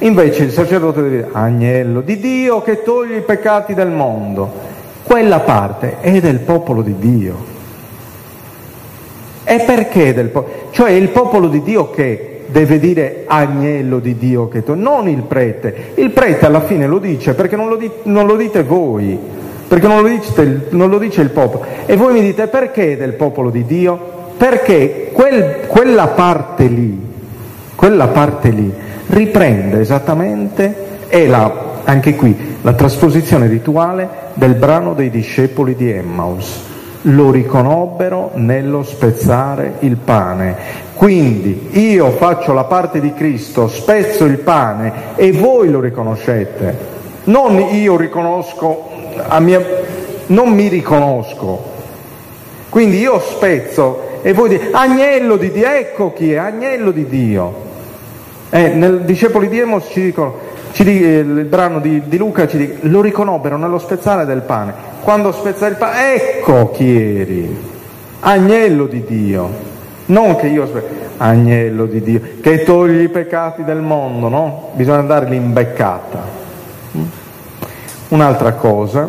Invece il sacerdote deve dire agnello di Dio che toglie i peccati del mondo. Quella parte è del popolo di Dio. E perché del popolo? Cioè è il popolo di Dio che deve dire agnello di Dio che tu, non il prete. Il prete alla fine lo dice perché non lo, di, non lo dite voi, perché non lo, dite, non lo, dice il popolo. E voi mi dite perché del popolo di Dio? Perché quel, quella parte lì, quella parte lì riprende esattamente, è la, Anche qui la trasposizione rituale del brano dei discepoli di Emmaus. Lo riconobbero nello spezzare il pane. Quindi io faccio la parte di Cristo, spezzo il pane e voi lo riconoscete. Non io riconosco mia... non mi riconosco. Quindi io spezzo e voi dite, agnello di Dio, ecco chi è, agnello di Dio. Eh, nel Discepoli di Emos ci dicono, ci dicono eh, il brano di, di Luca ci dice, lo riconobbero nello spezzare del pane. Quando spezza il pane, ecco chi eri, agnello di Dio. Non che io agnello di Dio, che togli i peccati del mondo, no? Bisogna dargli imbeccata. Un'altra cosa,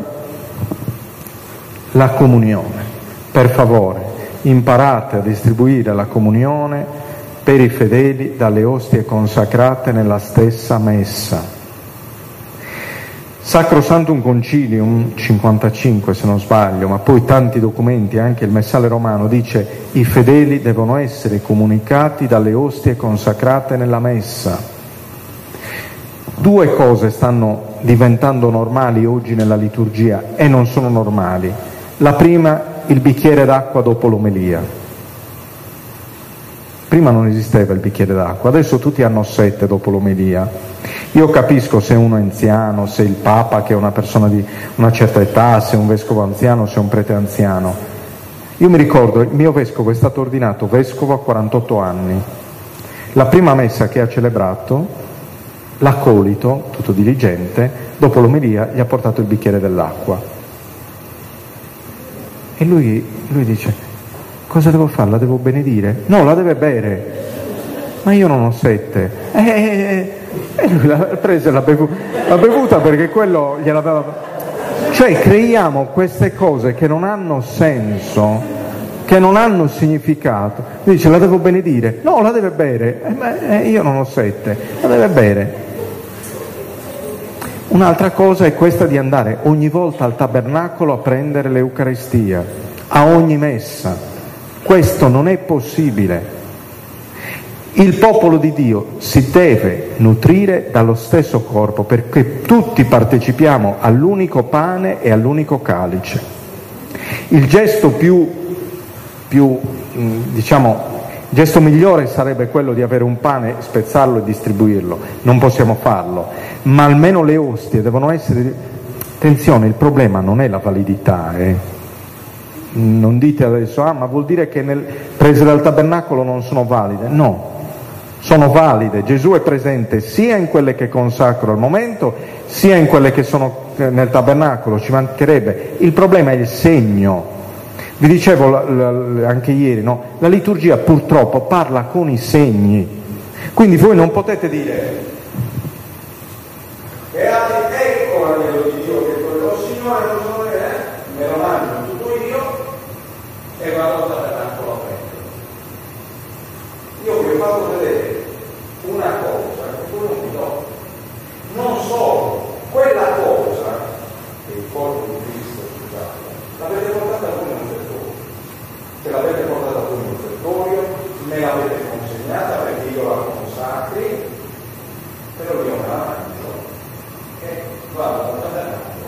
la comunione. Per favore, imparate a distribuire la comunione per i fedeli dalle ostie consacrate nella stessa messa. Sacrosantum Concilium 55 se non sbaglio, ma poi tanti documenti, anche il Messale Romano dice i fedeli devono essere comunicati dalle ostie consacrate nella messa. Due cose stanno diventando normali oggi nella liturgia e non sono normali. La prima il bicchiere d'acqua dopo l'omelia. Prima non esisteva il bicchiere d'acqua, adesso tutti hanno sette dopo l'omelia. Io capisco se uno è anziano, se il Papa che è una persona di una certa età, se un vescovo anziano, se un prete anziano. Io mi ricordo, il mio vescovo è stato ordinato vescovo a 48 anni. La prima messa che ha celebrato, l'accolito, tutto diligente, dopo l'omelia gli ha portato il bicchiere dell'acqua. E lui, lui dice, cosa devo fare? La devo benedire? No, la deve bere. Ma io non ho sette. E, e, e lui l'ha presa e l'ha bevuta, l'ha bevuta perché quello gliel'aveva... Cioè creiamo queste cose che non hanno senso, che non hanno significato. Dice la devo benedire? No, la deve bere. Eh, eh, io non ho sette, la deve bere. Un'altra cosa è questa di andare ogni volta al tabernacolo a prendere l'Eucaristia, a ogni messa. Questo non è possibile. Il popolo di Dio si deve nutrire dallo stesso corpo perché tutti partecipiamo all'unico pane e all'unico calice. Il gesto più, più diciamo, il gesto migliore sarebbe quello di avere un pane, spezzarlo e distribuirlo, non possiamo farlo, ma almeno le ostie devono essere... Attenzione, il problema non è la validità, eh. Non dite adesso, ah ma vuol dire che nel... prese dal tabernacolo non sono valide, no, sono valide, Gesù è presente sia in quelle che consacro al momento, sia in quelle che sono eh, nel tabernacolo, ci mancherebbe, il problema è il segno, vi dicevo la, la, anche ieri, no? la liturgia purtroppo parla con i segni, quindi voi non potete dire beati ecco l'agnello di Dio che quello Signore non so eh? me lo mangio tutto io e vado a tabernacolo a prendere. Io vi ho fatto vedere una cosa che voi non vi do, non solo quella cosa che il corpo di Cristo, scusate, l'avete portata a voi nel che l'avete portata qui in offertorio, me l'avete consegnata perché io la consacri, però io me la mangio e vado al tabernacolo.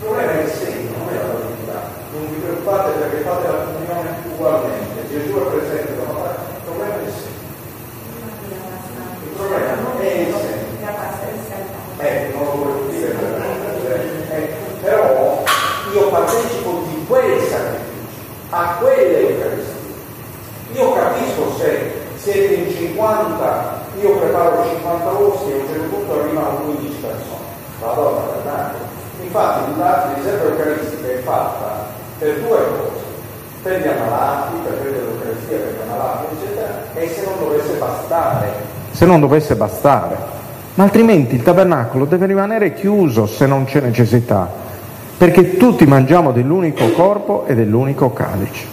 Il problema è il segno, non è la validità. Non vi preoccupate perché fate la comunione ugualmente. Gesù è presente da una parte, il problema è il segno. Il problema non è il segno. Eh, non lo voglio dire per eh, però io partecipo di quel sacrificio a quelle Eucaristie. Io capisco se siete in 50, io preparo 50 ostie e a un certo punto arrivano 15 persone, vado a tabernacolo. Infatti la riserva eucaristica è fatta per due cose, per gli ammalati, per prendere l'Eucaristia per gli ammalati, eccetera, e se non dovesse bastare. Se non dovesse bastare. Ma altrimenti il tabernacolo deve rimanere chiuso se non c'è necessità perché tutti mangiamo dell'unico corpo e dell'unico calice.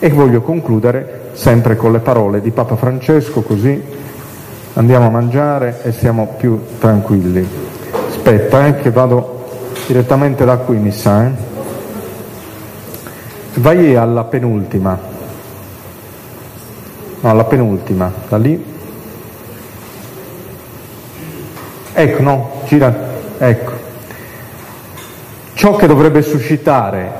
E voglio concludere sempre con le parole di Papa Francesco, così andiamo a mangiare e siamo più tranquilli. Aspetta, eh, che vado direttamente da qui, mi sa. Eh. Vai alla penultima. No, alla penultima, da lì. Ecco, no, gira Ecco, ciò che dovrebbe suscitare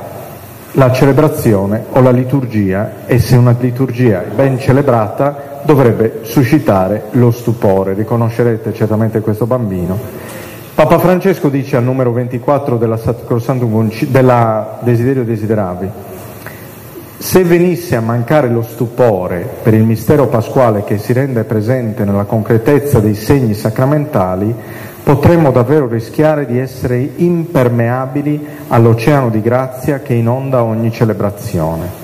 la celebrazione o la liturgia e se una liturgia è ben celebrata dovrebbe suscitare lo stupore. Riconoscerete certamente questo bambino. Papa Francesco dice al numero 24 della della Desiderio Desideravi se venisse a mancare lo stupore per il mistero pasquale che si rende presente nella concretezza dei segni sacramentali, potremmo davvero rischiare di essere impermeabili all'oceano di grazia che inonda ogni celebrazione.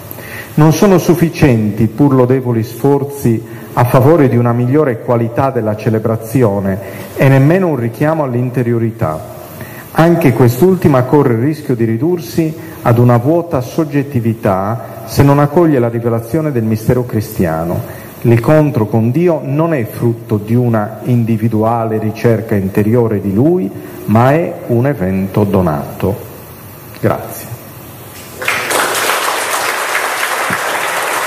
Non sono sufficienti pur lodevoli sforzi a favore di una migliore qualità della celebrazione e nemmeno un richiamo all'interiorità. Anche quest'ultima corre il rischio di ridursi ad una vuota soggettività se non accoglie la rivelazione del mistero cristiano. L'incontro con Dio non è frutto di una individuale ricerca interiore di Lui, ma è un evento donato. Grazie.